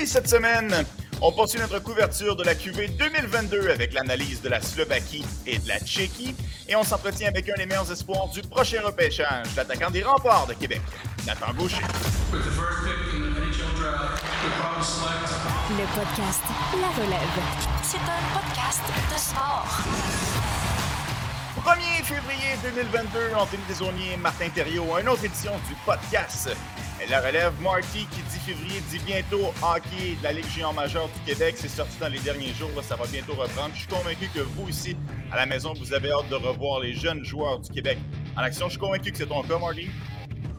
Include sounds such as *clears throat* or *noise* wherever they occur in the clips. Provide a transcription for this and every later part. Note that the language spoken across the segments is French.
oui, cette semaine, on poursuit notre couverture de la QV 2022 avec l'analyse de la Slovaquie et de la Tchéquie. Et on s'entretient avec un des meilleurs espoirs du prochain repêchage, l'attaquant des remparts de Québec, Nathan Gaucher. Le podcast La Relève. C'est un podcast de sport. 1er février 2022, Anthony Desaunier, Martin Thériault, une autre édition du podcast. La relève Marty qui dit février dit bientôt hockey de la Ligue géant majeure du Québec. C'est sorti dans les derniers jours, ça va bientôt reprendre. Je suis convaincu que vous ici, à la maison, vous avez hâte de revoir les jeunes joueurs du Québec en action. Je suis convaincu que c'est ton cas, Marty.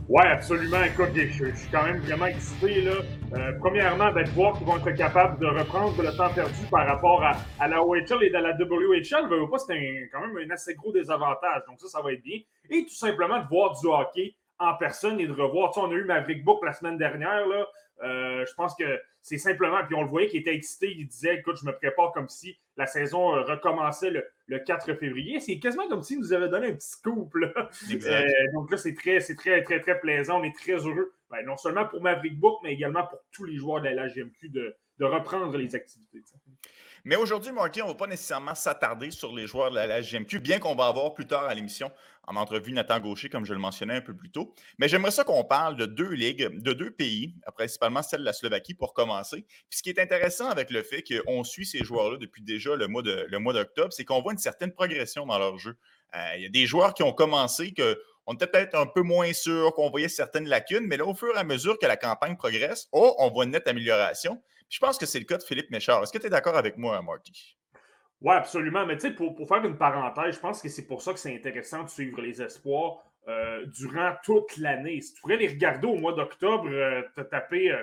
Oui, absolument. Écoute, je, suis quand même vraiment excité. Là. Euh, premièrement, ben, de voir qu'ils vont être capables de reprendre le temps perdu par rapport à, la OHL et à la WHL. Ben, c'est quand même un assez gros désavantage. Donc ça, ça va être bien. Et tout simplement de voir du hockey en personne et de revoir. Tu sais, on a eu Maverick Book la semaine dernière. Là. Euh, je pense que c'est simplement, puis on le voyait qu'il était excité, il disait Écoute, je me prépare comme si la saison euh, recommençait le, 4 février. C'est quasiment comme s'il nous avait donné un petit scoop. Euh, donc là, c'est très, c'est très, très, très plaisant. On est très heureux, ben, non seulement pour Maverick Book, mais également pour tous les joueurs de la GMQ de, de reprendre les activités. Mais aujourd'hui, Marty, on ne va pas nécessairement s'attarder sur les joueurs de la, GMQ, bien qu'on va avoir plus tard à l'émission en entrevue Nathan Gaucher, comme je le mentionnais un peu plus tôt. Mais j'aimerais ça qu'on parle de deux ligues, de deux pays, principalement celle de la Slovaquie pour commencer. Puis ce qui est intéressant avec le fait qu'on suit ces joueurs-là depuis déjà le mois, d'octobre, c'est qu'on voit une certaine progression dans leur jeu. Euh, il y a des joueurs qui ont commencé que on était peut-être un peu moins sûr qu'on voyait certaines lacunes, mais là, au fur et à mesure que la campagne progresse, oh, on voit une nette amélioration. Je pense que c'est le cas de Philippe Méchard. Est-ce que tu es d'accord avec moi, Marty? Oui, absolument. Mais tu sais, pour, faire une parenthèse, je pense que c'est pour ça que c'est intéressant de suivre les espoirs euh, durant toute l'année. Si tu pourrais les regarder au mois d'octobre, euh, tu as tapé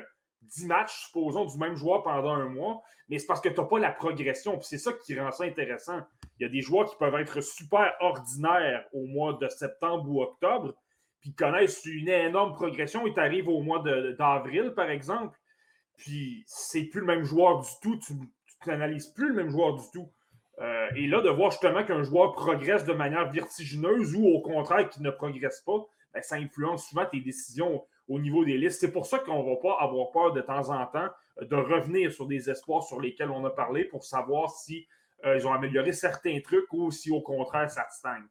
10 euh, matchs, supposons, du même joueur pendant un mois, mais c'est parce que tu n'as pas la progression. Puis c'est ça qui rend ça intéressant. Il y a des joueurs qui peuvent être super ordinaires au mois de septembre ou octobre, puis connaissent une énorme progression. Ils t'arrivent au mois d'avril, par exemple puis c'est plus le même joueur du tout. Tu n'analyses plus le même joueur du tout. Euh, et là, de voir justement qu'un joueur progresse de manière vertigineuse ou au contraire qu'il ne progresse pas, ben, ça influence souvent tes décisions au niveau des listes. C'est pour ça qu'on ne va pas avoir peur de temps en temps de revenir sur des espoirs sur lesquels on a parlé pour savoir si euh, ont amélioré certains trucs ou si au contraire ça stagne.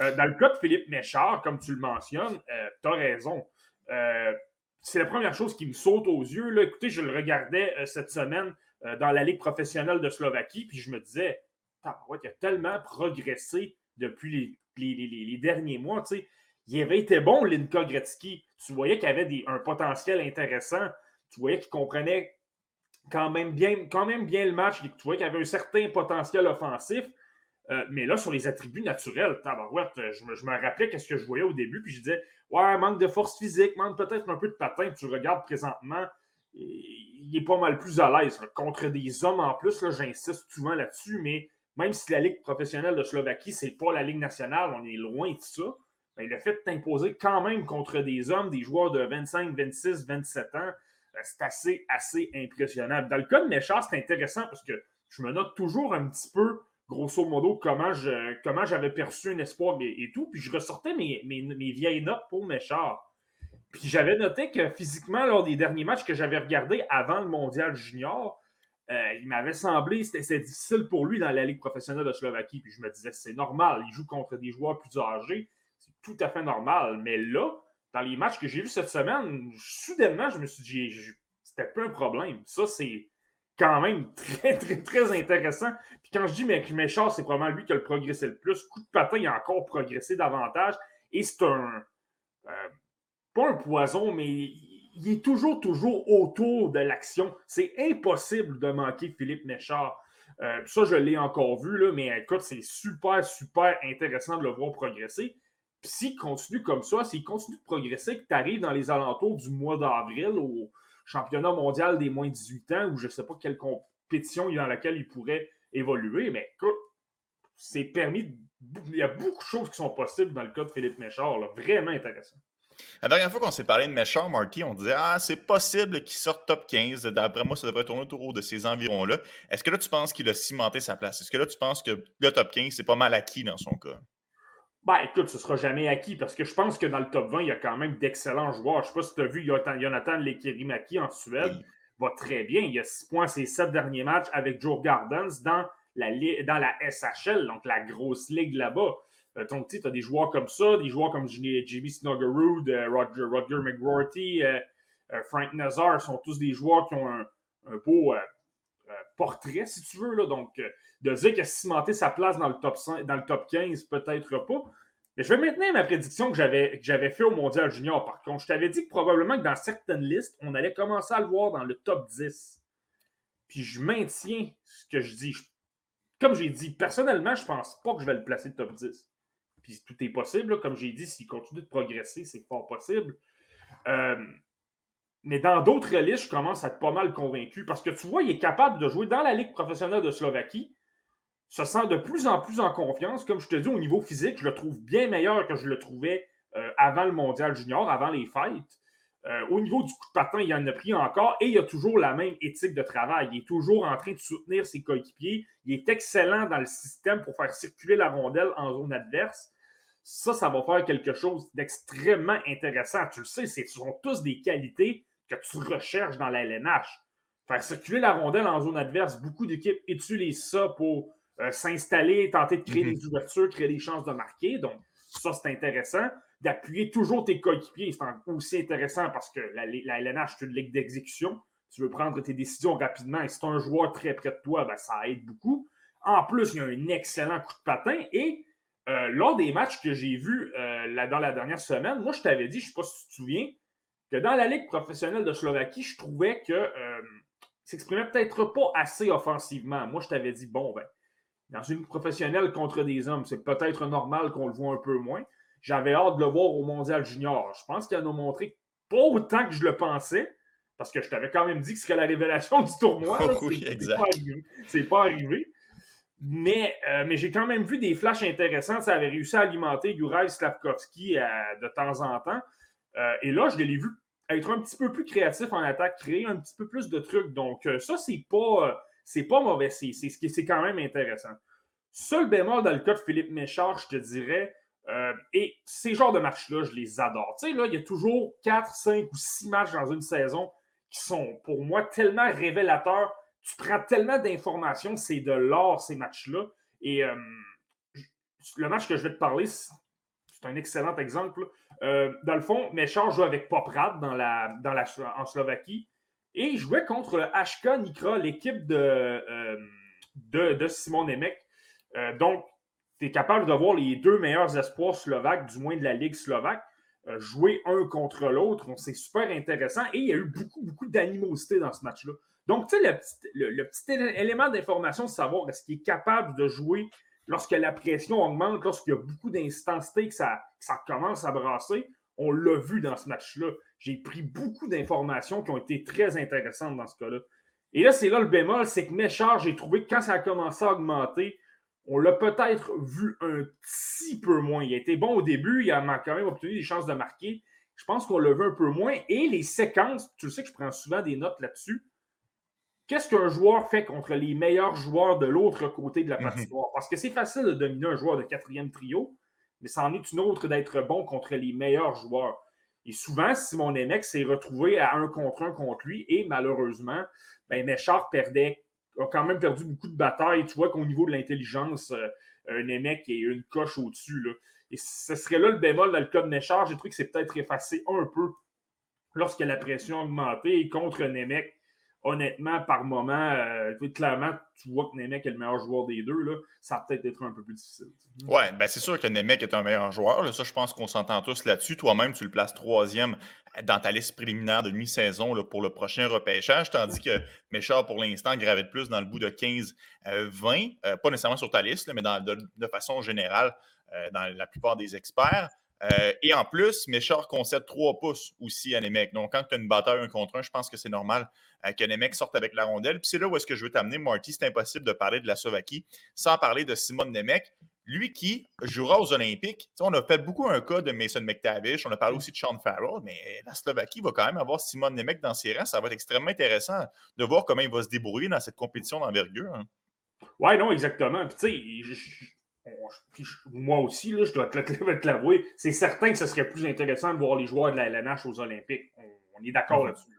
Euh, dans le cas de Philippe Méchard, comme tu le mentionnes, tu as raison c'est la première chose qui me saute aux yeux. Écoutez, je le regardais cette semaine euh, dans la Ligue professionnelle de Slovaquie, puis je me disais, il a tellement progressé depuis les, derniers mois. Il avait été bon, Linka Gretzky. Tu voyais qu'il avait un potentiel intéressant. Tu voyais qu'il comprenait quand même, bien, quand même bien le match. Tu voyais qu'il avait un certain potentiel offensif. Euh, mais là, sur les attributs naturels, je, me, je me rappelais qu'est-ce que je voyais au début, puis je disais, ouais, manque de force physique, manque peut-être un peu de patin. Tu regardes présentement, il est pas mal plus à l'aise. Contre des hommes en plus, j'insiste souvent là-dessus, mais même si la Ligue professionnelle de Slovaquie, c'est pas la Ligue nationale, on est loin de ça. Ben, le fait de t'imposer quand même contre des hommes, des joueurs de 25, 26, 27 ans, euh, c'est assez, assez impressionnant. Dans le cas de Méchard, c'est intéressant parce que je me note toujours un petit peu grosso modo, comment, je, comment j'avais perçu un espoir et, tout. Puis je ressortais mes, mes, vieilles notes pour Méchard. Puis j'avais noté que physiquement, lors des derniers matchs que j'avais regardés avant le mondial junior, euh, il m'avait semblé c'était difficile pour lui dans la Ligue professionnelle de Slovaquie. Puis je me disais, c'est normal, il joue contre des joueurs plus âgés. C'est tout à fait normal. Mais là, dans les matchs que j'ai vus cette semaine, soudainement, je me suis dit, c'était pas un problème. Ça, c'est quand même *laughs* très, très, très intéressant. Puis quand je dis mais Méchard, c'est probablement lui qui a le progressé le plus. Coup de patin, il a encore progressé davantage. Et c'est un. Euh, pas un poison, mais il est toujours, toujours autour de l'action. C'est impossible de manquer Philippe Méchard. Euh, ça, je l'ai encore vu, là, mais écoute, c'est super, super intéressant de le voir progresser. Puis s'il continue comme ça, s'il continue de progresser, que tu arrives dans les alentours du mois d'avril, au, championnat mondial des moins de 18 ans ou je ne sais pas quelle compétition dans laquelle il pourrait évoluer. Mais écoute, c'est permis. Il y a beaucoup de choses qui sont possibles dans le cas de Philippe Méchard. Vraiment intéressant. La dernière fois qu'on s'est parlé de Méchard, Marty, on disait Ah, c'est possible qu'il sorte top 15. D'après moi, ça devrait tourner autour de ces environs-là. Est-ce que là, tu penses qu'il a cimenté sa place? Est-ce que là, tu penses que le top 15, c'est pas mal acquis dans son cas? Ben, écoute, ce ne sera jamais acquis parce que je pense que dans le top 20, il y a quand même d'excellents joueurs. Je ne sais pas si tu as vu, il y a Jonathan Lekirimaki en Suède. va très bien. Il a 6 points ses 7 derniers matchs avec Joe Gardens dans la, dans la SHL, donc la grosse ligue là-bas. Euh, donc, tu as des joueurs comme ça, des joueurs comme Jimmy Snuggerud, euh, Roger, Roger McGrorty, euh, Frank Nazar sont tous des joueurs qui ont un, beau portrait, si tu veux. Là. Donc, de dire qu'il a cimenté sa place dans le top, 5, dans le top 15, peut-être pas. Mais je vais maintenir ma prédiction que j'avais, que j'avais fait au Mondial Junior. Par contre, je t'avais dit que probablement que dans certaines listes, on allait commencer à le voir dans le top 10. Puis je maintiens ce que je dis. Comme j'ai dit, personnellement, je ne pense pas que je vais le placer top 10. Puis tout est possible. Comme j'ai dit, s'il continue de progresser, c'est pas possible. Euh, mais dans d'autres listes, je commence à être pas mal convaincu parce que tu vois, il est capable de jouer dans la Ligue professionnelle de Slovaquie se sent de plus en plus en confiance. Comme je te dis, au niveau physique, je le trouve bien meilleur que je le trouvais euh, avant le mondial junior, avant les fights. Euh, au niveau du coup de patin, il en a pris encore et il a toujours la même éthique de travail. Il est toujours en train de soutenir ses coéquipiers. Il est excellent dans le système pour faire circuler la rondelle en zone adverse. Ça, ça va faire quelque chose d'extrêmement intéressant. Tu le sais, ce sont tous des qualités que tu recherches dans la LNH. Faire circuler la rondelle en zone adverse, beaucoup d'équipes utilisent ça pour euh, s'installer, tenter de créer mhm. des ouvertures, créer des chances de marquer. Donc, ça, c'est intéressant. D'appuyer toujours tes coéquipiers, c'est aussi intéressant parce que la, LNH, c'est une ligue d'exécution. Tu veux prendre tes décisions rapidement et si tu as un joueur très près de toi, ben, ça aide beaucoup. En plus, il y a un excellent coup de patin et euh, lors des matchs que j'ai vus euh, dans la dernière semaine, moi, je t'avais dit, je ne sais pas si tu te souviens, que dans la Ligue professionnelle de Slovaquie, je trouvais que s'exprimait peut-être pas assez offensivement. Moi, je t'avais dit, bon, ben, dans une professionnelle contre des hommes, c'est peut-être normal qu'on le voit un peu moins. J'avais hâte de le voir au Mondial Junior. Je pense qu'il a montré pas autant que je le pensais, parce que je t'avais quand même dit que ce serait la révélation du tournoi. *laughs* oui, exact. C'est pas, arrivé. Mais, euh, mais j'ai quand même vu des flashs intéressants. Ça avait réussi à alimenter Juraj Slavkovski euh, de temps en temps. Euh, et là, je l'ai vu être un petit peu plus créatif en attaque, créer un petit peu plus de trucs. Donc, ça, c'est pas c'est pas mauvais. C'est, c'est, quand même intéressant. Seul bémol dans le cas de Philippe Méchard, je te dirais, euh, et ces genres de matchs-là, je les adore. Tu sais, là, il y a toujours 4, 5 ou 6 matchs dans une saison qui sont, pour moi, tellement révélateurs. Tu prends tellement d'informations, c'est de l'or, ces matchs-là. Et euh, le match que je vais te parler, c'est un excellent exemple. Euh, dans le fond, Méchard joue avec Poprad dans la, dans la, en Slovaquie. Et il jouait contre HK Nikra, l'équipe de, euh, de, Simon Nemec. Donc, tu es capable de voir les deux meilleurs espoirs slovaques, du moins de la Ligue slovaque, euh, jouer un contre l'autre. C'est super intéressant. Et il y a eu beaucoup, beaucoup d'animosité dans ce match-là. Donc, tu sais, le, petit élément d'information, de savoir est-ce qu'il est capable de jouer lorsque la pression augmente, lorsqu'il y a beaucoup d'intensité, que ça, que ça commence à brasser. On l'a vu dans ce match-là j'ai pris beaucoup d'informations qui ont été très intéressantes dans ce cas-là. Et là, c'est là le bémol, c'est que Méchard, j'ai trouvé que quand ça a commencé à augmenter, on l'a peut-être vu un petit peu moins. Il a été bon au début, il a quand même obtenu des chances de marquer. Je pense qu'on l'a vu un peu moins. Et les séquences, tu le sais que je prends souvent des notes là-dessus. Qu'est-ce qu'un joueur fait contre les meilleurs joueurs de l'autre côté de la mhm. patinoire? Parce que c'est facile de dominer un joueur de quatrième trio, mais c'en est une autre d'être bon contre les meilleurs joueurs. Et souvent, Simon Nemec s'est retrouvé à un contre un contre lui et malheureusement, ben, Méchard perdait, a quand même perdu beaucoup de batailles. Tu vois qu'au niveau de l'intelligence, euh, un Nemec est une coche au-dessus. Et ce serait là le bémol dans le cas de Méchard. J'ai trouvé que c'est peut-être effacé un peu lorsque la pression a augmenté et contre Nemec honnêtement, par moment, euh, clairement, tu vois que Nemec est le meilleur joueur des deux. Là, ça va peut-être être un peu plus difficile. Oui, ben c'est sûr que Nemec est un meilleur joueur. Ça, je pense qu'on s'entend tous là-dessus. Toi-même, tu le places troisième dans ta liste préliminaire de mi-saison pour le prochain repêchage, tandis que Méchard, pour l'instant, gravite plus dans le bout de 15-20, euh, euh, pas nécessairement sur ta liste, mais de, façon générale dans la plupart des experts. Et en plus, Méchard concède 3 pouces aussi à Nemec. Donc, quand tu as une bataille un contre un, je pense que c'est normal que les mecs sortent avec la rondelle. Puis c'est là où est-ce que je veux t'amener, Marty. C'est impossible de parler de la Slovaquie sans parler de Simon Nemec. Lui qui jouera aux Olympiques. on a fait beaucoup un cas de Mason McTavish, on a parlé aussi de Sean Farrell, mais la Slovaquie va quand même avoir Simon Nemec dans ses rangs. Ça va être extrêmement intéressant de voir comment il va se débrouiller dans cette compétition d'envergure. Hein. Oui, non, exactement. Puis, tu sais, moi aussi, là, je dois te *laughs* l'avouer, c'est certain que ce serait plus intéressant de voir les joueurs de la LNH aux Olympiques. On, est d'accord mm-hmm. là-dessus.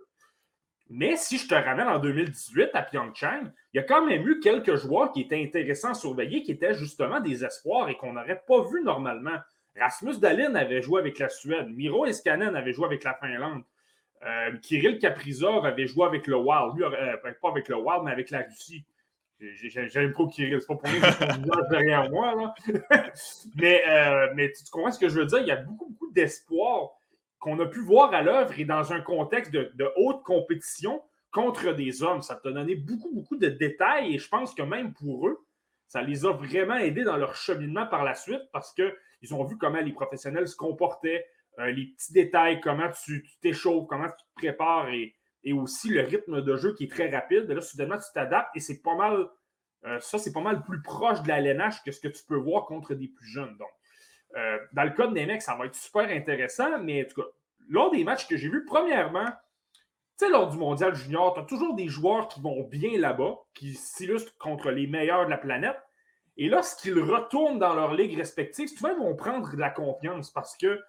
Mais si je te ramène en 2018 à Pyeongchang, il y a quand même eu quelques joueurs qui étaient intéressants à surveiller, qui étaient justement des espoirs et qu'on n'aurait pas vu normalement. Rasmus Dahlin avait joué avec la Suède. Miro Eskanen avait joué avec la Finlande. Euh, Kirill Kaprizov avait joué avec le Wild. Lui, euh, pas avec le Wild, mais avec la Russie. J'aime pas Kirill, c'est pas pour rien derrière moi. Là. *laughs* mais, euh, mais tu comprends ce que je veux dire? Il y a beaucoup, beaucoup d'espoir qu'on a pu voir à l'œuvre et dans un contexte de, haute compétition contre des hommes. Ça t'a donné beaucoup, beaucoup de détails et je pense que même pour eux, ça les a vraiment aidés dans leur cheminement par la suite parce qu'ils ont vu comment les professionnels se comportaient, euh, les petits détails, comment tu t'échauffes, comment tu te prépares et, aussi le rythme de jeu qui est très rapide. Là, soudainement, tu t'adaptes et c'est pas mal, euh, ça, c'est pas mal plus proche de la LNH que ce que tu peux voir contre des plus jeunes. Donc, euh, dans le cas de Nemec, ça va être super intéressant, mais en tout cas, lors des matchs que j'ai vus, premièrement, tu sais, lors du mondial junior, tu as toujours des joueurs qui vont bien là-bas, qui s'illustrent contre les meilleurs de la planète. Et lorsqu'ils retournent dans leur ligue respective, souvent, ils vont prendre de la confiance parce que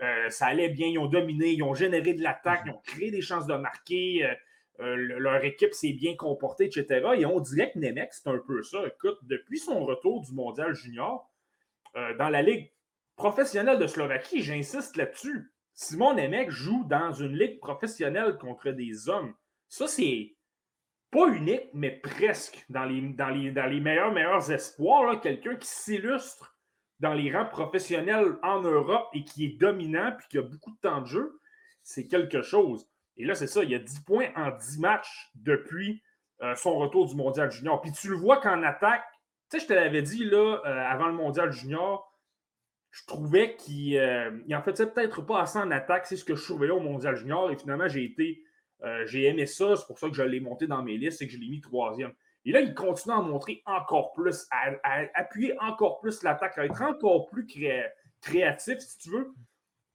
euh, ça allait bien, ils ont dominé, ils ont généré de l'attaque, ils ont créé des chances de marquer, euh, leur équipe s'est bien comportée, etc. Et on dirait que Nemec, c'est un peu ça. Écoute, depuis son retour du mondial junior, dans la ligue professionnel de Slovaquie, j'insiste là-dessus. Simon Nemec joue dans une ligue professionnelle contre des hommes. Ça, c'est pas unique, mais presque dans les, dans les meilleurs, meilleurs espoirs. Quelqu'un qui s'illustre dans les rangs professionnels en Europe et qui est dominant puis qui a beaucoup de temps de jeu, c'est quelque chose. Et là, c'est ça, il y a 10 points en 10 matchs depuis euh, son retour du Mondial Junior. Puis tu le vois qu'en attaque, tu sais, je te l'avais dit là, euh, avant le Mondial Junior, je trouvais qu'il euh, en faisait peut-être pas assez en attaque. C'est ce que je surveillais au Mondial Junior. Et finalement, j'ai été. Euh, j'ai aimé ça. C'est pour ça que je l'ai monté dans mes listes et que je l'ai mis troisième. Et là, il continue à montrer encore plus, à, appuyer encore plus l'attaque, à être encore plus créatif, si tu veux.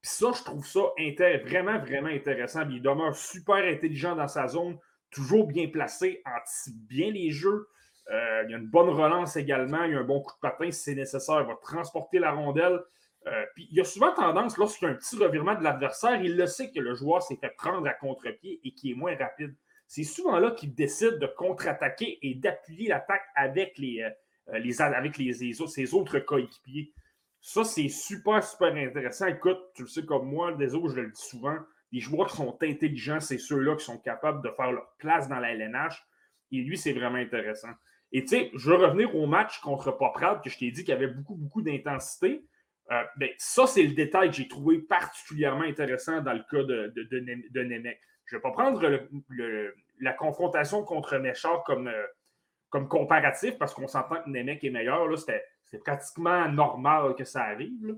Puis ça, je trouve ça vraiment, vraiment intéressant. il demeure super intelligent dans sa zone, toujours bien placé, anticipe bien les jeux. Euh, il y a une bonne relance également. Il a un bon coup de patin si c'est nécessaire. Il va transporter la rondelle. Euh, puis il y a souvent tendance, lorsqu'il y a un petit revirement de l'adversaire, il le sait que le joueur s'est fait prendre à contre-pied et qui est moins rapide. C'est souvent là qu'il décide de contre-attaquer et d'appuyer l'attaque avec, les, euh, les, avec ses autres coéquipiers. Ça, c'est super, super intéressant. Écoute, tu le sais comme moi, des autres, je le dis souvent, les joueurs qui sont intelligents, c'est ceux-là qui sont capables de faire leur place dans la LNH. Et lui, c'est vraiment intéressant. Et tu sais, je veux revenir au match contre Poprad, que je t'ai dit qu'il y avait beaucoup, beaucoup d'intensité. Euh, ben, ça, c'est le détail que j'ai trouvé particulièrement intéressant dans le cas de, de. Je ne vais pas prendre la confrontation contre Méchard comme, euh, comme comparatif parce qu'on s'entend que Nemec est meilleur. C'est pratiquement normal que ça arrive.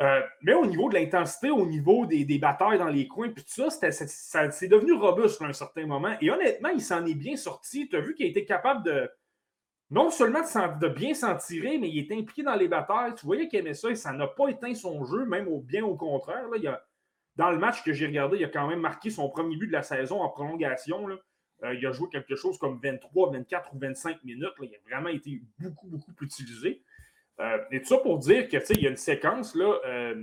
Euh, mais au niveau de l'intensité, au niveau des, batailles dans les coins, puis tout ça, c'est devenu robuste à un certain moment. Et honnêtement, il s'en est bien sorti. Tu as vu qu'il a été capable de non seulement de, bien s'en tirer, mais il est impliqué dans les batailles. Tu voyais qu'il aimait ça et ça n'a pas éteint son jeu, même bien au contraire. Là, dans le match que j'ai regardé, il a quand même marqué son premier but de la saison en prolongation. Euh, il a joué quelque chose comme 23, 24 ou 25 minutes. Il a vraiment été beaucoup, beaucoup utilisé. Euh, et tout ça pour dire que il y a une séquence, là, euh,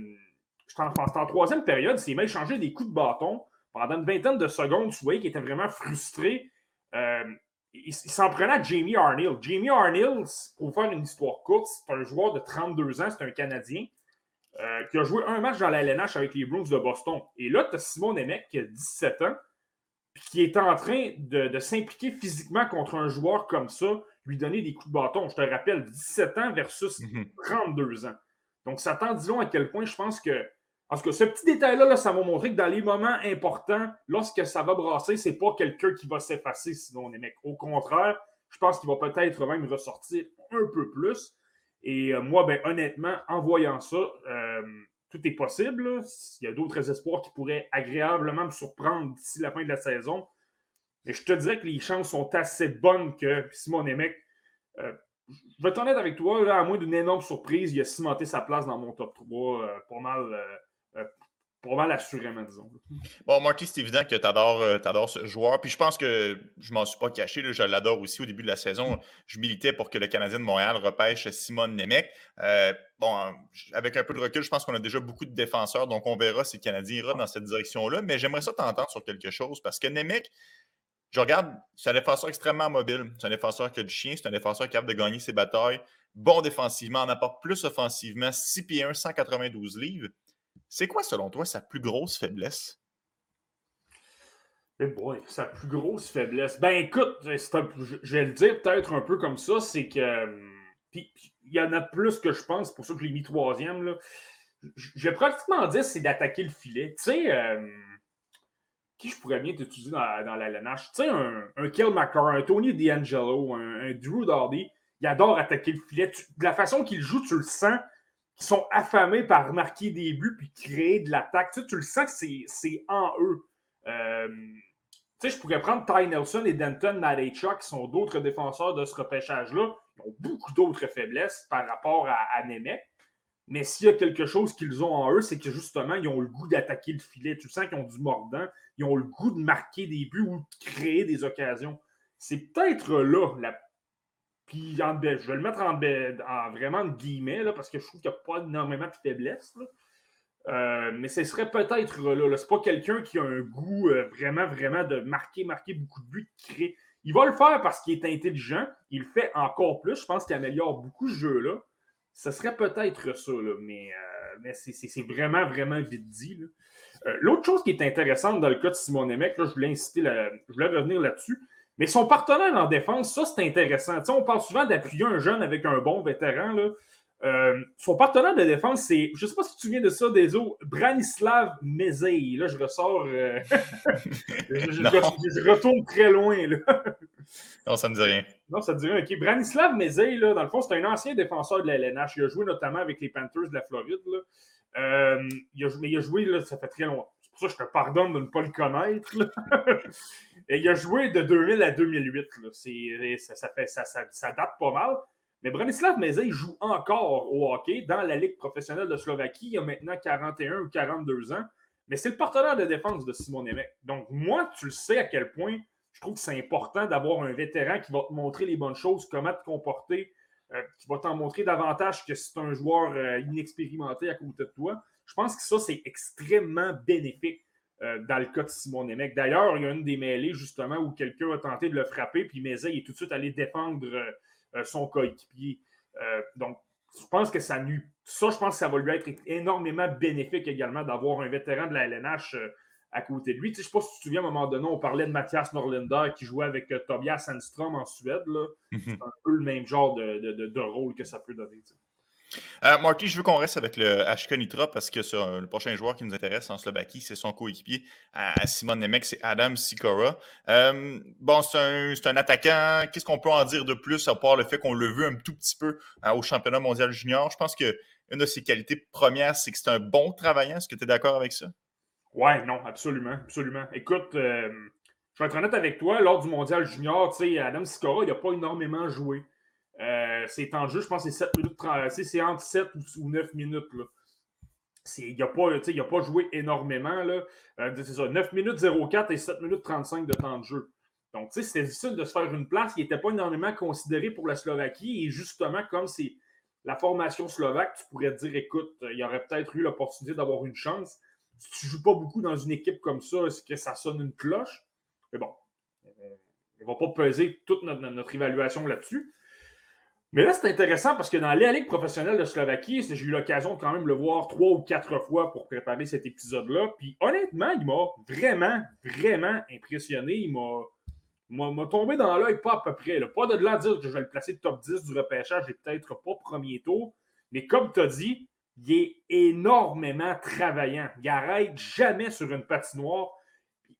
je en, troisième période, c'est même changé des coups de bâton. Pendant une vingtaine de secondes, tu voyais qu'il était vraiment frustré. Euh, il, s'en prenait à Jamie Arneal. Jamie Arneal, pour faire une histoire courte, c'est un joueur de 32 ans, c'est un Canadien, qui a joué un match dans la LNH avec les Bruins de Boston. Et là, tu as Simon Nemec qui a 17 ans, puis qui est en train de, de s'impliquer physiquement contre un joueur comme ça lui donner des coups de bâton. Je te rappelle, 17 ans versus 32 mhm. ans. Donc, ça tend, disons, à quel point je pense que. Parce que ce petit détail-là, ça m'a montré que dans les moments importants, lorsque ça va brasser, c'est pas quelqu'un qui va s'effacer, sinon on est mec. Au contraire, je pense qu'il va peut-être même ressortir un peu plus. Et euh, moi, ben, honnêtement, en voyant ça, euh, tout est possible. Il y a d'autres espoirs qui pourraient agréablement me surprendre d'ici la fin de la saison. Mais je te dirais que les chances sont assez bonnes que Simon Nemec, euh, je vais être honnête avec toi, à moins d'une énorme surprise, il a cimenté sa place dans mon top 3 euh, pas mal. Euh, pas mal assurément, disons. Bon, Marty, c'est évident que tu adores, euh, ce joueur. Puis je pense que je m'en suis pas caché. je l'adore aussi au début de la saison. Je militais pour que le Canadien de Montréal repêche Simone Nemec. Euh, bon, avec un peu de recul, je pense qu'on a déjà beaucoup de défenseurs. Donc on verra si le Canadien ira dans cette direction-là. Mais j'aimerais ça t'entendre sur quelque chose parce que Nemec, je regarde, c'est un défenseur extrêmement mobile. C'est un défenseur qui a du chien. C'est un défenseur capable de gagner ses batailles. Bon défensivement, en apporte plus offensivement. 6 pieds 1, 192 livres. C'est quoi, selon toi, sa plus grosse faiblesse? Eh boy, sa plus grosse faiblesse. Ben écoute, je vais le dire peut-être un peu comme ça, c'est que. Hum, puis il y en a plus que je pense, pour ça que je l'ai mis troisième. Là. Je vais pratiquement dire c'est d'attaquer le filet. Tu sais, hum, qui je pourrais bien t'utiliser dans, dans, la? Tu sais, un, un un Tony D'Angelo, un, Drew Darby, il adore attaquer le filet. de la façon qu'il joue, tu le sens sont affamés par marquer des buts puis créer de l'attaque. Tu, le sens que c'est en eux. Euh, tu sais, je pourrais prendre Ty Nelson et Denton Nadechuk, qui sont d'autres défenseurs de ce repêchage-là. Ils ont beaucoup d'autres faiblesses par rapport à, à Nemec. Mais s'il y a quelque chose qu'ils ont en eux, c'est que justement, ils ont le goût d'attaquer le filet. Tu sens qu'ils ont du mordant. Ils ont le goût de marquer des buts ou de créer des occasions. C'est peut-être là la puis je vais le mettre en, vraiment de guillemets, là, parce que je trouve qu'il n'y a pas énormément de faiblesse. Euh, mais ce serait peut-être là. là. C'est pas quelqu'un qui a un goût euh, vraiment, vraiment de marquer, marquer beaucoup de buts. Il va le faire parce qu'il est intelligent. Il le fait encore plus. Je pense qu'il améliore beaucoup ce jeu-là. Ce serait peut-être ça, là, mais, euh, mais c'est vraiment, vraiment vite dit. L'autre chose qui est intéressante dans le cas de Simon Nemec, là, je voulais inciter je voulais revenir là-dessus, mais son partenaire en défense, ça, c'est intéressant. on parle souvent d'appuyer un jeune avec un bon vétéran. Là. Euh, son partenaire de défense, c'est, je ne sais pas si tu te souviens de ça, des autres, Branislav Mezei. Là, je ressors, euh, *laughs* je, retourne très loin. Là. *laughs* non, ça ne me dit rien. Non, ça ne dit rien. OK. Branislav Mezei, là, dans le fond, c'est un ancien défenseur de la LNH. Il a joué notamment avec les Panthers de la Floride. Là. Euh, il a, mais il a joué, là, ça fait très longtemps. Ça je te pardonne de ne pas le connaître. *laughs* Et il a joué de 2000 à 2008. Ça, ça, ça, date pas mal. Mais Branislav Mezej joue encore au hockey dans la Ligue professionnelle de Slovaquie. Il a maintenant 41 ou 42 ans. Mais c'est le partenaire de défense de Simon Nemec. Donc, moi, tu le sais à quel point je trouve que c'est important d'avoir un vétéran qui va te montrer les bonnes choses, comment te comporter, euh, qui va t'en montrer davantage que si tu un joueur euh, inexpérimenté à côté de toi. Je pense que ça, c'est extrêmement bénéfique. Euh, dans le cas de Simon Nemec. D'ailleurs, il y a une des mêlées, justement, où quelqu'un a tenté de le frapper, puis Mézé est tout de suite allé défendre euh, euh, son coéquipier. donc, je pense que ça nu... Ça, je pense que ça va lui être énormément bénéfique également d'avoir un vétéran de la LNH à côté de lui. je ne sais pas si tu te souviens, à un moment donné, on parlait de Mathias Norlinder qui jouait avec Tobias Sandstrom en Suède. Mhm. C'est un peu le même genre de, rôle que ça peut donner. Euh, Marty, je veux qu'on reste avec le HK Nitra parce que le prochain joueur qui nous intéresse en Slovaquie, c'est son coéquipier à, Simon Nemec, c'est Adam Sikora. Euh, bon, c'est un, attaquant. Qu'est-ce qu'on peut en dire de plus à part le fait qu'on le veut un tout petit peu euh, au championnat mondial junior? Je pense qu'une de ses qualités premières, c'est que c'est un bon travaillant. Est-ce que tu es d'accord avec ça? Oui, non, absolument, absolument. Écoute, je vais être honnête avec toi, lors du mondial junior, Adam Sikora, il n'a pas énormément joué. Euh, c'est en jeu, je pense, c'est 7 minutes C'est entre 7 ou 9 minutes. Il n'a pas, pas, joué énormément. Là. Euh, c'est ça, 9 minutes 04 et 7 minutes 35 de temps de jeu. Donc, c'était difficile de se faire une place. Il n'était pas énormément considéré pour la Slovaquie. Et justement, comme c'est la formation slovaque, tu pourrais te dire écoute, il aurait peut-être eu l'opportunité d'avoir une chance. Si tu ne joues pas beaucoup dans une équipe comme ça, est-ce que ça sonne une cloche? Mais bon, il ne va pas peser toute notre évaluation là-dessus. Mais là, c'est intéressant parce que dans la Ligue professionnelle de Slovaquie, j'ai eu l'occasion de quand même le voir trois ou quatre fois pour préparer cet épisode-là. Puis honnêtement, il m'a vraiment, vraiment impressionné. Il m'a tombé dans l'œil pas à peu près. Pas de là dire que je vais le placer top 10 du repêchage et peut-être pas premier tour. Mais comme tu as dit, il est énormément travaillant. Il n'arrête jamais sur une patinoire.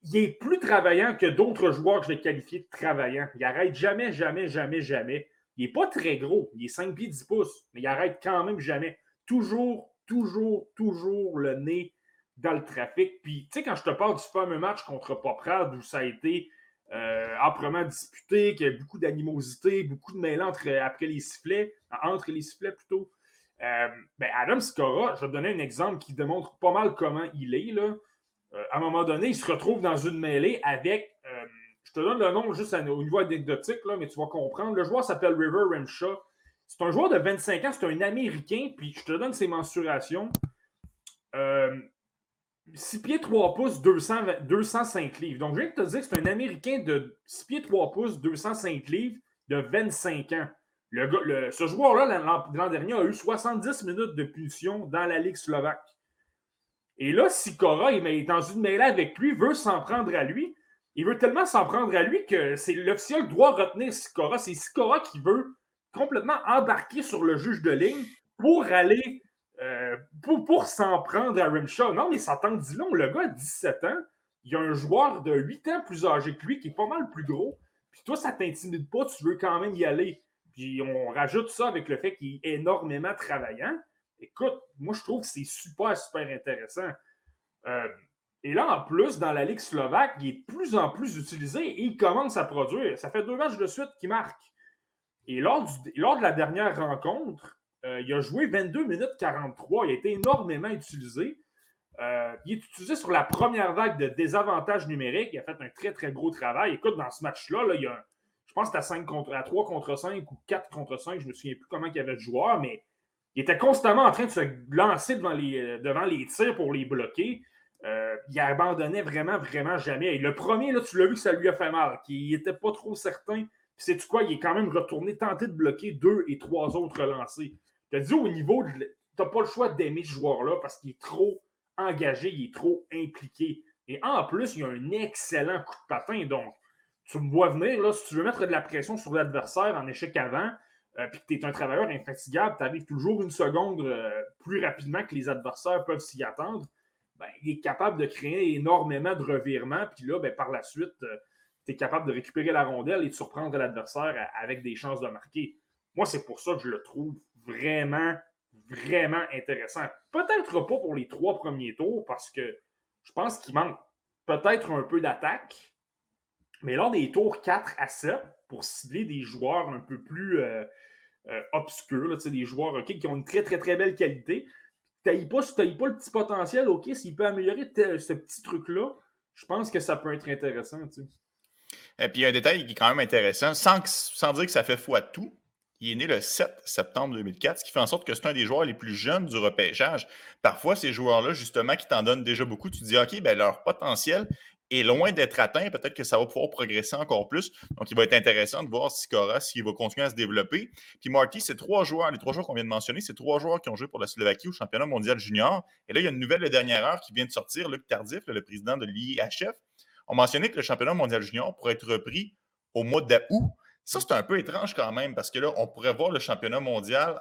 Il est plus travaillant que d'autres joueurs que je vais qualifier de travaillants. Il n'arrête jamais, jamais, jamais, jamais. Il n'est pas très gros. Il est 5 pieds 10 pouces, mais il arrête quand même jamais. Toujours, toujours, toujours le nez dans le trafic. Puis, tu sais, quand je te parle du fameux match contre Poprad où ça a été euh, âprement disputé, qu'il y a beaucoup d'animosité, beaucoup de mêlée entre, après les sifflets, entre les sifflets plutôt. Euh, ben Adam Sikora, je vais te donner un exemple qui démontre pas mal comment il est. Là. Euh, à un moment donné, il se retrouve dans une mêlée avec. Euh, je te donne le nom juste au niveau anecdotique, là, mais tu vas comprendre. Le joueur s'appelle River Remshaw. C'est un joueur de 25 ans, c'est un Américain, puis je te donne ses mensurations. 6 pieds 3 pouces, 200, 205 livres. Donc, je viens de te dire que c'est un Américain de 6 pieds 3 pouces, 205 livres de 25 ans. Le, ce joueur-là, l'an dernier, a eu 70 minutes de punition dans la Ligue slovaque. Et là, Sikora, il est dans une mêlée avec lui, veut s'en prendre à lui. Il veut tellement s'en prendre à lui que c'est l'officiel doit retenir Sikora. C'est Sikora qui veut complètement embarquer sur le juge de ligne pour aller euh, pour, s'en prendre à Rimshaw. Non, mais ça tente dit long. Le gars a 17 ans. Il y a un joueur de 8 ans plus âgé que lui qui est pas mal plus gros. Puis toi, ça t'intimide pas, tu veux quand même y aller. Puis on rajoute ça avec le fait qu'il est énormément travaillant. Écoute, moi, je trouve que c'est super, super intéressant. Euh, et là, en plus, dans la Ligue slovaque, il est de plus en plus utilisé et il commence à produire. Ça fait deux matchs de suite qu'il marque. Et lors, de la dernière rencontre, euh, il a joué 22 minutes 43. Il a été énormément utilisé. Euh, il est utilisé sur la première vague de désavantages numériques. Il a fait un très, très gros travail. Écoute, dans ce match-là, là, il y a, je pense que à, à 3 contre 5 ou 4 contre 5. Je ne me souviens plus comment il y avait de joueurs, mais il était constamment en train de se lancer devant les, euh, devant les tirs pour les bloquer. il abandonnait vraiment, vraiment jamais. Le premier, là, tu l'as vu que ça lui a fait mal, qu'il n'était pas trop certain. Puis, sais-tu quoi, il est quand même retourné, tenter de bloquer deux et trois autres lancés. Tu as dit au niveau, tu n'as pas le choix d'aimer ce joueur-là parce qu'il est trop engagé, il est trop impliqué. Et en plus, il a un excellent coup de patin. Donc, tu me vois venir, là, si tu veux mettre de la pression sur l'adversaire en échec avant, euh, puis que tu es un travailleur infatigable, tu arrives toujours une seconde euh, plus rapidement que les adversaires peuvent s'y attendre, ben, il est capable de créer énormément de revirements. Puis là, ben, par la suite, euh, tu es capable de récupérer la rondelle et de surprendre l'adversaire avec des chances de marquer. Moi, c'est pour ça que je le trouve vraiment, vraiment intéressant. Peut-être pas pour les trois premiers tours parce que je pense qu'il manque peut-être un peu d'attaque. Mais lors des tours 4 à 7, pour cibler des joueurs un peu plus euh, euh, obscurs, des joueurs qui ont une très, très, très belle qualité, n'as pas, pas le petit potentiel, OK, s'il peut améliorer ce petit truc-là, je pense que ça peut être intéressant. Et puis, il y a un détail qui est quand même intéressant, sans, sans dire que ça fait foi tout, il est né le 7 septembre 2004, ce qui fait en sorte que c'est un des joueurs les plus jeunes du repêchage. Parfois, ces joueurs-là, justement, qui t'en donnent déjà beaucoup, tu te dis, OK, ben, leur potentiel est loin d'être atteint. Peut-être que ça va pouvoir progresser encore plus. Donc, il va être intéressant de voir si Cora, s'il va continuer à se développer. Puis Marty, c'est trois joueurs, les trois joueurs qu'on vient de mentionner, c'est trois joueurs qui ont joué pour la Slovaquie au championnat mondial junior. Et là, il y a une nouvelle de dernière heure qui vient de sortir. Luc Tardif, le président de l'IHF, a mentionné que le championnat mondial junior pourrait être repris au mois d'août. Ça, c'est un peu étrange quand même, parce que là, on pourrait voir le championnat mondial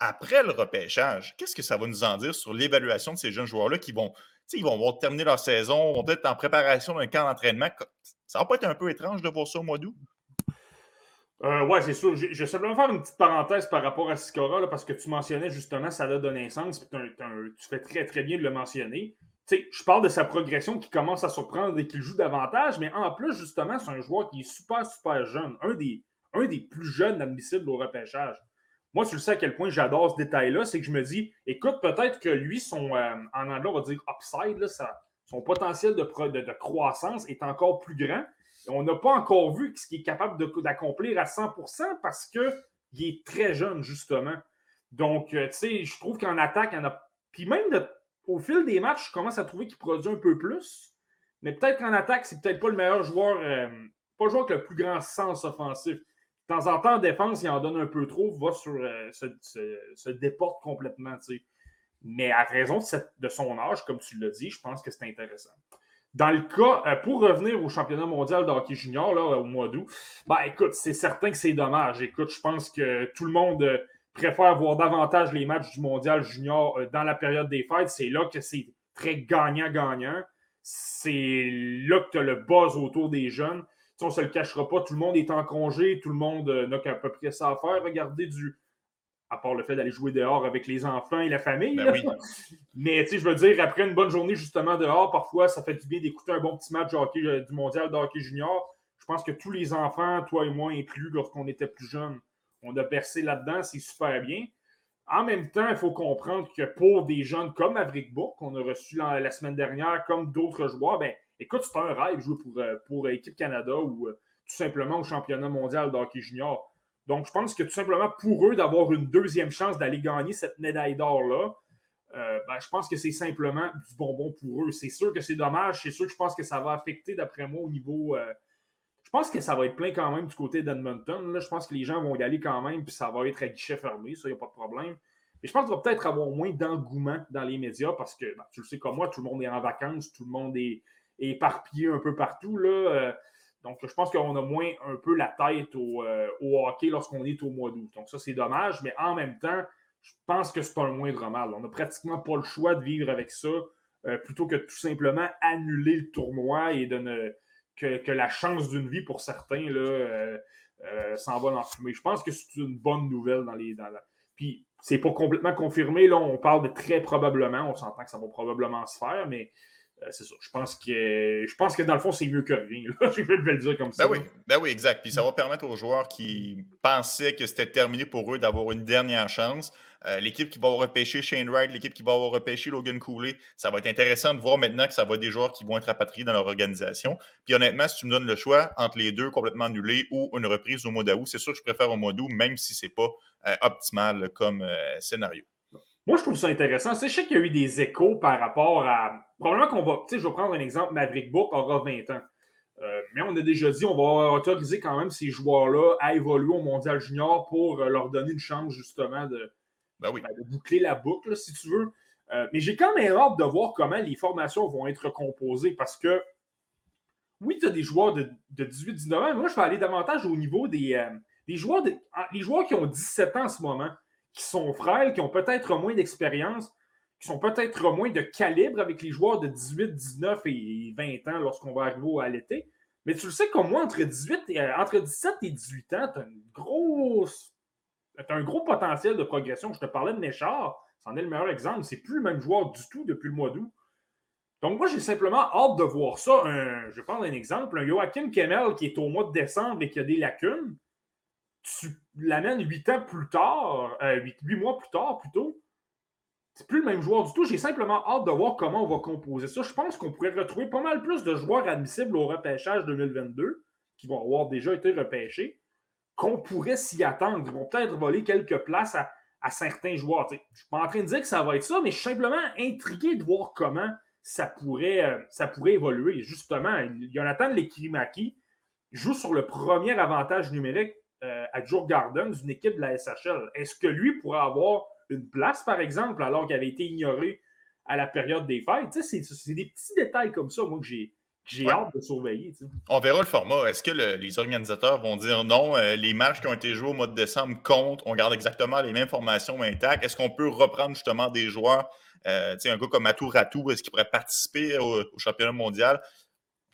après le repêchage. Qu'est-ce que ça va nous en dire sur l'évaluation de ces jeunes joueurs-là qui vont, ils vont, terminer leur saison, vont peut-être en préparation d'un camp d'entraînement. Ça va pas être un peu étrange de voir ça au mois d'août? Euh, oui, c'est sûr. Je, vais simplement faire une petite parenthèse par rapport à Sikora, parce que tu mentionnais justement ça donne naissance, puis tu fais très très bien de le mentionner. je parle de sa progression qui commence à surprendre et qu'il joue davantage, mais en plus, justement, c'est un joueur qui est super, super jeune. Un des, un des plus jeunes admissibles au repêchage. Moi, tu le sais à quel point j'adore ce détail-là, c'est que je me dis, écoute, peut-être que lui, son, euh, en anglais, on va dire upside, son potentiel de, croissance est encore plus grand. on n'a pas encore vu ce qu'il est capable d'accomplir à 100% parce qu'il est très jeune, justement. Donc, euh, tu sais, je trouve qu'en attaque, il y en a. Puis même au fil des matchs, je commence à trouver qu'il produit un peu plus. Mais peut-être qu'en attaque, c'est peut-être pas le meilleur joueur, euh, pas le joueur avec le plus grand sens offensif. De temps en temps, en défense, il en donne un peu trop, va sur, euh, se, déporte complètement. Mais à raison de, son âge, comme tu l'as dit, je pense que c'est intéressant. Dans le cas, euh, pour revenir au championnat mondial de hockey junior au mois d'août, ben, écoute, c'est certain que c'est dommage. Écoute, je pense que tout le monde euh, préfère voir davantage les matchs du mondial junior dans la période des fêtes. C'est là que c'est très gagnant-gagnant. C'est là que tu as le buzz autour des jeunes on ne se le cachera pas, tout le monde est en congé, tout le monde euh, n'a qu'à peu près ça à faire. Regardez du. À part le fait d'aller jouer dehors avec les enfants et la famille. Ben *laughs* Mais tu sais, je veux dire, après une bonne journée justement dehors, parfois, ça fait du bien d'écouter un bon petit match hockey, euh, du mondial de hockey junior. Je pense que tous les enfants, toi et moi inclus, lorsqu'on était plus jeunes, on a percé là-dedans, c'est super bien. En même temps, il faut comprendre que pour des jeunes comme Maverick Book, qu'on a reçu la, semaine dernière, comme d'autres joueurs, ben, écoute, c'est un rêve jouer pour, euh, pour Équipe Canada ou euh, tout simplement au championnat mondial de hockey junior. Donc, je pense que tout simplement pour eux d'avoir une deuxième chance d'aller gagner cette médaille d'or-là, euh, ben, je pense que c'est simplement du bonbon pour eux. C'est sûr que c'est dommage. C'est sûr que je pense que ça va affecter, d'après moi, au niveau. je pense que ça va être plein quand même du côté d'Edmonton. Je pense que les gens vont y aller quand même, puis ça va être à guichet fermé. Ça, il n'y a pas de problème. Et je pense qu'il va peut-être avoir moins d'engouement dans les médias parce que, ben, tu le sais comme moi, tout le monde est en vacances, tout le monde est, éparpillé un peu partout. Là. Euh, donc, je pense qu'on a moins un peu la tête au, euh, hockey lorsqu'on est au mois d'août. Donc, ça, c'est dommage, mais en même temps, je pense que c'est un moindre mal. On n'a pratiquement pas le choix de vivre avec ça euh, plutôt que tout simplement annuler le tournoi et de que, la chance d'une vie pour certains là, s'en va dans fumée. Je pense que c'est une bonne nouvelle dans les. Dans la... Puis, c'est pas complètement confirmé. Là, on parle de très probablement. On s'entend que ça va probablement se faire, mais c'est ça. Je pense que je pense que dans le fond, c'est mieux que rien. *laughs* je vais le dire comme ça. Ben oui, ben oui, exact. Puis ça va permettre aux joueurs qui pensaient que c'était terminé pour eux d'avoir une dernière chance. Euh, l'équipe qui va repêcher Shane Wright, l'équipe qui va repêcher Logan Cooley, ça va être intéressant de voir maintenant que ça va être des joueurs qui vont être rapatriés dans leur organisation. Puis honnêtement, si tu me donnes le choix entre les deux complètement annulés ou une reprise au mois d'août, c'est sûr que je préfère au mois d'août, même si ce n'est pas euh, optimal comme scénario. Moi, je trouve ça intéressant. Je sais qu'il y a eu des échos par rapport à. Probablement qu'on va. Tu sais, je vais prendre un exemple. Maverick Book aura 20 ans. Euh, mais on a déjà dit on va autoriser quand même ces joueurs-là à évoluer au Mondial Junior pour euh, leur donner une chance justement de, ben oui. Ben, de boucler la boucle, si tu veux. Euh, mais j'ai quand même hâte de voir comment les formations vont être composées parce que oui, tu as des joueurs de, 18-19 ans, mais moi je vais aller davantage au niveau des, des joueurs, les joueurs qui ont 17 ans en ce moment qui sont frêles, qui ont peut-être moins d'expérience, qui sont peut-être moins de calibre avec les joueurs de 18, 19 et 20 ans lorsqu'on va arriver à l'été. Mais tu le sais comme moi, entre, 18 euh, entre 17 et 18 ans, tu as une grosse. un gros potentiel de progression. Je te parlais de Néchard, c'en est le meilleur exemple. C'est plus le même joueur du tout depuis le mois d'août. Donc, moi, j'ai simplement hâte de voir ça. je vais prendre un exemple. Un Joachim Kemmel qui est au mois de décembre et qui a des lacunes tu l'amènes huit ans plus tard, euh, huit, mois plus tard plutôt, c'est plus le même joueur du tout. J'ai simplement hâte de voir comment on va composer ça. Je pense qu'on pourrait retrouver pas mal plus de joueurs admissibles au repêchage 2022 qui vont avoir déjà été repêchés, qu'on pourrait s'y attendre. Ils vont peut-être voler quelques places à, certains joueurs. je ne suis pas en train de dire que ça va être ça, mais je suis simplement intrigué de voir comment ça pourrait, euh, ça pourrait évoluer. Justement, Jonathan Lekirimaki joue sur le premier avantage numérique euh, à Joe Gardens, une équipe de la SHL. Est-ce que lui pourrait avoir une place, par exemple, alors qu'il avait été ignoré à la période des fêtes? C'est des petits détails comme ça, moi, que j'ai. hâte de surveiller. On verra le format. Est-ce que les organisateurs vont dire non, euh, les matchs qui ont été joués au mois de décembre comptent, on garde exactement les mêmes formations intactes? Est-ce qu'on peut reprendre justement des joueurs, euh, un gars comme Atou Ratou, est-ce qu'il pourrait participer au championnat mondial?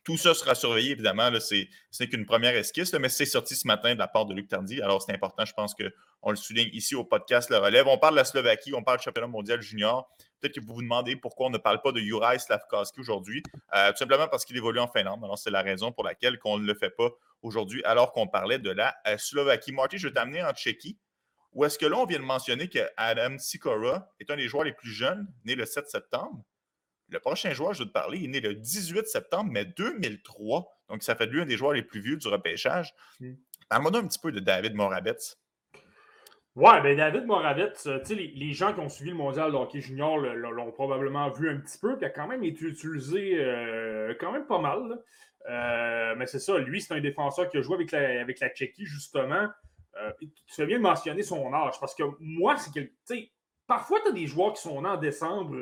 Tout ça sera surveillé, évidemment. Ce n'est qu'une première esquisse, mais c'est sorti ce matin de la part de Luc Tardy. Alors, c'est important, je pense qu'on le souligne ici au podcast Le Relève. On parle de la Slovaquie, on parle du championnat mondial junior. Peut-être que vous vous demandez pourquoi on ne parle pas de Juraj Slavkovski aujourd'hui. Euh, tout simplement parce qu'il évolue en Finlande. Alors, c'est la raison pour laquelle on ne le fait pas aujourd'hui, alors qu'on parlait de la euh, Slovaquie. Marty, je vais t'amener en Tchéquie. Ou est-ce que là, on vient de mentionner que Adam Sikora est un des joueurs les plus jeunes, né le 7 septembre? Le prochain joueur, je vais te parler, il est né le 18 septembre, mais 2003. Donc, ça fait de lui un des joueurs les plus vieux du repêchage. Hmm. Parle-moi un petit peu de David Moravets. Ouais, ben David Moravets, euh, les, les, gens qui ont suivi le mondial de hockey junior l'ont probablement vu un petit peu, puis a quand même été utilisé euh, quand même pas mal. Euh, mais c'est ça, lui, c'est un défenseur qui a joué avec la, avec la Tchéquie, justement. tu fais bien de mentionner son âge, parce que moi, c'est que, tu sais, parfois, tu as des joueurs qui sont nés en décembre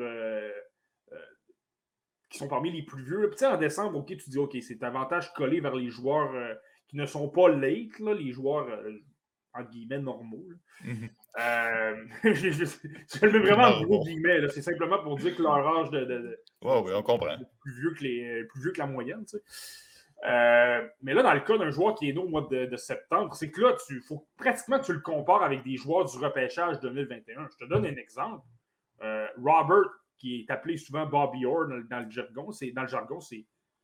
qui sont parmi les plus vieux. Puis, en décembre, OK, tu dis, OK, c'est davantage collé vers les joueurs euh, qui ne sont pas late, là, les joueurs, euh, entre guillemets, normaux. Mm-hmm. Euh, *laughs* je, le mets vraiment en gros guillemets. C'est simplement pour dire que leur âge de. de, oui, on comprend. Plus vieux, que les, plus vieux que la moyenne. Tu sais. mais là, dans le cas d'un joueur qui est né au mois de, septembre, c'est que là, il faut pratiquement que tu le compares avec des joueurs du repêchage 2021. Je te donne un exemple. Robert qui est appelé souvent Bobby Orr dans, le jargon. Dans le jargon,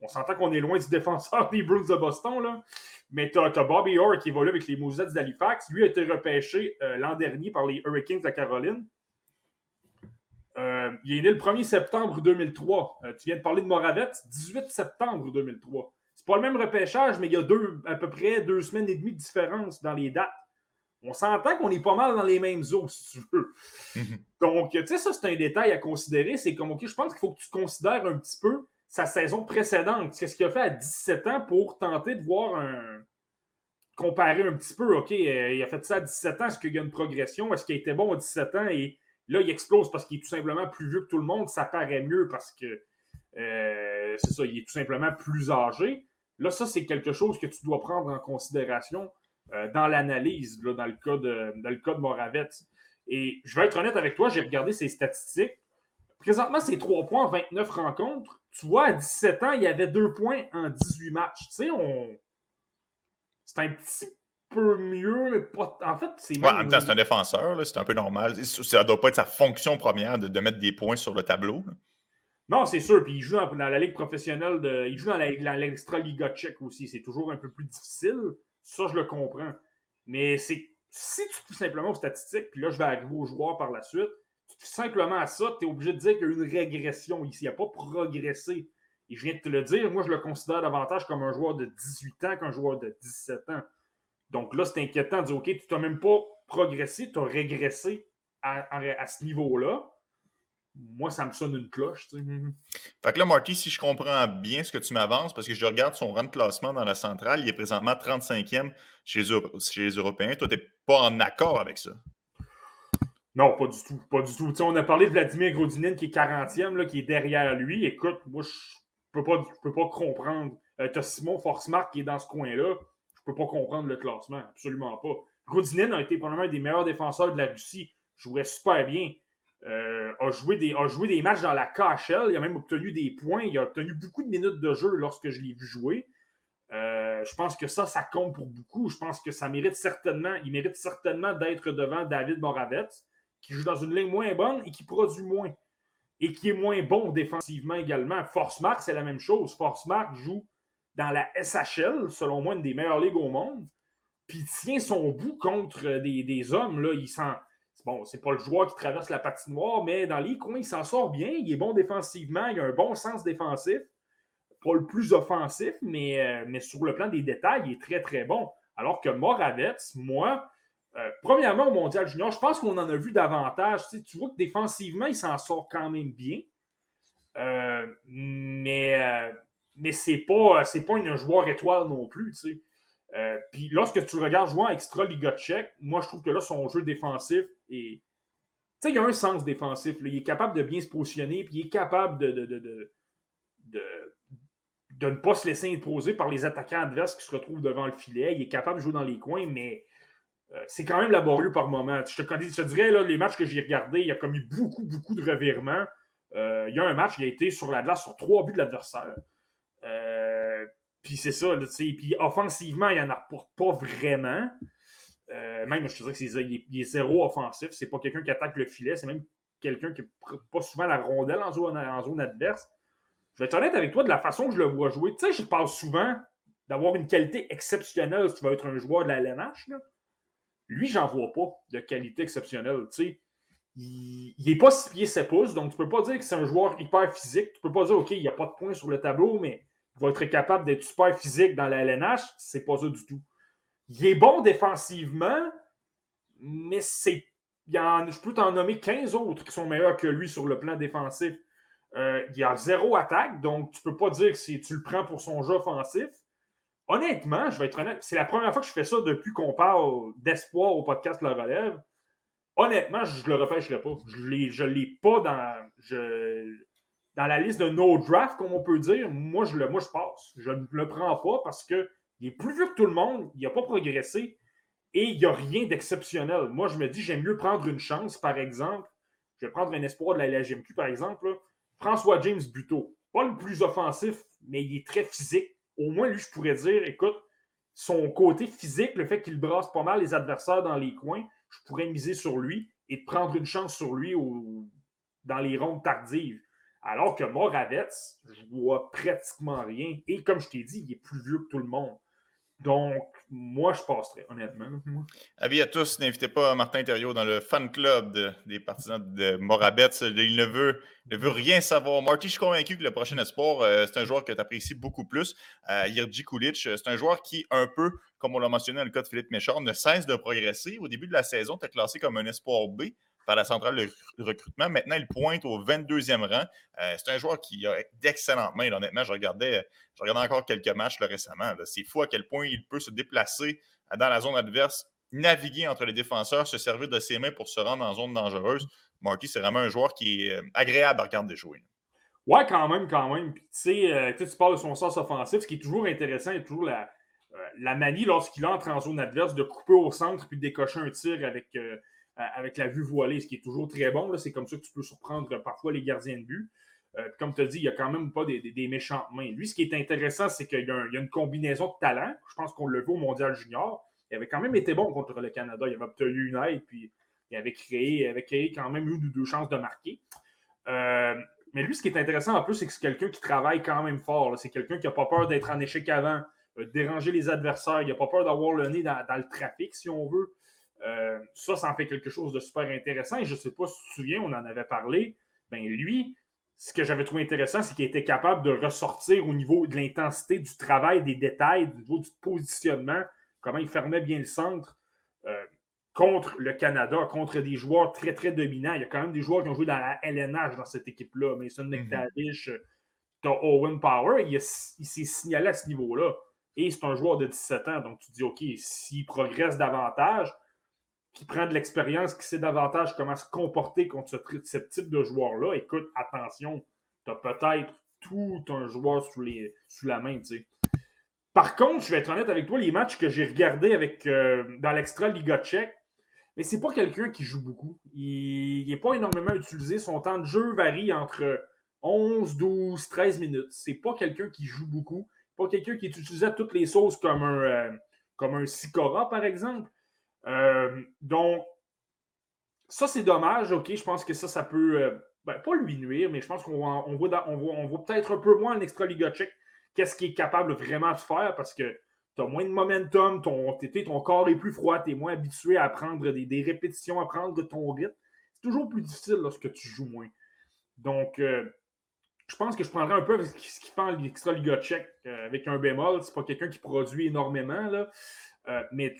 On s'entend qu'on est loin du défenseur *laughs* des Bruins de Boston, là. Mais tu as, Bobby Orr qui évolue avec les Mousettes d'Halifax. Lui a été repêché euh, l'an dernier par les Hurricanes de Caroline. Euh, il est né le 1er septembre 2003. tu viens de parler de Moravette, 18 septembre 2003. C'est pas le même repêchage, mais il y a deux, à peu près deux semaines et demie de différence dans les dates. On s'entend qu'on est pas mal dans les mêmes eaux, si tu veux. Donc, tu sais, ça, c'est un détail à considérer. C'est comme, OK, je pense qu'il faut que tu considères un petit peu sa saison précédente. Qu'est-ce qu'il a fait à 17 ans pour tenter de voir un. comparer un petit peu. OK, euh, il a fait ça à 17 ans. Est-ce qu'il y a une progression? Est-ce qu'il était bon à 17 ans? Et là, il explose parce qu'il est tout simplement plus vieux que tout le monde. Ça paraît mieux parce que. Euh, c'est ça, il est tout simplement plus âgé. Là, ça, c'est quelque chose que tu dois prendre en considération dans l'analyse, dans, le cas de, dans le cas de. Et je vais être honnête avec toi, j'ai regardé ses statistiques. Présentement, c'est 3 points en 29 rencontres. Tu vois, à 17 ans, il y avait 2 points en 18 matchs. Tu sais, on... c'est un petit peu mieux, mais pas. En fait, c'est. Ouais, en même temps, c'est un défenseur, c'est un peu normal. Ça ne doit pas être sa fonction première de, de mettre des points sur le tableau. Non, c'est sûr. Puis il joue dans, la ligue professionnelle, de, il joue dans l'extra-liga tchèque aussi. C'est toujours un peu plus difficile. Ça, je le comprends. Mais c'est si tu tout simplement aux statistiques, puis là, je vais arriver aux joueurs par la suite, tout simplement à ça, tu es obligé de dire qu'il y a une régression ici. Il n'a pas progressé. Et je viens de te le dire, moi, je le considère davantage comme un joueur de 18 ans qu'un joueur de 17 ans. Donc là, c'est inquiétant de dire, OK, tu n'as même pas progressé, tu as régressé à ce niveau-là moi, ça me sonne une cloche. Fait que là, Marty, si je comprends bien ce que tu m'avances, parce que je regarde son rang de classement dans la centrale, il est présentement 35e chez, les Européens. Toi, tu n'es pas en accord avec ça? Non, pas du tout. Pas du tout. on a parlé de Vladimir Grodinin qui est 40e, là, qui est derrière lui. Écoute, moi, je ne peux, pas, peux pas comprendre. Euh, tu as Simon Forsmark qui est dans ce coin-là. Je ne peux pas comprendre le classement. Absolument pas. Grodinin a été probablement un des meilleurs défenseurs de la Russie. Jouait super bien. Euh, a, joué des, a joué des matchs dans la KHL. Il a même obtenu des points. Il a obtenu beaucoup de minutes de jeu lorsque je l'ai vu jouer. Euh, je pense que ça, ça compte pour beaucoup. Je pense que ça mérite certainement, il mérite certainement d'être devant David Moravets, qui joue dans une ligne moins bonne et qui produit moins. Et qui est moins bon défensivement également. Force Mark, c'est la même chose. Force Mark joue dans la SHL, selon moi, une des meilleures ligues au monde. Puis il tient son bout contre des, des hommes. Là, il s'en bon, c'est pas le joueur qui traverse la patinoire, mais dans les coins, il s'en sort bien. Il est bon défensivement, il a un bon sens défensif. Pas le plus offensif, mais, euh, sur le plan des détails, il est très, très bon. Alors que Moravets, moi, euh, premièrement, au Mondial Junior, je pense qu'on en a vu davantage. Tu, vois que défensivement, il s'en sort quand même bien. Euh, mais mais c'est pas, pas un joueur étoile non plus. Puis lorsque tu regardes jouer en extra Liga tchèque, moi je trouve que là, son jeu défensif et tu sais, il a un sens défensif. Il est capable de bien se positionner, puis il est capable de, de, de, de, ne pas se laisser imposer par les attaquants adverses qui se retrouvent devant le filet. Il est capable de jouer dans les coins, mais euh, c'est quand même laborieux par moment. Je te, je dirais, là, les matchs que j'ai regardés, il a commis beaucoup, beaucoup de revirements. Euh, il y a un match, il a été sur la glace sur trois buts de l'adversaire. Euh, puis c'est ça, puis offensivement, il n'en apporte pas vraiment. Euh, même, je te dirais qu'il est, zéro offensif. C'est pas quelqu'un qui attaque le filet. C'est même quelqu'un qui pas souvent la rondelle en zone, en zone adverse. Je vais être honnête avec toi, de la façon que je le vois jouer. Tu sais, je parle souvent d'avoir une qualité exceptionnelle si tu vas être un joueur de la LNH. Là. Lui, j'en vois pas de qualité exceptionnelle. Tu sais. Il n'est pas 6 pieds 7 pouces, donc tu peux pas dire que c'est un joueur hyper physique. Tu ne peux pas dire, OK, il n'y a pas de points sur le tableau, mais va être capable d'être super physique dans la LNH. C'est pas ça du tout. Il est bon défensivement, mais c'est. je peux t'en nommer 15 autres qui sont meilleurs que lui sur le plan défensif. Euh, il a zéro attaque, donc tu peux pas dire que tu le prends pour son jeu offensif. Honnêtement, je vais être honnête, c'est la première fois que je fais ça depuis qu'on parle d'espoir au podcast La Relève. Honnêtement, je ne le repêcherai pas. Je ne l'ai pas dans, dans la liste de no draft, comme on peut dire. Moi, je, le, moi, je passe. Je ne le prends pas parce que il est plus vieux que tout le monde, il n'a pas progressé et il n'y a rien d'exceptionnel. Moi, je me dis, j'aime mieux prendre une chance, par exemple. Je vais prendre un espoir de la LGMQ, par exemple. François James Buteau. Pas le plus offensif, mais il est très physique. Au moins, lui, je pourrais dire, écoute, son côté physique, le fait qu'il brasse pas mal les adversaires dans les coins, je pourrais miser sur lui et prendre une chance sur lui dans les rondes tardives. Alors que Moravets, je vois pratiquement rien. Et comme je t'ai dit, il est plus vieux que tout le monde. Donc, moi, je passerais, honnêtement. Avis à tous, n'invitez pas Martin Thériault dans le fan club des partisans de Morabets. Il ne veut, ne veut rien savoir. Marty, je suis convaincu que le prochain espoir, euh, c'est un joueur que tu apprécies beaucoup plus. Euh, Kulic, c'est un joueur qui, un peu, comme on l'a mentionné dans le cas de Philippe Méchard, ne cesse de progresser. Au début de la saison, tu es classé comme un espoir B par la centrale de recrutement. Maintenant, il pointe au 22e rang. Euh, c'est un joueur qui a d'excellentes mains. Honnêtement, je regardais, je regardais encore quelques matchs récemment. C'est fou à quel point il peut se déplacer dans la zone adverse, naviguer entre les défenseurs, se servir de ses mains pour se rendre en zone dangereuse. Marky, c'est vraiment un joueur qui est euh, agréable à regarder jouer. Ouais, quand même, quand même. Euh, tu parles de son sens offensif. Ce qui est toujours intéressant et toujours la, la manie lorsqu'il entre en zone adverse de couper au centre puis de décocher un tir avec, avec la vue voilée, ce qui est toujours très bon. C'est comme ça que tu peux surprendre parfois les gardiens de but. Euh, comme tu as dit, il n'y a quand même pas des, méchantes mains. Lui, ce qui est intéressant, c'est qu'il y, a une combinaison de talents. Je pense qu'on le voit au Mondial Junior. Il avait quand même été bon contre le Canada. Il avait obtenu une aide, puis il avait créé, avait créé quand même une ou deux chances de marquer. Euh, mais lui, ce qui est intéressant en plus, c'est que c'est quelqu'un qui travaille quand même fort. C'est quelqu'un qui n'a pas peur d'être en échec avant, de déranger les adversaires. Il n'a pas peur d'avoir le nez dans, le trafic, si on veut. Euh, ça, ça en fait quelque chose de super intéressant. Et je ne sais pas si tu te souviens, on en avait parlé. Ben lui, ce que j'avais trouvé intéressant, c'est qu'il était capable de ressortir au niveau de l'intensité du travail, des détails, du niveau du positionnement, comment il fermait bien le centre euh, contre le Canada, contre des joueurs très, très dominants. Il y a quand même des joueurs qui ont joué dans la LNH dans cette équipe-là. Mason mhm. McTavish, mm Owen Power. Il, il s'est signalé à ce niveau-là. Et c'est un joueur de 17 ans. Donc, tu dis, OK, s'il progresse davantage, qui prend de l'expérience, qui sait davantage comment se comporter contre ce, type de joueur-là, écoute, attention, tu as peut-être tout un joueur sous, la main. Par contre, je vais être honnête avec toi, les matchs que j'ai regardés avec, euh, dans l'extra Liga tchèque, mais c'est pas quelqu'un qui joue beaucoup. Il n'est pas énormément utilisé. Son temps de jeu varie entre 11, 12, 13 minutes. C'est pas quelqu'un qui joue beaucoup. Pas quelqu'un qui est utilisé à toutes les sauces comme un, euh, comme un Sikora, par exemple. Euh, donc, ça, c'est dommage. OK, je pense que ça, ça peut euh, ben, pas lui nuire, mais je pense qu'on voit, on voit, on voit, peut-être un peu moins en extra Liga qu'est-ce qu'il est capable vraiment de faire parce que tu as moins de momentum, ton, ton corps est plus froid, tu es moins habitué à prendre des, répétitions, à prendre ton rythme. C'est toujours plus difficile lorsque tu joues moins. Donc, euh, je pense que je prendrais un peu ce qu'il fait en extra Liga avec un bémol. C'est pas quelqu'un qui produit énormément, là. mais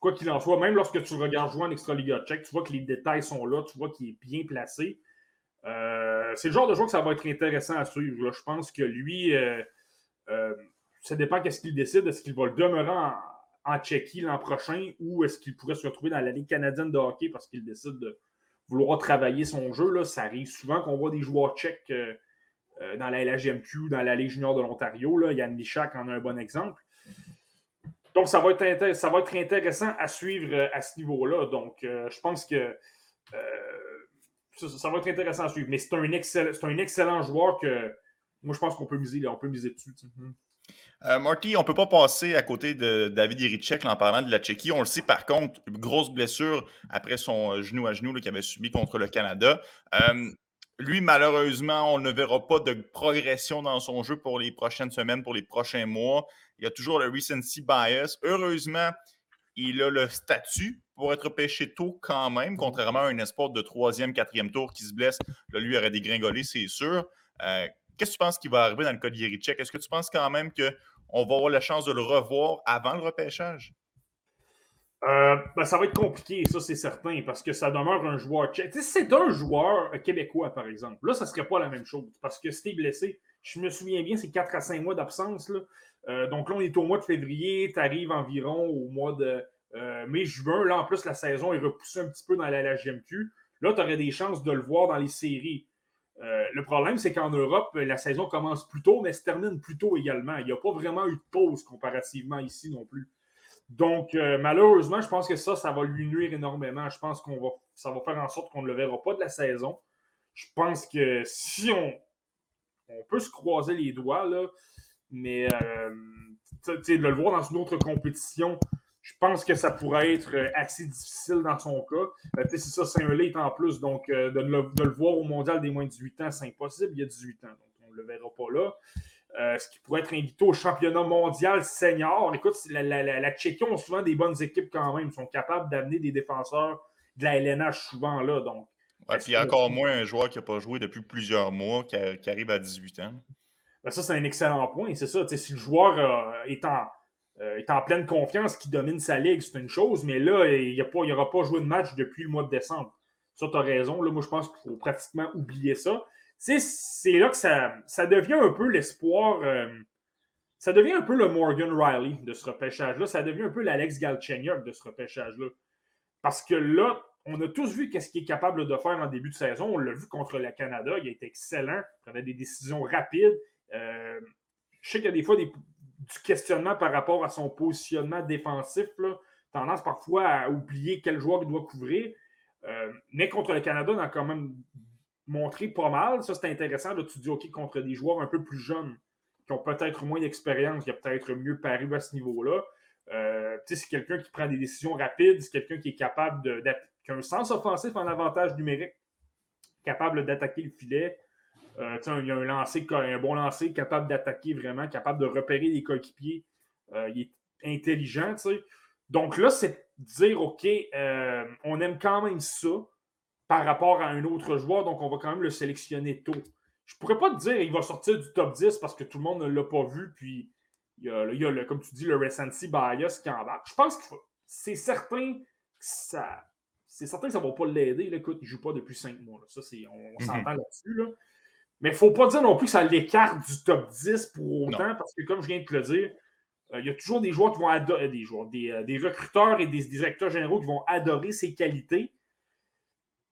quoi qu'il en soit, même lorsque tu regardes jouer en Extra-Liga Tchèque, tu vois que les détails sont là, tu vois qu'il est bien placé. Euh, c'est le genre de joueur que ça va être intéressant à suivre. Je pense que lui, euh, euh, ça dépend qu'est-ce qu'il décide. Est-ce qu'il va le demeurer en, en Tchéquie l'an prochain ou est-ce qu'il pourrait se retrouver dans la Ligue canadienne de hockey parce qu'il décide de vouloir travailler son jeu? Là? Ça arrive souvent qu'on voit des joueurs tchèques dans la LHMQ, dans la Ligue junior de l'Ontario. Yann Michak en a un bon exemple. Donc, ça va, être ça va être intéressant à suivre euh, à ce niveau-là. Donc, euh, je pense que euh, ça, va être intéressant à suivre. Mais c'est un, excellent, un excellent joueur que moi, je pense qu'on peut miser, on peut miser dessus. Marty, on ne peut pas passer à côté de David Irichek en parlant de la Tchéquie. On le sait par contre, grosse blessure après son genou à genou qu'il avait subi contre le Canada. Lui, malheureusement, on ne verra pas de progression dans son jeu pour les prochaines semaines, pour les prochains mois. Il y a toujours le recency bias. Heureusement, il a le statut pour être pêché tôt quand même, contrairement à un espoir de troisième, quatrième tour qui se blesse. Là, lui aurait dégringolé, c'est sûr. Euh, qu'est-ce que tu penses qui va arriver dans le cas de? Est-ce que tu penses quand même qu'on va avoir la chance de le revoir avant le repêchage? Euh, ben, ça va être compliqué, ça c'est certain, parce que ça demeure un joueur tchèque. c'est un joueur québécois, par exemple. Là, ça ne serait pas la même chose, parce que si tu es blessé, je me souviens bien, c'est 4 à 5 mois d'absence. Euh, donc là, on est au mois de février, tu arrives environ au mois de euh, mai-juin. Là, en plus, la saison est repoussée un petit peu dans la LGMQ. Là, tu aurais des chances de le voir dans les séries. Le problème, c'est qu'en Europe, la saison commence plus tôt, mais se termine plus tôt également. Il n'y a pas vraiment eu de pause comparativement ici non plus. Donc, malheureusement, je pense que ça, ça va lui nuire énormément. Je pense qu'on va, ça va faire en sorte qu'on ne le verra pas de la saison. Je pense que si on, peut se croiser les doigts, là, mais euh, de le voir dans une autre compétition, Je pense que ça pourrait être assez difficile dans son cas. c'est ça, c'est un late en plus, donc de, le, voir au mondial des moins de 18 ans, c'est impossible. Il y a 18 ans, donc on ne le verra pas là. Ce qui pourrait être invité au championnat mondial senior. Écoute, la, la, la, Tchéquie ont souvent des bonnes équipes quand même. Ils sont capables d'amener des défenseurs de la LNH souvent là. Donc, Ouais, puis encore moins un joueur qui n'a pas joué depuis plusieurs mois, qui, arrive à 18 ans. Ben ça, c'est un excellent point. C'est ça. Si le joueur euh, est, en, euh, est, en, pleine confiance, qui domine sa ligue, c'est une chose, mais là, il n'aura pas, joué de match depuis le mois de décembre. Ça, tu as raison. Là, moi, je pense qu'il faut pratiquement oublier ça. C'est là que ça, devient un peu l'espoir. Euh, ça devient un peu le Morgan Riley de ce repêchage-là. Ça devient un peu l'Alex Galchenyuk de ce repêchage-là. Parce que là, on a tous vu qu'est-ce qu'il est capable de faire en début de saison. On l'a vu contre le Canada. Il a été excellent. Il prenait des décisions rapides. Euh, je sais qu'il y a des fois du questionnement par rapport à son positionnement défensif. Tendance parfois à oublier quel joueur il doit couvrir. Euh, mais contre le Canada, on a quand même montré pas mal. Ça, c'est intéressant. Là, tu dis OK contre des joueurs un peu plus jeunes qui ont peut-être moins d'expérience, qui a peut-être mieux paru à ce niveau-là. Euh, c'est quelqu'un qui prend des décisions rapides, c'est quelqu'un qui est capable de, qui a un sens offensif en avantage numérique, capable d'attaquer le filet. Euh, il a un bon lancer, capable d'attaquer vraiment, capable de repérer les coéquipiers. Euh, il est intelligent. Donc là, c'est dire OK, euh, on aime quand même ça par rapport à un autre joueur, donc on va quand même le sélectionner tôt. Je ne pourrais pas te dire qu'il va sortir du top 10 parce que tout le monde ne l'a pas vu, puis il y a, le, comme tu dis, le recency bias qui embarque. Je pense que c'est certain que ça, c'est certain que ça ne va pas l'aider. Écoute, il ne joue pas depuis cinq mois. Ça, on, mhm. s'entend là-dessus. Mais il ne faut pas dire non plus que ça l'écarte du top 10 pour autant, parce que comme je viens de te le dire, euh, il y a toujours des joueurs qui vont adorer, des joueurs, des, euh, recruteurs et des, directeurs généraux qui vont adorer ses qualités.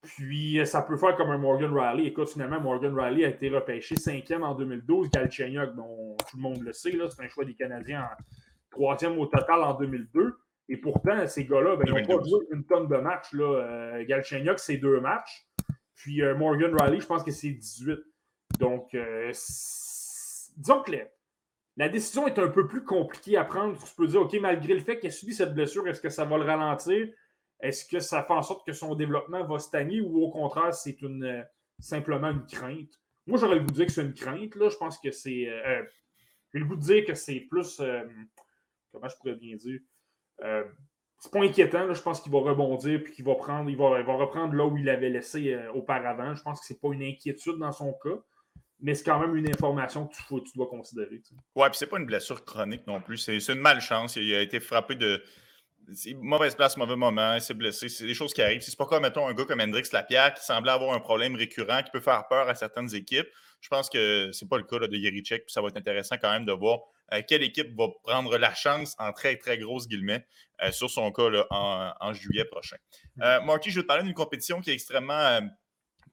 Puis euh, ça peut faire comme un Morgan Riley. Écoute, finalement, Morgan Riley a été repêché cinquième en 2012. Galchenyuk, dont tout le monde le sait, c'est un choix des Canadiens en troisième au total en 2002. Et pourtant, ces gars-là, ben, ils n'ont pas joué une tonne de matchs. Là. Euh, c'est deux matchs. Puis euh, Morgan Riley, je pense que c'est 18. Donc, euh, disons que la, décision est un peu plus compliquée à prendre. Tu peux dire, OK, malgré le fait qu'il a subi cette blessure, est-ce que ça va le ralentir? Est-ce que ça fait en sorte que son développement va stagner ou au contraire, c'est une, simplement une crainte? Moi, j'aurais le goût de dire que c'est une crainte. Là. Je pense que c'est. J'ai le goût de dire que c'est plus. comment je pourrais bien dire? Euh, c'est pas inquiétant. Je pense qu'il va rebondir puis qu'il va prendre, il va, reprendre là où il avait laissé euh, auparavant. Je pense que c'est pas une inquiétude dans son cas, mais c'est quand même une information que tu, dois considérer. Oui, Ouais, puis c'est pas une blessure chronique non plus. C'est une malchance. Il a été frappé de mauvaise place, mauvais moment, il s'est blessé. C'est des choses qui arrivent. C'est pas comme, mettons, un gars comme Hendrix Lapierre qui semblait avoir un problème récurrent qui peut faire peur à certaines équipes. Je pense que c'est pas le cas de Yerichek, puis ça va être intéressant quand même de voir euh, quelle équipe va prendre la chance, en très, très grosses guillemets, euh, sur son cas en, juillet prochain. Euh, Marty, je vais te parler d'une compétition qui est extrêmement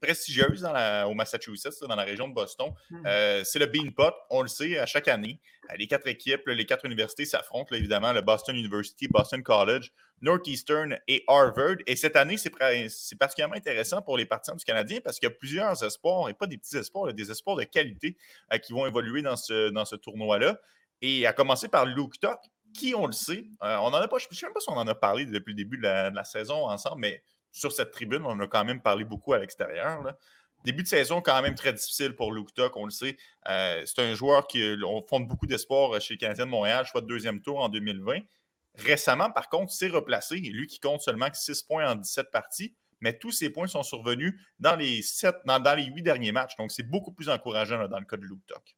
prestigieuse au Massachusetts, dans la région de Boston. Mm. c'est le Bean Pot, on le sait, à chaque année. les quatre équipes, les quatre universités s'affrontent, évidemment, le Boston University, Boston College, Northeastern et Harvard. Et cette année, c'est particulièrement intéressant pour les partisans du Canadien parce qu'il y a plusieurs espoirs, et pas des petits espoirs, des espoirs de qualité qui vont évoluer dans ce, dans ce tournoi-là. Et à commencer par Luke Tuck, qui, on le sait, euh, on en a pas, je ne sais même pas si on en a parlé depuis le début de la, saison ensemble, mais sur cette tribune, on a quand même parlé beaucoup à l'extérieur. Début de saison quand même très difficile pour Luke on le sait. Euh, c'est un joueur qui on fonde beaucoup d'espoir chez les Canadiens de Montréal, choix de deuxième tour en 2020. Récemment, par contre, s'est replacé. Lui qui compte seulement 6 points en 17 parties, mais tous ces points sont survenus dans les, 7, dans, les 8 derniers matchs. Donc, c'est beaucoup plus encourageant dans le cas de Luke Tuck.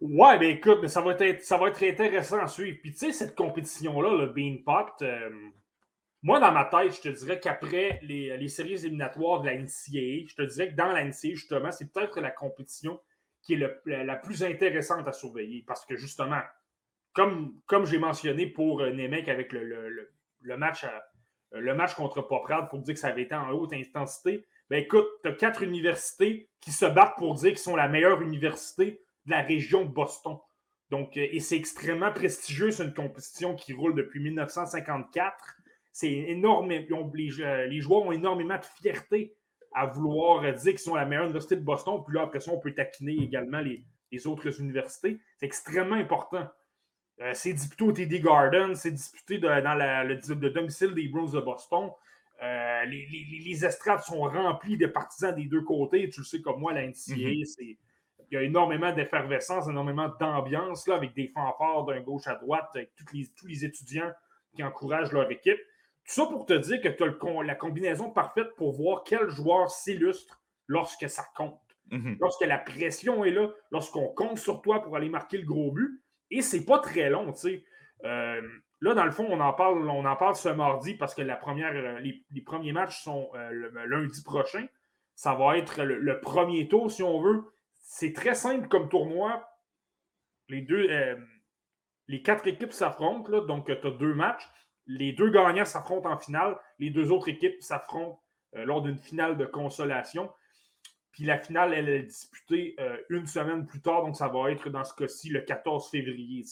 Ouais, ben écoute, mais ça va être, ça va être intéressant à suivre. Puis tu sais, cette compétition-là, le Bean Pot, euh, moi, dans ma tête, je te dirais qu'après les, séries éliminatoires de la NCAA, je te dirais que dans la NCAA, justement, c'est peut-être la compétition qui est la, plus intéressante à surveiller. Parce que justement, comme, comme j'ai mentionné pour euh, Nemec avec le, match le match contre Poprad pour dire que ça avait été en haute intensité, ben écoute, tu as quatre universités qui se battent pour dire qu'ils sont la meilleure université de la région de Boston. Donc, euh, et c'est extrêmement prestigieux. C'est une compétition qui roule depuis 1954. C'est énorme. Euh, les, joueurs ont énormément de fierté à vouloir dire qu'ils sont la meilleure université de Boston. Puis là, après ça, on peut taquiner également les, autres universités. C'est extrêmement important. Euh, c'est disputé au TD Garden, c'est disputé dans le, domicile des Bruins de Boston. Euh, les, estrades sont remplies de partisans des deux côtés. Tu le sais comme moi, la NCA, mm-hmm. il y a énormément d'effervescence, énormément d'ambiance avec des fanfares d'un gauche à droite, avec tous les étudiants qui encouragent leur équipe. Tout ça pour te dire que tu as la combinaison parfaite pour voir quel joueur s'illustre lorsque ça compte. Mm-hmm. Lorsque la pression est là, lorsqu'on compte sur toi pour aller marquer le gros but. Et c'est pas très long, tu sais. Euh, là, dans le fond, on en parle, on en parle ce mardi parce que la première, euh, les, premiers matchs sont euh, le, lundi prochain. Ça va être le, premier tour, si on veut. C'est très simple comme tournoi. Les deux, les quatre équipes s'affrontent, donc tu as deux matchs. Les deux gagnants s'affrontent en finale. Les deux autres équipes s'affrontent lors d'une finale de consolation. Puis la finale, elle est disputée euh, une semaine plus tard, donc ça va être dans ce cas-ci le 14 février.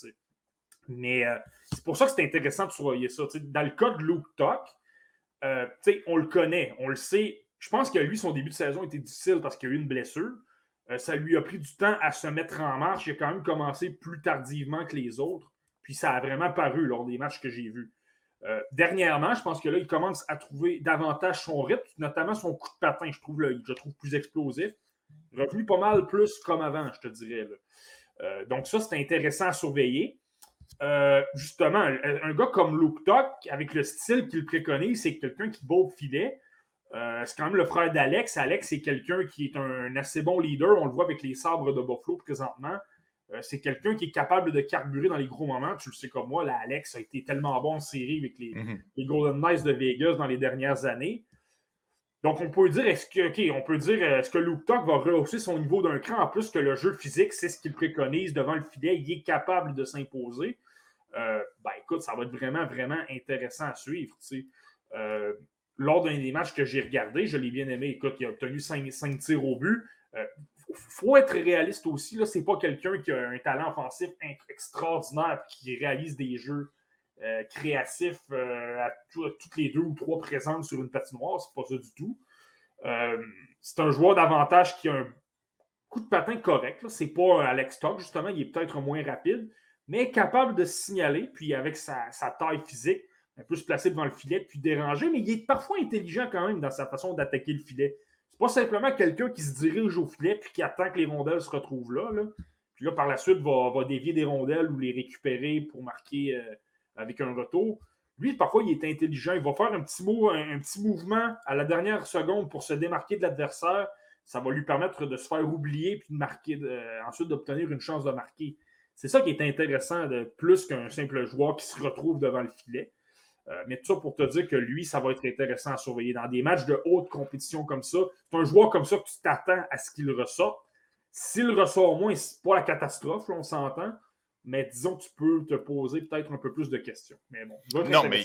Mais euh, c'est pour ça que c'est intéressant de surveiller ça. Dans le cas de Luke Tuck, euh, on le connaît, on le sait. Je pense que lui, son début de saison était difficile parce qu'il a eu une blessure. ça lui a pris du temps à se mettre en marche. Il a quand même commencé plus tardivement que les autres. Puis ça a vraiment paru lors des matchs que j'ai vus. Euh, dernièrement, je pense que là, il commence à trouver davantage son rythme, notamment son coup de patin, je trouve, je trouve plus explosif. Revenu pas mal plus comme avant, je te dirais. Euh, donc, ça, c'est intéressant à surveiller. Euh, justement, un, gars comme Luke Tuck, avec le style qu'il préconise, c'est quelqu'un qui bat au filet. c'est quand même le frère d'Alex. Alex, c'est quelqu'un qui est un assez bon leader. On le voit avec les sabres de Buffalo présentement. Euh, c'est quelqu'un qui est capable de carburer dans les gros moments. Tu le sais comme moi, Alex a été tellement bon en série avec mhm. les, Golden Knights de Vegas dans les dernières années. Donc, on peut dire, est-ce que, on peut dire, est-ce que Luke Tuck va rehausser son niveau d'un cran en plus que le jeu physique, c'est ce qu'il préconise devant le filet, il est capable de s'imposer. Euh, ben écoute, ça va être vraiment, vraiment intéressant à suivre. Euh, lors d'un des matchs que j'ai regardé, je l'ai bien aimé. Écoute, il a obtenu 5, tirs au but faut être réaliste aussi. Ce n'est pas quelqu'un qui a un talent offensif extraordinaire et qui réalise des jeux euh, créatifs euh, à, toutes les deux ou trois présentes sur une patinoire. C'est pas ça du tout. Euh, c'est un joueur d'avantage qui a un coup de patin correct. Ce n'est pas Alex Stock, justement. Il est peut-être moins rapide, mais capable de signaler. Puis avec sa, sa taille physique, un peu se placer devant le filet puis déranger. Mais il est parfois intelligent quand même dans sa façon d'attaquer le filet. C'est pas simplement quelqu'un qui se dirige au filet puis qui attend que les rondelles se retrouvent là. Puis là, par la suite, va, va dévier des rondelles ou les récupérer pour marquer euh, avec un retour. Lui, parfois, il est intelligent. Il va faire un petit, mouvement à la dernière seconde pour se démarquer de l'adversaire. Ça va lui permettre de se faire oublier puis de marquer, ensuite d'obtenir une chance de marquer. C'est ça qui est intéressant de plus qu'un simple joueur qui se retrouve devant le filet. Euh, mais tout ça pour te dire que lui, ça va être intéressant à surveiller. Dans des matchs de haute compétition comme ça, c'est un joueur comme ça que tu t'attends à ce qu'il ressorte. S'il ressort moins, c'est pas la catastrophe, on s'entend. Mais disons que tu peux te poser peut-être un peu plus de questions. Mais bon, non, mais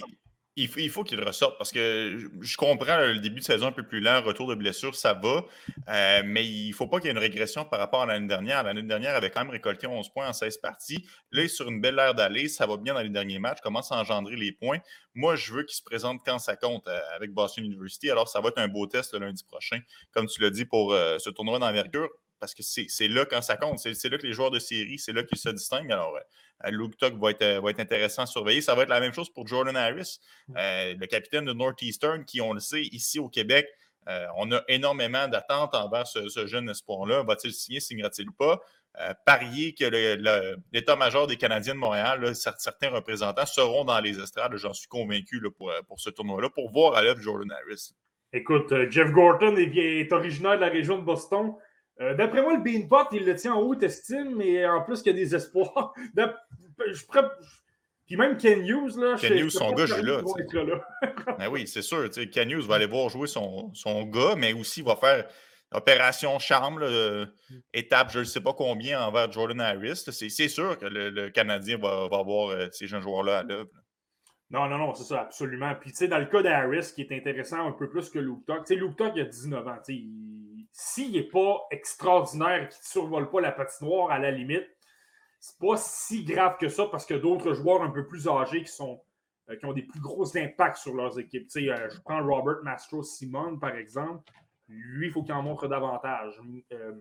il faut, qu'il ressorte parce que je comprends le début de saison un peu plus lent, retour de blessure, ça va, euh, mais il ne faut pas qu'il y ait une régression par rapport à l'année dernière. L'année dernière, avait quand même récolté 11 points en 16 parties. Là, il est sur une belle ère d'aller, ça va bien dans les derniers matchs, commence à engendrer les points. Moi, je veux qu'il se présente quand ça compte euh, avec Boston University. Alors, ça va être un beau test le lundi prochain, comme tu l'as dit, pour euh, ce tournoi d'envergure parce que c'est là quand ça compte. C'est là que les joueurs de série, c'est là qu'ils se distinguent. Alors, euh, Luke Tuck va être, euh, va être intéressant à surveiller. Ça va être la même chose pour Jordan Harris, mm. euh, le capitaine de Northeastern, qui, on le sait, ici au Québec, on a énormément d'attentes envers ce, jeune espoir-là. Va-t-il signer, signera-t-il pas? parier que l'état-major des Canadiens de Montréal, certains représentants seront dans les estrades, j'en suis convaincu pour, pour ce tournoi-là, pour voir à l'œuvre Jordan Harris. Écoute, Jeff Gorton est, est originaire de la région de Boston. Euh, d'après moi, le Beanpot, il le tient en haute estime, mais en plus, il y a des espoirs. *laughs* Je Puis même Ken Hughes, là. Ken Hughes, son gars, j'ai là. *laughs* ben oui, c'est sûr. Ken Hughes va aller voir jouer son, son gars, mais aussi va faire opération charme, étape, je ne sais pas combien envers Jordan Harris. C'est sûr que le, Canadien va, va avoir euh, ces jeunes joueurs-là à l'œuvre. Non, non, non, c'est ça, absolument. Puis, tu sais, dans le cas d'Harris, qui est intéressant un peu plus que Luke tu sais, Luke il a 19 ans. Tu sais, s'il n'est pas extraordinaire et qu'il ne survole pas la patinoire, à la limite, c'est pas si grave que ça parce que d'autres joueurs un peu plus âgés qui, sont, euh, qui ont des plus gros impacts sur leurs équipes. Euh, je prends Robert Mastro Simon, par exemple. Lui, il faut qu'il en montre davantage. Euh,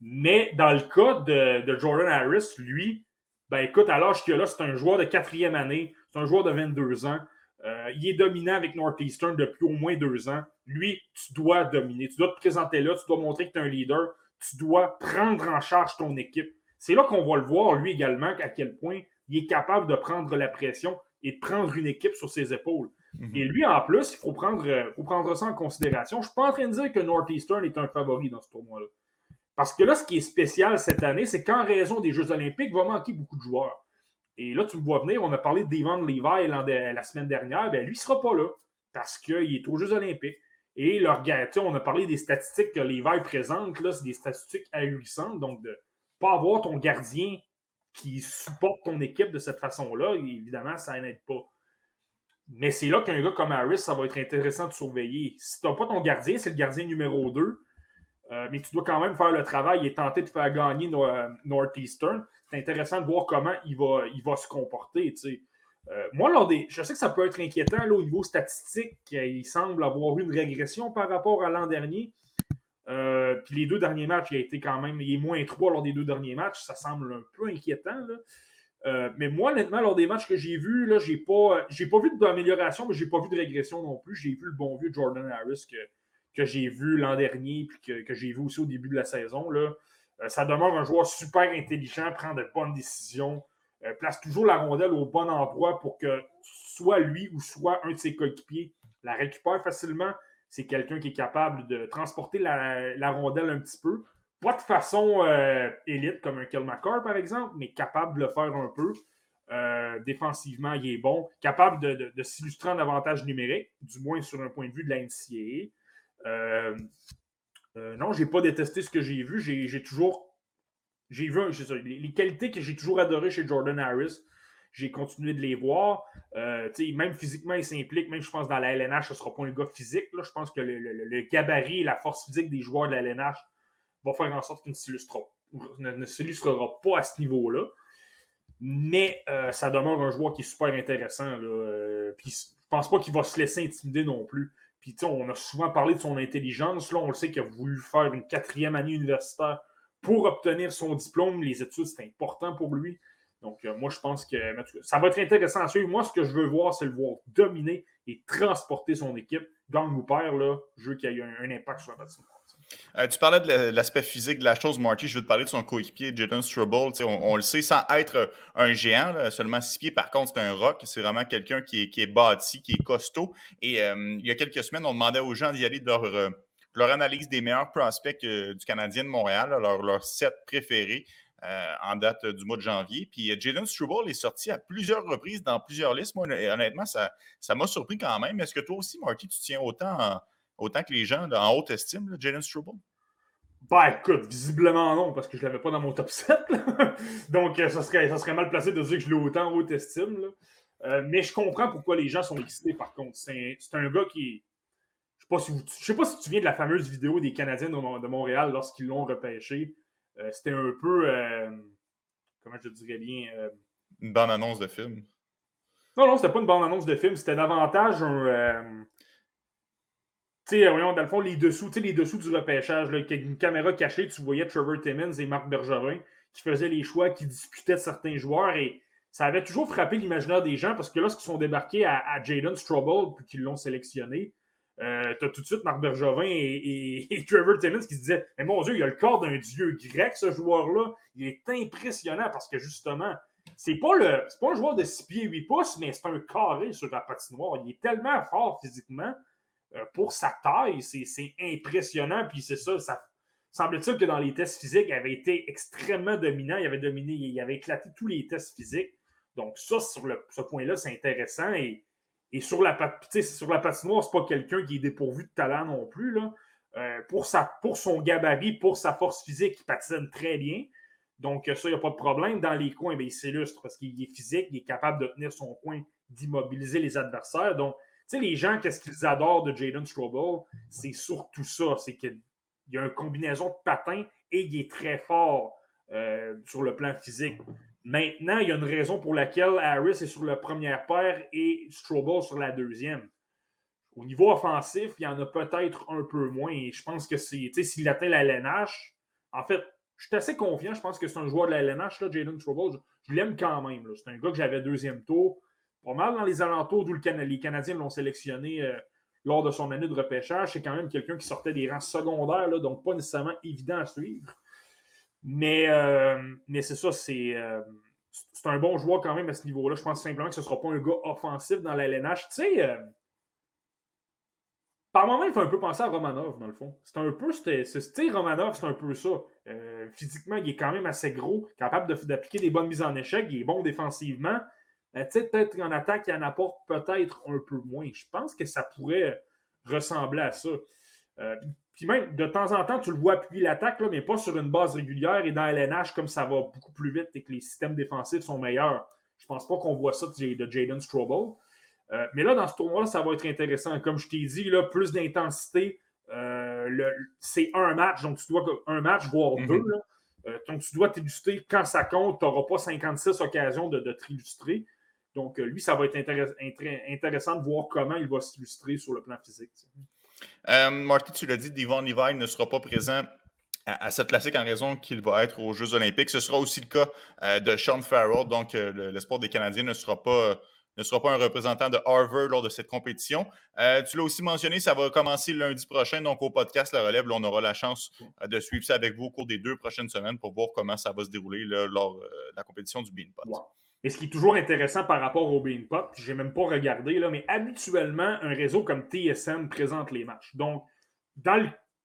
mais dans le cas de, Jordan Harris, lui, Ben écoute, à l'âge qu'il a là, c'est un joueur de quatrième année, c'est un joueur de 22 ans. Euh, il est dominant avec Northeastern depuis au moins deux ans. Lui, tu dois dominer. Tu dois te présenter là, tu dois montrer que tu es un leader. Tu dois prendre en charge ton équipe. C'est là qu'on va le voir, lui également, à quel point il est capable de prendre la pression et de prendre une équipe sur ses épaules. Mhm. Et lui, en plus, il faut prendre, euh, faut prendre ça en considération. Je ne suis pas en train de dire que Northeastern est un favori dans ce tournoi-là. Parce que là, ce qui est spécial cette année, c'est qu'en raison des Jeux olympiques, il va manquer beaucoup de joueurs. Et là, tu me vois venir, on a parlé Devon Levi la semaine dernière, bien, lui ne sera pas là parce qu'il est aux Jeux olympiques. Et leur, on a parlé des statistiques que Levi présente, là, c'est des statistiques ahurissantes. Donc, de ne pas avoir ton gardien qui supporte ton équipe de cette façon-là, évidemment, ça n'aide pas. Mais c'est là qu'un gars comme Harris, ça va être intéressant de surveiller. Si tu n'as pas ton gardien, c'est le gardien numéro 2, euh, mais tu dois quand même faire le travail et tenter de faire gagner euh, Northeastern. C'est intéressant de voir comment il va, il va se comporter. Euh, moi, lors des, je sais que ça peut être inquiétant au niveau statistique. Il semble avoir eu une régression par rapport à l'an dernier. puis les deux derniers matchs, il a été quand même, il est moins 3 lors des deux derniers matchs. Ça semble un peu inquiétant. Mais moi, honnêtement, lors des matchs que j'ai vus, là, j'ai pas, pas vu d'amélioration, mais j'ai pas vu de régression non plus. J'ai vu le bon vieux Jordan Harris que, que j'ai vu l'an dernier, puis que, que j'ai vu aussi au début de la saison. Là. Euh, ça demeure un joueur super intelligent, prend de bonnes décisions, euh, place toujours la rondelle au bon endroit pour que soit lui ou soit un de ses coéquipiers la récupère facilement. C'est quelqu'un qui est capable de transporter la, la rondelle un petit peu, pas de façon euh, élite comme un Kel par exemple, mais capable de le faire un peu. Défensivement, il est bon. Capable de, s'illustrer en avantage numérique, du moins sur un point de vue de la NCAA. Euh, non, je n'ai pas détesté ce que j'ai vu. J'ai toujours. J'ai vu les, qualités que j'ai toujours adorées chez Jordan Harris. J'ai continué de les voir. même physiquement, il s'implique. Même, je pense, dans la LNH, ce ne sera pas un gars physique. Là. Je pense que le, gabarit et la force physique des joueurs de la LNH va faire en sorte qu'il ne s'illustrera pas à ce niveau-là. Mais euh, ça demeure un joueur qui est super intéressant. Là. Euh, puis je pense pas qu'il va se laisser intimider non plus. On a souvent parlé de son intelligence. Là, on le sait qu'il a voulu faire une quatrième année universitaire pour obtenir son diplôme. Les études, c'est important pour lui. Donc, euh, moi, je pense que ça va être intéressant à suivre. Moi, ce que je veux voir, c'est le voir dominer et transporter son équipe. Gang ou père, là, je veux qu'il y ait un, impact sur la patinoire. Euh, tu parlais de l'aspect physique de la chose, Marty. Je veux te parler de son coéquipier, Jaden Struble. On, le sait, sans être un géant, seulement six pieds. Par contre, c'est un rock. C'est vraiment quelqu'un qui est, qui est, bâti, qui est costaud. Et euh, il y a quelques semaines, on demandait aux gens d'y aller de leur, euh, leur, analyse des meilleurs prospects du Canadien de Montréal, leur, leur set préféré. en date du mois de janvier. Puis Jaden Struble est sorti à plusieurs reprises dans plusieurs listes. Moi, honnêtement, ça m'a surpris quand même. Est-ce que toi aussi, Marty, tu tiens autant autant que les gens en haute estime, Jalen Struble? Ben écoute, visiblement non, parce que je ne l'avais pas dans mon top 7. *laughs* Donc, euh, ça, serait, ça serait mal placé de dire que je l'ai autant en haute estime. Euh, mais je comprends pourquoi les gens sont excités, par contre. C'est un gars qui. Je ne sais, sais, pas si tu viens de la fameuse vidéo des Canadiens de, Montréal lorsqu'ils l'ont repêché. Euh, c'était un peu. comment je dirais bien Une bande-annonce de film. Non, non, c'était pas une bande-annonce de film. C'était davantage un tu sais, voyons, dans le fond, les dessous, les dessous du repêchage, là, une caméra cachée, tu voyais Trevor Timmons et Marc Bergerin qui faisaient les choix, qui discutaient de certains joueurs et ça avait toujours frappé l'imaginaire des gens parce que lorsqu'ils sont débarqués à, à Jaden Strobel puis qu'ils l'ont sélectionné, euh, tu as tout de suite Marc Bergevin et, *laughs* Trevor Timmons qui se disaient Mais mon Dieu, il a le corps d'un dieu grec, ce joueur-là. Il est impressionnant parce que justement, c'est pas, pas un joueur de 6 pieds 8 pouces, mais c'est un carré sur la patinoire. Il est tellement fort physiquement pour sa taille, c'est impressionnant. Puis c'est ça, ça semble-t-il que dans les tests physiques, il avait été extrêmement dominant. Il avait dominé, il avait éclaté tous les tests physiques. Donc, ça, sur ce point-là, c'est intéressant. Et, sur, la, sur la patinoire, ce n'est pas quelqu'un qui est dépourvu de talent non plus. Euh, pour, son gabarit, pour sa force physique, il patine très bien. Donc, ça, il n'y a pas de problème. Dans les coins, bien, il s'illustre parce qu'il est physique, il est capable de tenir son coin, d'immobiliser les adversaires. Donc, les gens, qu'est-ce qu'ils adorent de Jaden Strobel? C'est surtout ça. C'est qu'il y a une combinaison de patins et il est très fort euh, sur le plan physique. Maintenant, il y a une raison pour laquelle Harris est sur la première paire et Strobel sur la deuxième. Au niveau offensif, il y en a peut-être un peu moins. Je pense que s'il atteint la LNH, en fait, je suis assez confiant. Je pense que c'est un joueur de la LNH, là, Jaden Strobel. je l'aime quand même. C'est un gars que j'avais deuxième tour. Pas mal dans les alentours d'où les Canadiens l'ont sélectionné euh, lors de son année de repêchage. C'est quand même quelqu'un qui sortait des rangs secondaires, donc pas nécessairement évident à suivre. Mais, euh, mais c'est ça, c'est c'est un bon joueur quand même à ce niveau-là. Je pense simplement que ce ne sera pas un gars offensif dans la LNH. Tu sais, euh, par moment, il faut un peu penser à Romanov, dans le fond. C'est un peu style Romanov, c'est un peu ça. Euh, physiquement, il est quand même assez gros, capable d'appliquer des bonnes mises en échec, il est bon défensivement. Euh, tu sais, peut-être en attaque, il en apporte peut-être un peu moins. Je pense que ça pourrait ressembler à ça. Puis même, de temps en temps, tu le vois appuyer l'attaque, mais pas sur une base régulière. Et dans LNH, comme ça va beaucoup plus vite et que les systèmes défensifs sont meilleurs, je ne pense pas qu'on voit ça de Jaden Strobel. Euh, mais là, dans ce tournoi ça va être intéressant. Comme je t'ai dit, là, plus d'intensité. Euh, c'est un match, donc tu dois un match, voire mhm. deux. Euh, donc tu dois t'illustrer quand ça compte. Tu n'auras pas 56 occasions de, de t'illustrer. Donc lui, ça va être intéressant de voir comment il va s'illustrer sur le plan physique. Euh, Marty, tu l'as dit, Devon Levi ne sera pas présent à, cette classique en raison qu'il va être aux Jeux Olympiques. Ce sera aussi le cas euh, de Sean Farrell, donc euh, l'espoir des Canadiens ne sera pas ne sera pas un représentant de Harvard lors de cette compétition. tu l'as aussi mentionné, ça va commencer lundi prochain, donc au podcast La Relève, on aura la chance de suivre ça avec vous au cours des deux prochaines semaines pour voir comment ça va se dérouler lors de la compétition du Beanpot. Et ce qui est toujours intéressant par rapport au Beanpot, je n'ai même pas regardé, là, mais habituellement, un réseau comme TSM présente les matchs. Donc,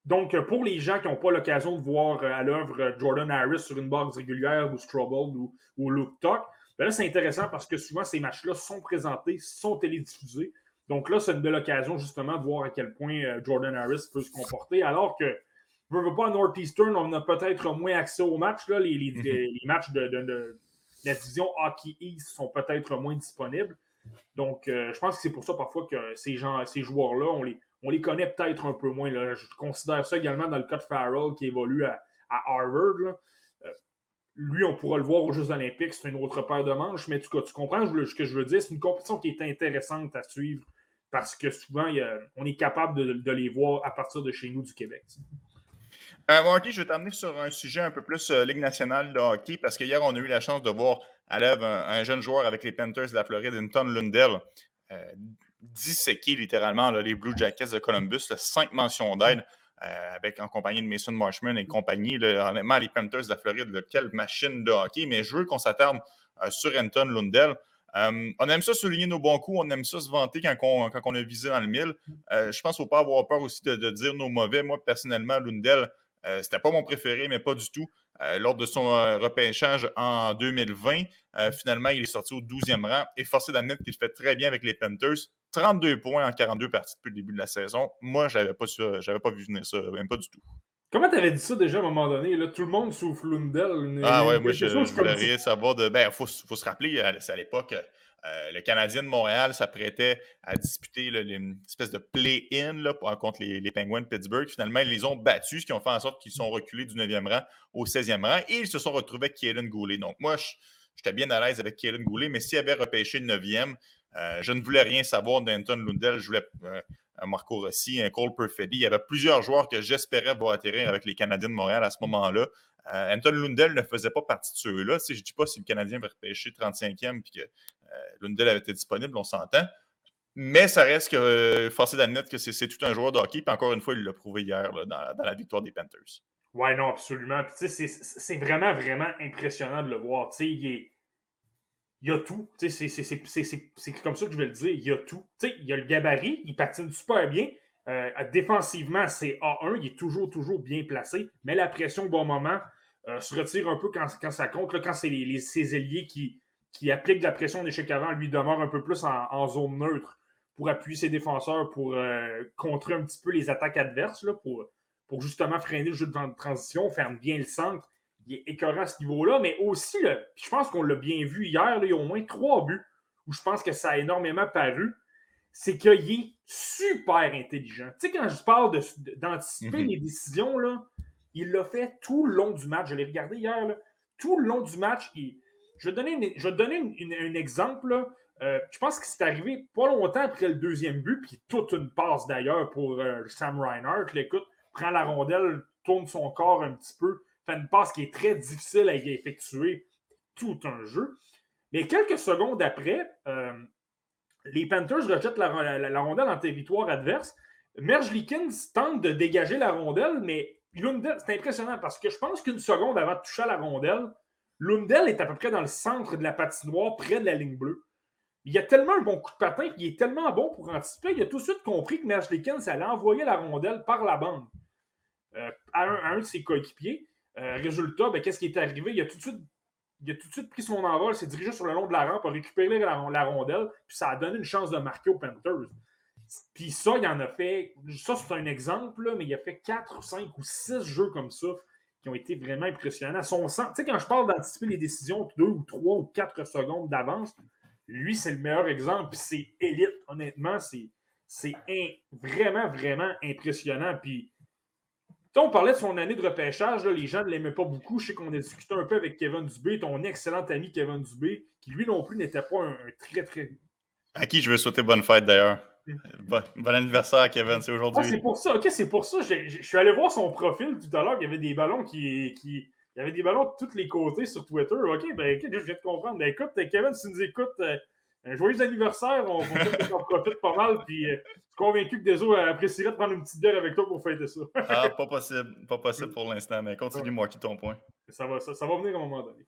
donc pour les gens qui n'ont pas l'occasion de voir euh, à l'œuvre euh, Jordan Harris sur une box régulière ou Strobel ou, ou Luke Tuck, ben là, c'est intéressant parce que souvent, ces matchs-là sont présentés, sont télédiffusés. Donc là, c'est une belle occasion justement de voir à quel point euh, Jordan Harris peut se comporter. Alors que, je ne veux pas à Northeastern, on a peut-être moins accès aux matchs, là, les, mm-hmm. matchs de la division Hockey East sont peut-être moins disponibles. Donc, euh, je pense que c'est pour ça parfois que ces, gens, ces joueurs-là, on les, on les connaît peut-être un peu moins. Là. Je considère ça également dans le cas de Farrell qui évolue à, Harvard. Euh, lui, on pourra le voir aux Jeux Olympiques, c'est une autre paire de manches, mais tu, tu comprends ce que je veux dire? C'est une compétition qui est intéressante à suivre parce que souvent, on est capable de, les voir à partir de chez nous du Québec. Euh, je vais t'amener sur un sujet un peu plus euh, Ligue nationale de hockey parce qu'hier, on a eu la chance de voir à l'œuvre un, jeune joueur avec les Panthers de la Floride, Inton Lundell, euh, disséquer littéralement les Blue Jackets de Columbus, cinq mentions d'aide. Euh, avec en compagnie de Mason Marshman et compagnie. honnêtement, les Panthers de la Floride, quelle machine de hockey. Mais je veux qu'on s'attarde sur Anton Lundell. on aime ça souligner nos bons coups, on aime ça se vanter quand on, quand on a visé dans le mille. je pense qu'il ne faut pas avoir peur aussi de, de, dire nos mauvais. Moi, personnellement, Lundell, euh, C'était pas mon préféré, mais pas du tout. Euh, lors de son euh, repêchage en 2020, finalement, il est sorti au 12e rang et forcé d'admettre qu'il fait très bien avec les Panthers. 32 points en 42 parties depuis le début de la saison. Moi, je n'avais pas, pas vu venir ça, même pas du tout. Comment tu avais dit ça déjà à un moment donné? Là, tout le monde souffle Lundell. Ah ouais, moi, je, je voulais rien savoir de. Ben, il faut, faut, se rappeler, à l'époque, euh, le Canadien de Montréal s'apprêtait à disputer une espèce de play-in contre les, Penguins de Pittsburgh. Finalement, ils les ont battus, ce qui ont fait en sorte qu'ils sont reculés du 9e rang au 16e rang et ils se sont retrouvés avec Kaelin Goulet. Donc, moi, j'étais bien à l'aise avec Kaelin Goulet, mais s'il avait repêché le 9e, euh, je ne voulais rien savoir d'Anton Lundell. Je voulais euh, Marco Rossi, un Cole Perfetti. Il y avait plusieurs joueurs que j'espérais voir atterrir avec les Canadiens de Montréal à ce moment-là. Anton Lundell ne faisait pas partie de ceux-là. je ne dis pas si le Canadien va repêcher 35e et que euh, Lundell avait été disponible, on s'entend. Mais ça reste que, euh, forcé d'admettre que c'est tout un joueur de hockey. Puis encore une fois, il l'a prouvé hier dans, la victoire des Panthers. Oui, non, absolument. c'est vraiment, vraiment impressionnant de le voir. il, y a tout. C'est comme ça que je vais le dire. Il y a tout. il y a le gabarit, il patine super bien. Euh, défensivement, c'est A1, il est toujours, toujours bien placé. Mais la pression au bon moment se retire un peu quand, ça compte. quand c'est les, ses ailiers qui, qui applique de la pression d'échec avant lui demeure un peu plus en, zone neutre pour appuyer ses défenseurs, pour euh, contrer un petit peu les attaques adverses, là, pour, pour justement freiner le jeu de transition, faire bien le centre. Il est écœurant à ce niveau-là, mais aussi, je pense qu'on l'a bien vu hier, il y a au moins trois buts où je pense que ça a énormément paru. C'est qu'il est super intelligent. Tu sais, quand je parle d'anticiper mm-hmm. les décisions, là, il l'a fait tout le long du match. Je l'ai regardé hier. tout le long du match, il, je vais te donner, un exemple. Euh, je pense que c'est arrivé pas longtemps après le deuxième but, puis toute une passe d'ailleurs pour euh, Sam Reinhardt. Écoute, prend la rondelle, tourne son corps un petit peu, fait une passe qui est très difficile à effectuer. tout un jeu. Mais quelques secondes après, euh, les Panthers rejettent la, rondelle en territoire adverse. Merge Likens tente de dégager la rondelle, mais c'est impressionnant parce que je pense qu'une seconde avant de toucher à la rondelle, Lundell est à peu près dans le centre de la patinoire, près de la ligne bleue. Il a tellement un bon coup de patin, il est tellement bon pour anticiper, il a tout de suite compris que Merge Likens allait envoyer la rondelle par la bande euh, à, un, de ses coéquipiers. Euh, résultat, ben, qu'est-ce qui est arrivé? Il a tout de suite il tout de suite pris son envol, s'est dirigé sur le long de la rampe, a récupéré la, rondelle, puis ça a donné une chance de marquer aux Panthers. Puis ça, il en a fait, ça c'est un exemple, mais il a fait 4, 5 ou 6 jeux comme ça qui ont été vraiment impressionnants. Son sens, tu sais, quand je parle d'anticiper les décisions 2 ou 3 ou 4 secondes d'avance, lui, c'est le meilleur exemple, puis c'est élite, honnêtement, c'est vraiment, vraiment impressionnant. Puis on parlait de son année de repêchage, les gens ne l'aimaient pas beaucoup. Je sais qu'on a discuté un peu avec Kevin Dubé, ton excellent ami Kevin Dubé, qui lui non plus n'était pas un, très, très. À qui je veux souhaiter bonne fête d'ailleurs. Bon, anniversaire, Kevin, c'est aujourd'hui. Ah, c'est pour ça, ok, c'est pour ça. Je, suis allé voir son profil tout à l'heure. Il y avait des ballons qui, qui. Il y avait des ballons de tous les côtés sur Twitter. OK, ben je viens de comprendre. Ben, écoute, Kevin, si tu nous écoutes, euh, un joyeux anniversaire. On, on, profite pas mal. Puis, euh, je suis convaincu que Deso apprécierait de prendre une petite bière avec toi pour fêter ça. ah, pas possible. Pas possible *laughs* pour l'instant, mais continue-moi qui ton point. Ça va, ça, va venir à un moment donné.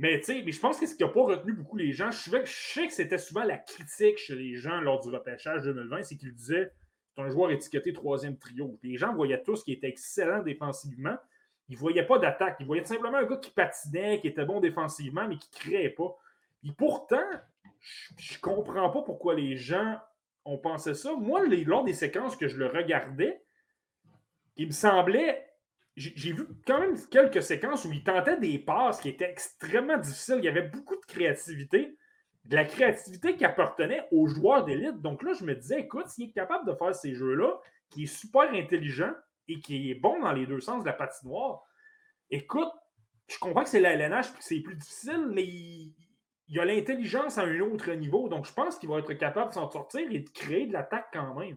Mais mais je pense que ce qui n'a pas retenu beaucoup les gens, je sais, que c'était souvent la critique chez les gens lors du repêchage 2020, c'est qu'ils disaient c'est un joueur étiqueté troisième trio. Les gens voyaient tous qu'il était excellent défensivement. Ils ne voyaient pas d'attaque. Ils voyaient simplement un gars qui patinait, qui était bon défensivement, mais qui ne créait pas. Et pourtant, je, ne comprends pas pourquoi les gens ont pensé ça. Moi, lors des séquences que je le regardais, il me semblait. J'ai vu quand même quelques séquences où il tentait des passes qui étaient extrêmement difficiles. Il y avait beaucoup de créativité, de la créativité qui appartenait aux joueurs d'élite. Donc là, je me disais, écoute, s'il est capable de faire ces jeux-là, qui est super intelligent et qui est bon dans les deux sens de la patinoire, écoute, je comprends que c'est la LNH c'est plus difficile, mais il, il a l'intelligence à un autre niveau. Donc, je pense qu'il va être capable de s'en sortir et de créer de l'attaque quand même.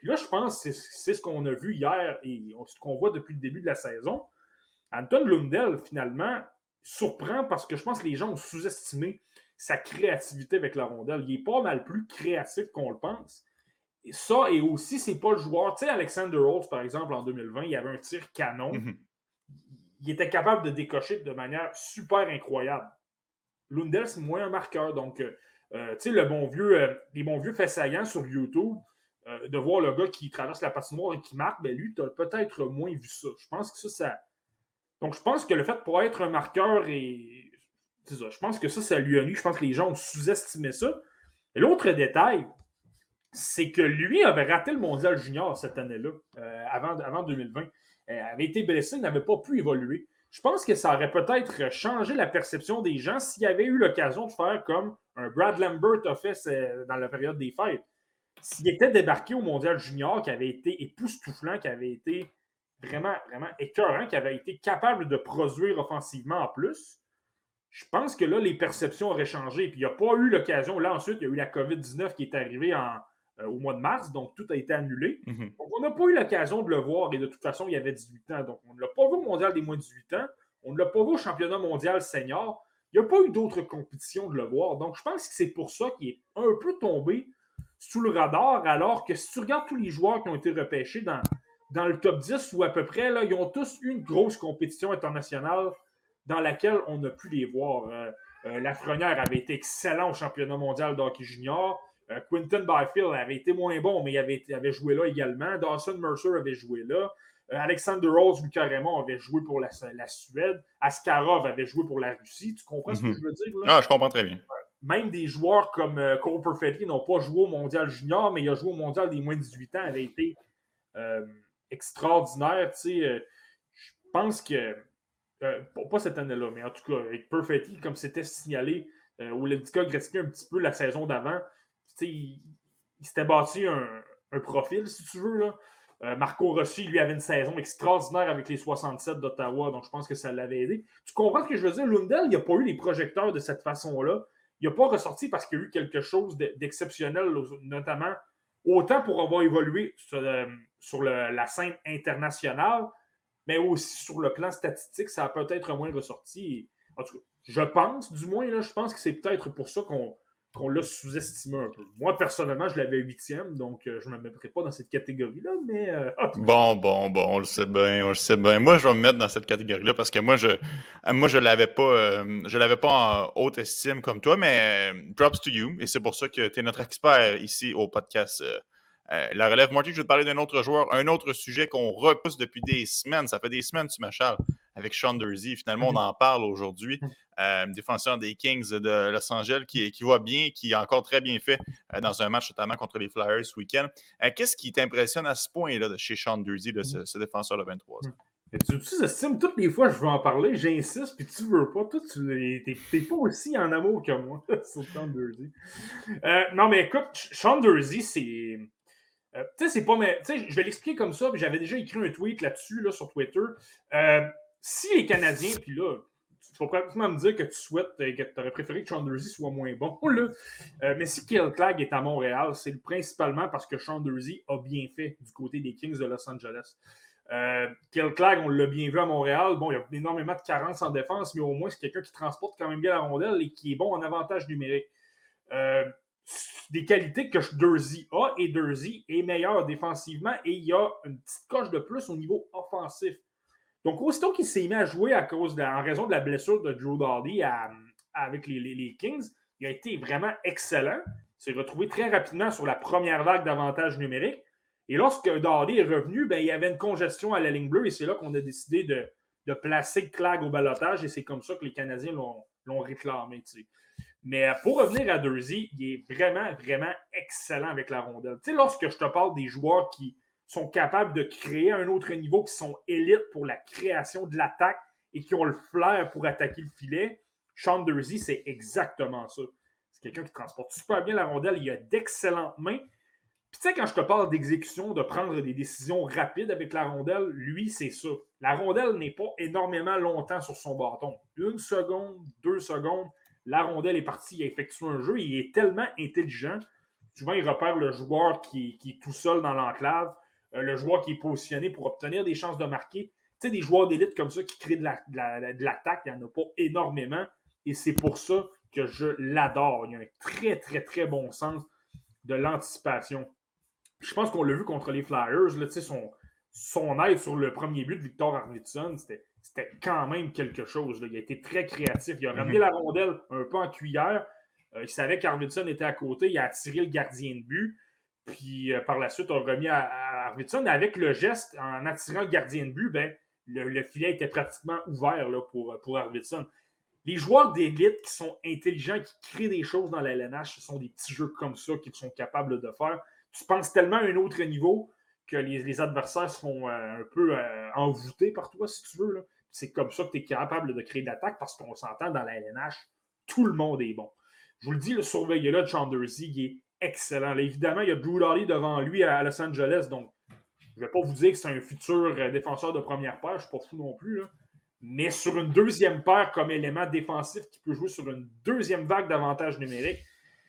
Puis là, je pense que c'est ce qu'on a vu hier et ce qu'on voit depuis le début de la saison. Anton Lundell, finalement, surprend parce que je pense que les gens ont sous-estimé sa créativité avec la rondelle. Il est pas mal plus créatif qu'on le pense. Et ça, et aussi, c'est pas le joueur. Tu sais, Alexander Rose, par exemple, en 2020, il avait un tir canon. Mm-hmm. Il était capable de décocher de manière super incroyable. Lundell, c'est moins un marqueur. Donc, euh, euh, tu sais, le bon vieux, euh, les bons vieux faits saillants sur YouTube, de voir le gars qui traverse la patinoire et qui marque, ben lui, tu as peut-être moins vu ça. Je pense que ça, ça. Donc, je pense que le fait pour être un marqueur et. Je pense que ça, ça lui a nu. Je pense que les gens ont sous-estimé ça. L'autre détail, c'est que lui avait raté le mondial junior cette année-là, avant, avant 2020. Il avait été blessé, n'avait pas pu évoluer je pense que ça aurait peut-être changé la perception des gens s'il avait eu l'occasion de faire comme un Brad Lambert a fait dans la période des fêtes. S'il était débarqué au Mondial Junior, qui avait été époustouflant, qui avait été vraiment, vraiment écœurant, qui avait été capable de produire offensivement en plus, je pense que là, les perceptions auraient changé. Puis il n'y a pas eu l'occasion. Là, ensuite, il y a eu la COVID-19 qui est arrivée en, euh, au mois de mars, donc tout a été annulé. Mhm. on n'a pas eu l'occasion de le voir et de toute façon, il y avait 18 ans. Donc, on ne l'a pas vu au mondial des moins de 18 ans. On ne l'a pas vu au championnat mondial senior. Il n'y a pas eu d'autres compétitions de le voir. Donc, je pense que c'est pour ça qu'il est un peu tombé sous le radar, alors que si tu regardes tous les joueurs qui ont été repêchés dans, dans le top 10 ou à peu près, là, ils ont tous eu une grosse compétition internationale dans laquelle on a pu les voir. Euh, euh, Lafrenière avait été excellent au championnat mondial d'hockey junior. Euh, Quinton Byfield avait été moins bon, mais il avait, avait, joué là également. Dawson Mercer avait joué là. Euh, Alexander Rose, Lucas Raymond avait joué pour la, Suède. Askarov avait joué pour la Russie. Tu comprends ce que mhm. je veux dire? Là? Ah, je comprends très bien. Même des joueurs comme euh, Cole Perfetti n'ont pas joué au mondial junior, mais il a joué au mondial des moins de 18 ans. avait été extraordinaire. je pense que, pas cette année-là, mais en tout cas, avec Perfetti, comme c'était signalé, où Ledica Gretzky un petit peu la saison d'avant, il, s'était bâti un, profil, si tu veux. Là. Euh, Marco Rossi, lui, avait une saison extraordinaire avec les 67 d'Ottawa, donc je pense que ça l'avait aidé. Tu comprends ce que je veux dire? Lundell, il n'a pas eu les projecteurs de cette façon-là. Il n'a pas ressorti parce qu'il y a eu quelque chose d'exceptionnel, notamment autant pour avoir évolué sur, euh, la scène internationale, mais aussi sur le plan statistique, ça a peut-être moins ressorti. En tout cas, Je pense, du moins, là, je pense que c'est peut-être pour ça qu'on qu'on l'a sous-estimé un peu. Moi, personnellement, je l'avais huitième, donc euh, je ne me mettrai pas dans cette catégorie-là, mais... Euh, bon, bon, bon, on le sait bien, on le sait bien. Moi, je vais me mettre dans cette catégorie-là parce que moi, je euh, moi, je l'avais pas, pas en haute estime comme toi, mais props to you, et c'est pour ça que tu es notre expert ici au podcast La Relève. Marty, je vais te parler d'un autre joueur, un autre sujet qu'on repousse depuis des semaines. Ça fait des semaines, tu m'achales avec Sean Dursey. Finalement, on mhm. en parle aujourd'hui. Mhm. Euh, défenseur des Kings de Los Angeles qui, qui voit bien, qui a encore très bien fait euh, dans un match notamment contre les Flyers ce week-end. Euh, qu'est-ce qui t'impressionne à ce point-là de chez Sean Dursey, de ce, défenseur de 23 ans? Tu, tu estimes toutes les fois je veux en parler, j'insiste, puis tu veux pas. Toi, tu n'es pas aussi en amour que moi *laughs* sur Sean Dursey. non, mais écoute, Sean Dursey, c'est. tu sais, c'est pas. Mais, je vais l'expliquer comme ça, puis j'avais déjà écrit un tweet là-dessus là, sur Twitter si les Canadiens, puis là, tu vas pratiquement me dire que tu souhaites, euh, que tu aurais préféré que Sean soit moins bon, *laughs* là. Euh, mais si Kill Clag est à Montréal, c'est principalement parce que Sean a bien fait du côté des Kings de Los Angeles. Euh, Clag, on l'a bien vu à Montréal. Bon, il y a énormément de carences en défense, mais au moins, c'est quelqu'un qui transporte quand même bien la rondelle et qui est bon en avantage numérique. Euh, des qualités que Dursey a et Dursey est meilleur défensivement et il y a une petite coche de plus au niveau offensif. Donc, aussitôt qu'il s'est mis à jouer en raison de la blessure de Drew Doughty avec les, Kings, il a été vraiment excellent. Il s'est retrouvé très rapidement sur la première vague d'avantages numériques. Et lorsque Doughty est revenu, ben, il y avait une congestion à la ligne bleue et c'est là qu'on a décidé de, placer Clag au balotage et c'est comme ça que les Canadiens l'ont réclamé. Mais pour revenir à Dursey, il est vraiment, vraiment excellent avec la rondelle. Lorsque je te parle des joueurs qui, sont capables de créer un autre niveau, qui sont élites pour la création de l'attaque et qui ont le flair pour attaquer le filet. Sean Dursey, c'est exactement ça. C'est quelqu'un qui transporte super bien la rondelle. Il a d'excellentes mains. Puis tu sais, quand je te parle d'exécution, de prendre des décisions rapides avec la rondelle, lui, c'est ça. La rondelle n'est pas énormément longtemps sur son bâton. Une seconde, deux secondes, la rondelle est partie, il a effectué un jeu. Il est tellement intelligent. Souvent, il repère le joueur qui est tout seul dans l'enclave. Euh, le joueur qui est positionné pour obtenir des chances de marquer. Tu sais, des joueurs d'élite comme ça qui créent de l'attaque, il n'y en a pas énormément. Et c'est pour ça que je l'adore. Il y a un très, très, très bon sens de l'anticipation. Je pense qu'on l'a vu contre les Flyers. Là, son, son aide sur le premier but de Victor Arvidsson, c'était quand même quelque chose. Il a été très créatif. Il a ramené mhm. la rondelle un peu en cuillère. Euh, il savait qu'Arvidsson était à côté. Il a attiré le gardien de but. Puis euh, par la suite, on a remis à, Arvidsson. Avec le geste, en attirant le gardien de but, ben, le, filet était pratiquement ouvert là, pour, pour Arvidsson. Les joueurs d'élite qui sont intelligents, qui créent des choses dans la LNH, ce sont des petits jeux comme ça qu'ils sont capables de faire. Tu penses tellement à un autre niveau que les, adversaires seront euh, un peu euh, envoûtés par toi, si tu veux. C'est comme ça que tu es capable de créer d'attaque parce qu'on s'entend dans la LNH, tout le monde est bon. Je vous le dis, le surveiller-là de Chandersy, il est excellent. évidemment, il y a Drew Dolly devant lui à Los Angeles, donc je ne vais pas vous dire que c'est un futur euh, défenseur de première paire, je ne suis pas fou non plus. Mais sur une deuxième paire comme élément défensif qui peut jouer sur une deuxième vague d'avantages numériques,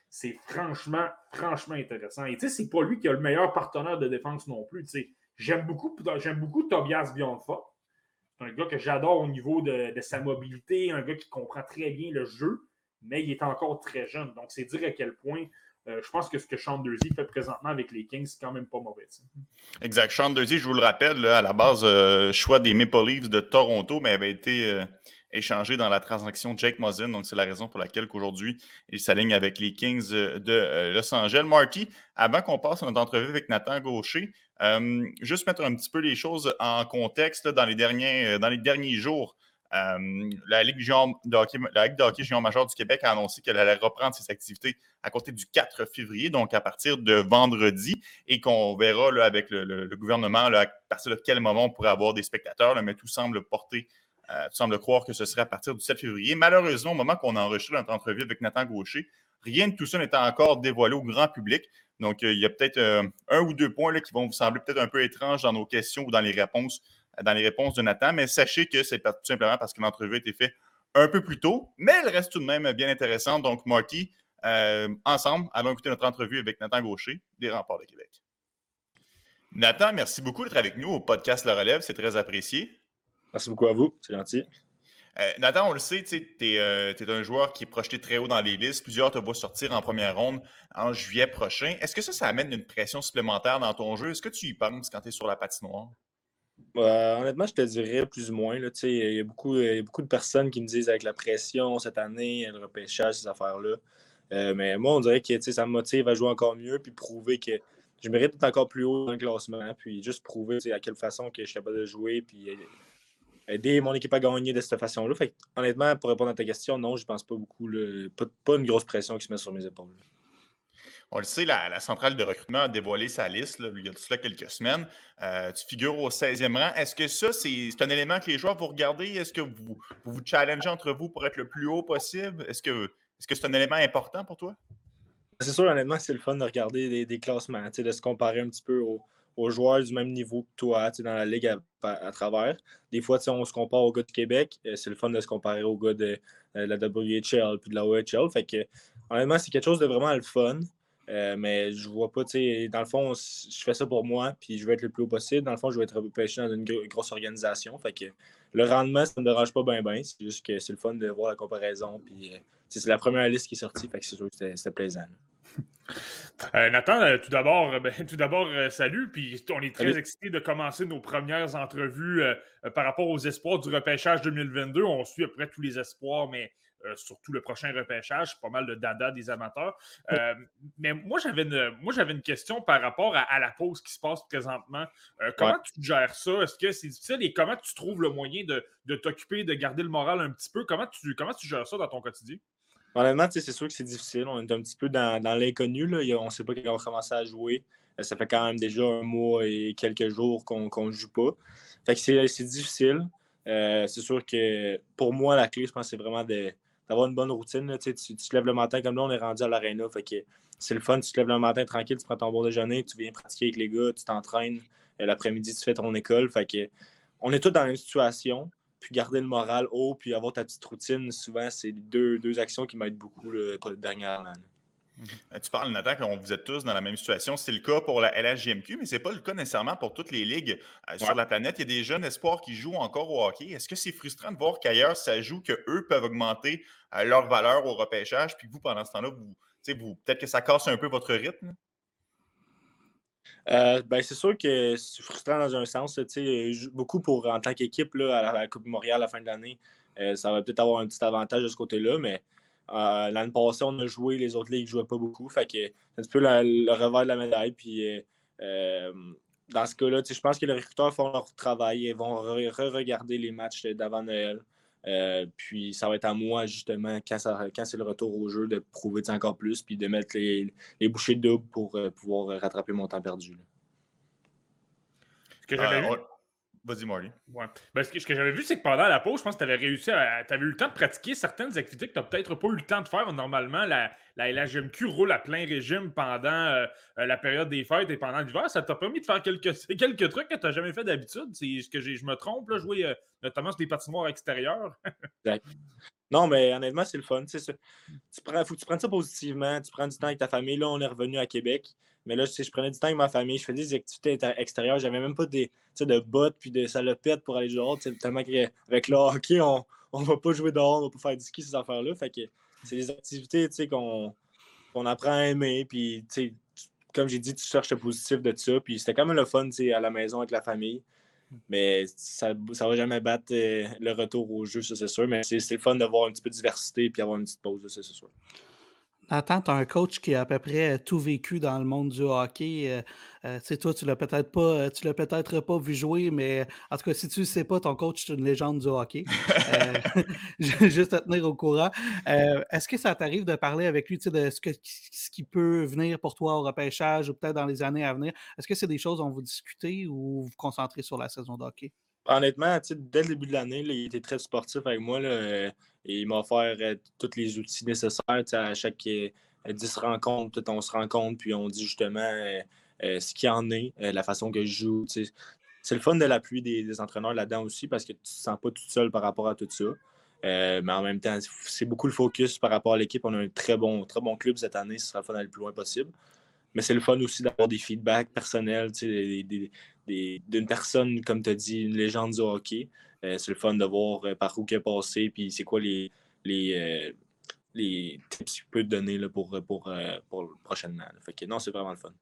c'est franchement, franchement intéressant. Et tu sais, c'est pas lui qui a le meilleur partenaire de défense non plus. J'aime beaucoup, j'aime beaucoup Tobias Bionfa. C'est un gars que j'adore au niveau de, sa mobilité, un gars qui comprend très bien le jeu, mais il est encore très jeune. Donc, c'est dire à quel point je pense que ce que Sean fait présentement avec les Kings, c'est quand même pas mauvais. Exact. Sean je vous le rappelle, à la base, euh, choix des Maple Leafs de Toronto, mais avait été euh, échangé dans la transaction Jake Muzzin. Donc, c'est la raison pour laquelle aujourd'hui, il s'aligne avec les Kings de Los Angeles. Marty, avant qu'on passe à notre entrevue avec Nathan Gaucher, juste mettre un petit peu les choses en contexte dans, les derniers, dans les derniers jours. Euh, la Ligue de hockey, la du Québec a annoncé qu'elle allait reprendre ses activités à compter du 4 février, donc à partir de vendredi, et qu'on verra là, avec le, gouvernement à partir de quel moment on pourrait avoir des spectateurs, mais tout semble porter, euh, semble croire que ce serait à partir du 7 février. Malheureusement, au moment qu'on a enregistré notre entrevue avec Nathan Gaucher, rien de tout ça n'est encore dévoilé au grand public. Donc, euh, il y a peut-être un ou deux points là, qui vont vous sembler peut-être un peu étranges dans nos questions ou dans les réponses dans les réponses de Nathan, mais sachez que c'est tout simplement parce que l'entrevue a été faite un peu plus tôt, mais elle reste tout de même bien intéressante. Donc, Marty, euh, ensemble, allons écouter notre entrevue avec Nathan Gaucher des Remparts de Québec. Nathan, merci beaucoup d'être avec nous au podcast Le Relève, c'est très apprécié. Merci beaucoup à vous, c'est gentil. Euh, Nathan, on le sait, tu es, euh, un joueur qui est projeté très haut dans les listes. Plusieurs te voient sortir en première ronde en juillet prochain. Est-ce que ça, ça amène une pression supplémentaire dans ton jeu? Est-ce que tu y penses quand tu es sur la patinoire? Honnêtement, je te dirais plus ou moins. Il y, a beaucoup, beaucoup de personnes qui me disent avec la pression cette année, le repêchage, ces affaires-là. Euh, mais moi, on dirait que ça me motive à jouer encore mieux puis prouver que je mérite d'être encore plus haut dans le classement. Puis juste prouver à quelle façon que je suis capable de jouer. Puis aider mon équipe à gagner de cette façon-là. honnêtement, pour répondre à ta question, non, je pense pas beaucoup. pas, une grosse pression qui se met sur mes épaules. On le sait, la, centrale de recrutement a dévoilé sa liste il y a tout cela quelques semaines. Euh, tu figures au 16e rang. Est-ce que ça, c'est un élément que les joueurs vont regarder? Est-ce que vous, vous, challengez entre vous pour être le plus haut possible? Est-ce que c'est -ce un élément important pour toi? C'est sûr, honnêtement, c'est le fun de regarder des, classements, de se comparer un petit peu aux, joueurs du même niveau que toi dans la ligue à, travers. Des fois, on se compare aux gars de Québec. Euh, c'est le fun de se comparer aux gars de, euh, la WHL puis de la OHL. Fait que, honnêtement, c'est quelque chose de vraiment le fun. Euh, mais je vois pas, tu sais, dans le fond, je fais ça pour moi, puis je veux être le plus haut possible. Dans le fond, je veux être repêché dans une grosse organisation. Fait que le rendement, ça ne me dérange pas bien, bien. C'est juste que c'est le fun de voir la comparaison. Puis c'est la première liste qui est sortie, fait que c'est sûr que c'était plaisant. *laughs* Euh, Nathan, euh, tout d'abord, ben, tout d'abord, salut. Puis on est très excités de commencer nos premières entrevues par rapport aux espoirs du repêchage 2022. On suit à peu près tous les espoirs, mais euh, surtout le prochain repêchage, pas mal de dada des amateurs. Euh, mais moi, j'avais une, moi, j'avais une question par rapport à, la pause qui se passe présentement. Euh, comment tu gères ça? Est-ce que c'est difficile? Et comment tu trouves le moyen de, t'occuper, de garder le moral un petit peu? Comment tu, comment tu gères ça dans ton quotidien? Honnêtement, c'est sûr que c'est difficile. On est un petit peu dans, l'inconnu. On ne sait pas quand on va commencer à jouer. Ça fait quand même déjà un mois et quelques jours qu'on ne joue pas. Fait que c'est difficile. c'est sûr que pour moi, la clé, je pense, c'est vraiment de, d'avoir une bonne routine. Tu, te lèves le matin, comme là, on est rendu à l'aréna. c'est le fun. Tu te lèves le matin tranquille, tu prends ton bon déjeuner, tu viens pratiquer avec les gars, tu t'entraînes. L'après-midi, tu fais ton école. Fait que, on est tous dans la même situation. Puis garder le moral haut, puis avoir ta petite routine, souvent, c'est deux, deux actions qui m'aident beaucoup dernières années. Euh, tu parles, Nathan, qu'on vous êtes tous dans la même situation. C'est le cas pour la LHGMQ, mais ce n'est pas le cas nécessairement pour toutes les ligues euh, sur la planète. Il y a des jeunes espoirs qui jouent encore au hockey. Est-ce que c'est frustrant de voir qu'ailleurs, ça joue, qu'eux peuvent augmenter euh, leur valeur au repêchage, puis que vous, pendant ce temps-là, vous, vous peut-être que ça casse un peu votre rythme? ben, c'est sûr que c'est frustrant dans un sens. Beaucoup pour en tant qu'équipe à, la Coupe Montréal à la fin de l'année, ça va peut-être avoir un petit avantage de ce côté-là, mais euh, l'année passée, on a joué, les autres ligues ne jouaient pas beaucoup. Fait que c'est un peu le revers de la médaille. Puis euh, euh, dans ce cas-là, je pense que les recruteurs font leur travail et vont re-regarder les matchs d'avant Noël. puis ça va être à moi, justement, quand, c'est le retour au jeu, de prouver encore plus, puis de mettre les, les bouchées doubles pour pouvoir rattraper mon temps perdu. Ce que j'avais Vas-y, Marty. Ouais. Ben, ce que, j'avais vu, c'est que pendant la pause, je pense que tu avais réussi à. Tu avais eu le temps de pratiquer certaines activités que tu n'as peut-être pas eu le temps de faire. Normalement, la, la LHMQ roule à plein régime pendant euh, euh, la période des fêtes et pendant l'hiver. Ça t'a permis de faire quelques, *laughs* quelques trucs que tu n'as jamais fait d'habitude. C'est ce que je me trompe, là, jouer euh, notamment sur des patinoires extérieures. *laughs* non, mais honnêtement, c'est le fun. Tu prends, faut que tu prennes ça positivement. Tu prends du temps avec ta famille. Là, on est revenu à Québec. Mais là, je prenais du temps avec ma famille, je faisais des activités extérieures. J'avais même pas des, de bottes puis de salopettes pour aller dehors. Tellement qu'avec le hockey, on ne va pas jouer dehors, on va pas faire du ski, ces affaires-là. Fait que c'est des activités qu'on apprend à aimer. Puis, comme j'ai dit, tu cherches le positif de ça. Puis c'était quand même le fun à la maison avec la famille. Mais ça ne va jamais battre euh, le retour au jeu, ça c'est sûr. Mais c'est le fun d'avoir un petit peu de diversité et avoir une petite pause, ça c'est sûr. Attends, tu as un coach qui a à peu près tout vécu dans le monde du hockey. Euh, euh toi, tu l'as peut-être pas, euh, tu l'as peut-être pas vu jouer, mais en tout cas, si tu ne sais pas, ton coach est une légende du hockey. euh, *laughs* *laughs* juste à tenir au courant. Euh, est-ce que ça t'arrive de parler avec lui de ce, que, ce qui peut venir pour toi au repêchage ou peut-être dans les années à venir? Est-ce que c'est des choses dont vous discutez ou vous vous concentrez sur la saison de hockey? Honnêtement, dès le début de l'année, il était très sportif avec moi. Là, et il m'a offert euh, tous les outils nécessaires. À chaque 10 euh, rencontres, on se rencontre, puis on dit justement euh, ce qu'il en est, la façon que je joue. C'est le fun de l'appui des, entraîneurs là-dedans aussi parce que tu ne te sens pas tout seul par rapport à tout ça. mais en même temps, c'est beaucoup le focus par rapport à l'équipe. On a un très bon, très bon club cette année. Ce sera le fun d'aller le plus loin possible. mais c'est le fun aussi d'avoir des feedbacks personnels d'une personne, comme tu as dit, une légende du hockey. Euh, c'est le fun de voir euh, par où il est passé, puis c'est quoi les, les, euh, les tips qu'il peut te donner là, pour, pour, pour prochainement. Fait que non, c'est vraiment le fun.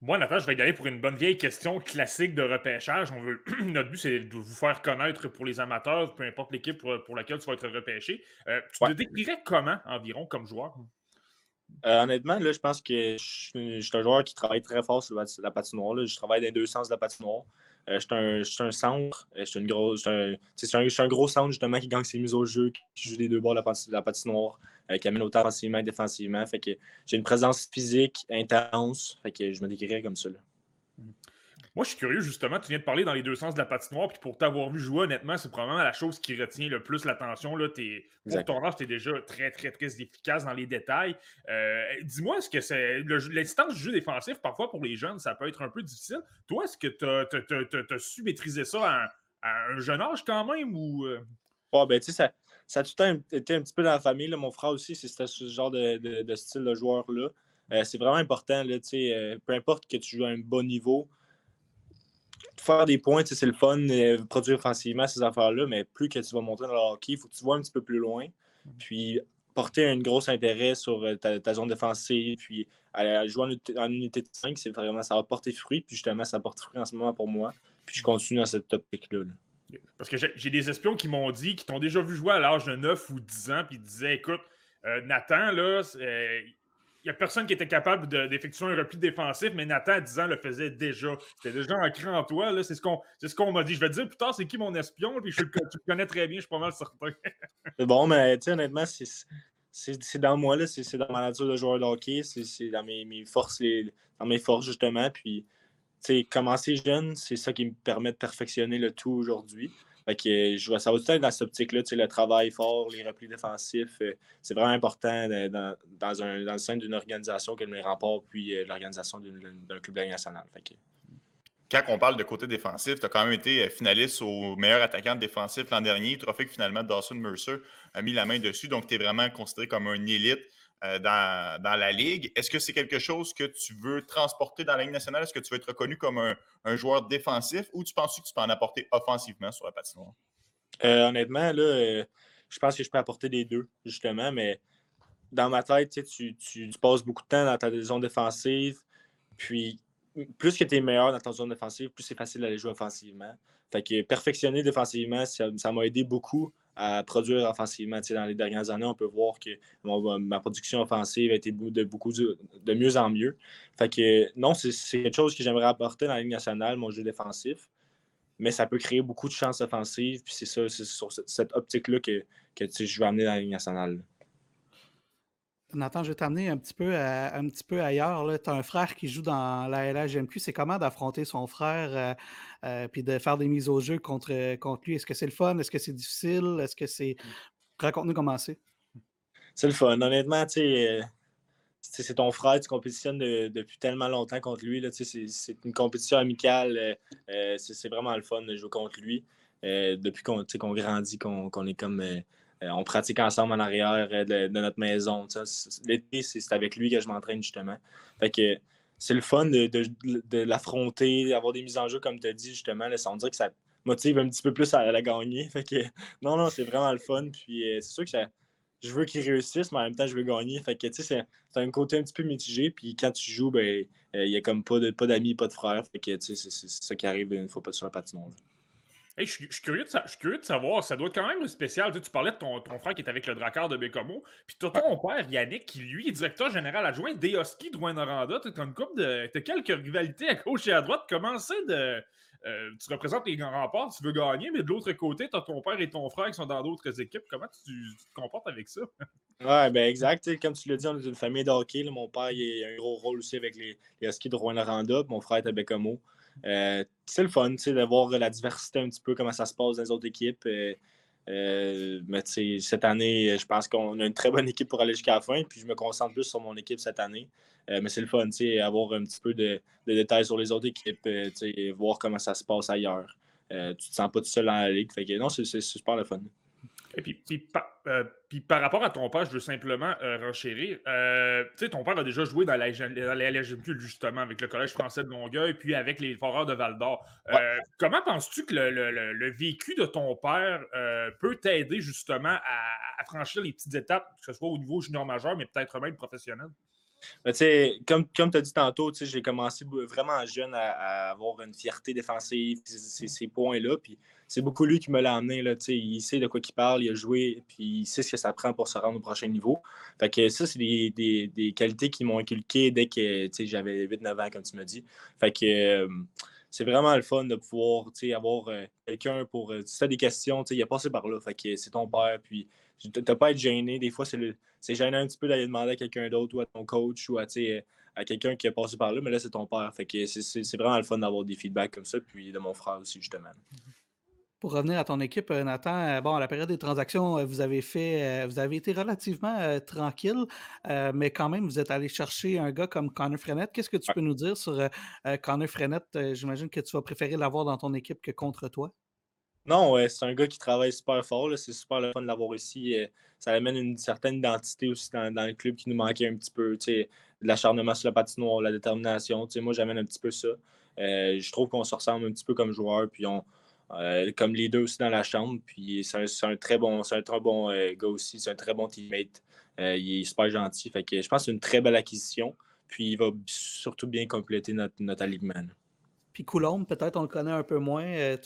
Moi, Nathan, je vais y aller pour une bonne vieille question classique de repêchage. On veut... *clears throat* Notre but, c'est de vous faire connaître pour les amateurs, peu importe l'équipe pour, laquelle tu vas être repêché. tu te décrirais comment environ comme joueur? honnêtement, là, je pense que je, suis un joueur qui travaille très fort sur la, patinoire. Je travaille dans les deux sens de la patinoire. Euh, je suis un, centre. Je suis un, gros centre justement qui gagne ses mises au jeu, qui joue les deux bords de la, patinoire, euh, qui amène autant offensivement et défensivement. Fait que j'ai une présence physique intense. Fait que je me décrirais comme ça. Moi, je suis curieux, justement. Tu viens de parler dans les deux sens de la patinoire. Puis pour t'avoir vu jouer, honnêtement, c'est probablement la chose qui retient le plus l'attention. Pour ton âge, tu es déjà très, très, très efficace dans les détails. Euh, dis-moi, est-ce que c'est. L'instance du jeu défensif, parfois pour les jeunes, ça peut être un peu difficile. Toi, est-ce que tu as, su maîtriser ça à un, jeune âge quand même ou. Oh, ben, tu sais, ça, ça a tout le temps été un petit peu dans la famille. Mon frère aussi, c'était ce genre de, style de joueur-là. Euh, c'est vraiment important, là, euh, peu importe que tu joues à un bon niveau, faire des points, c'est le fun, euh, produire offensivement ces affaires-là, mais plus que tu vas monter dans le hockey, il faut que tu vois un petit peu plus loin. Mm. Puis porter un gros intérêt sur euh, ta, zone défensive, puis à, jouer en, unité de 5, c'est vraiment, ça va porter fruit. Puis justement, ça porte fruit en ce moment pour moi. Puis je continue dans cette topic-là. Parce que j'ai des espions qui m'ont dit, qui t'ont déjà vu jouer à l'âge de 9 ou 10 ans, puis ils disaient écoute, euh, Nathan, là, n'y a personne qui était capable d'effectuer un repli défensif, mais Nathan, à 10 ans, le faisait déjà. C'était déjà ancré en toi. C'est ce qu'on ce m'a dit. Je vais te dire plus tard, c'est qui mon espion, puis je, tu le connais très bien, je suis pas mal certain. *laughs* bon, mais honnêtement, c'est dans moi, c'est dans ma nature de joueur de hockey, c'est dans mes, forces, dans mes forces, justement. Puis, commencer jeune, c'est ça qui me permet de perfectionner le tout aujourd'hui. Fait que je vois ça aussi dans cette optique-là, le travail fort, les replis défensifs, euh, c'est vraiment important dans, dans, le sein d'une organisation comme les remports, puis euh, l'organisation d'un club national. Quand on parle de côté défensif, tu as quand même été euh, finaliste au meilleur attaquant défensif l'an dernier, trophée que finalement Dawson Mercer a mis la main dessus, donc tu es vraiment considéré comme un élite. Euh, dans, la Ligue. Est-ce que c'est quelque chose que tu veux transporter dans la Ligue nationale? Est-ce que tu veux être reconnu comme un, joueur défensif ou tu penses que tu peux en apporter offensivement sur la patinoire? Euh, honnêtement, là, euh, je pense que je peux apporter les deux, justement, mais dans ma tête, tu, passes beaucoup de temps dans ta zone défensive, puis plus que tu es meilleur dans ta zone défensive, plus c'est facile d'aller jouer offensivement. Fait que perfectionner défensivement, ça m'a aidé beaucoup à produire offensivement. dans les dernières années, on peut voir que ma production offensive a été de, beaucoup de, mieux en mieux. Fait que non, c'est quelque chose que j'aimerais apporter dans la Ligue nationale, mon jeu défensif. Mais ça peut créer beaucoup de chances offensives. Puis c'est ça, c'est sur cette optique-là que, que je veux amener dans la Ligue nationale. Nathan, je vais t'amener un petit peu, un petit peu ailleurs. Tu as un frère qui joue dans la LHMQ. C'est comment d'affronter son frère et euh, euh, puis de faire des mises au jeu contre, contre lui? Est-ce que c'est le fun? Est-ce que c'est difficile? Est-ce que c'est. Raconte-nous comment c'est. C'est le fun. Honnêtement, euh, c'est ton frère, tu compétitionnes depuis tellement longtemps contre lui. C'est une compétition amicale. c'est vraiment le fun de jouer contre lui. depuis qu'on grandit, qu'on est comme euh, on pratique ensemble en arrière euh, de, notre maison. L'été, c'est avec lui que je m'entraîne justement. Fait que c'est le fun de, l'affronter, d'avoir des mises en jeu, comme tu as dit, justement. Là, on dirait que ça motive un petit peu plus à, la gagner. Fait que *laughs* non, non, c'est vraiment le fun. Puis euh, c'est sûr que je veux qu'il réussisse, mais en même temps, je veux gagner. Fait que tu sais, c'est un côté un petit peu mitigé. Puis quand tu joues, ben, il n'y a comme pas d'amis, pas, pas de frères. Fait que c'est ça qui arrive une fois pas sur la patinoire je, suis curieux de, savoir, ça doit être quand même spécial. Tu, parlais de ton, frère qui est avec le Drakkar de Bécomo, puis tu as ton père Yannick qui, lui, est directeur général adjoint d'Eoski de Rouen-Noranda. Tu as une couple de. As quelques rivalités à gauche et à droite. Comment c'est de. Euh, tu représentes les grands remparts, tu veux gagner, mais de l'autre côté, tu as ton père et ton frère qui sont dans d'autres équipes. Comment tu, te comportes avec ça? *laughs* Oui, ben exact. comme tu l'as dit, on est une famille de hockey. Mon père il a un gros rôle aussi avec les, les Huskies de Rouen-Noranda. Mon frère est à Bécomo. Euh, c'est le fun de voir la diversité un petit peu, comment ça se passe dans les autres équipes. Euh, euh, mais cette année, je pense qu'on a une très bonne équipe pour aller jusqu'à la fin. Puis je me concentre plus sur mon équipe cette année. mais c'est le fun, avoir un petit peu de, détails sur les autres équipes, voir comment ça se passe ailleurs. tu te sens pas tout seul dans la ligue. Non, c'est super le fun. Et puis, euh, puis, par rapport à ton père, je veux simplement euh, renchérir. Euh, tu sais, ton père a déjà joué dans la, LGMQ, justement, avec le Collège français de Longueuil, puis avec les Foreurs de Val d'Or. Comment penses-tu que le, vécu de ton père peut t'aider justement à, franchir les petites étapes, que ce soit au niveau junior majeur, mais peut-être même professionnel? Comme comme tu as dit tantôt, j'ai commencé vraiment jeune à, avoir une fierté défensive, ces, points-là. Puis c'est beaucoup lui qui me l'a amené. Là, il sait de quoi il parle, il a joué, puis il sait ce que ça prend pour se rendre au prochain niveau. Fait que ça, c'est des, qualités qui m'ont inculqué dès que j'avais 8-9 ans, comme tu m'as dit. Fait que c'est vraiment le fun de pouvoir avoir euh, quelqu'un pour. Euh, tu as des questions, il a passé par là. Fait que c'est ton père, puis tu n'as pas à être gêné. Des fois, c'est gênant un petit peu d'aller demander à quelqu'un d'autre ou à ton coach ou à, à quelqu'un qui a passé par là, mais là, c'est ton père. Fait que c'est vraiment le fun d'avoir des feedbacks comme ça, puis de mon frère aussi, justement. Pour revenir à ton équipe, euh, Nathan, euh, bon, à la période des transactions, euh, vous avez fait, vous avez été relativement tranquille, mais quand même, vous êtes allé chercher un gars comme Connor Frenette. Qu'est-ce que tu peux nous dire sur Connor Frenette? J'imagine que tu vas préférer l'avoir dans ton équipe que contre toi. Non, c'est un gars qui travaille super fort. C'est super le fun de l'avoir ici. Euh, ça amène une certaine identité aussi dans, le club qui nous manquait un petit peu. L'acharnement sur la patinoire, la détermination. Moi, j'amène un petit peu ça. Euh, je trouve qu'on se ressemble un petit peu comme joueur, puis on, euh, comme les deux aussi dans la chambre. Puis c'est un, très bon, un très bon gars aussi. C'est un très bon teammate. il est super gentil. Fait que je pense que c'est une très belle acquisition. Puis il va surtout bien compléter notre, notre. Puis Coulombe, peut-être on le connaît un peu moins. Euh,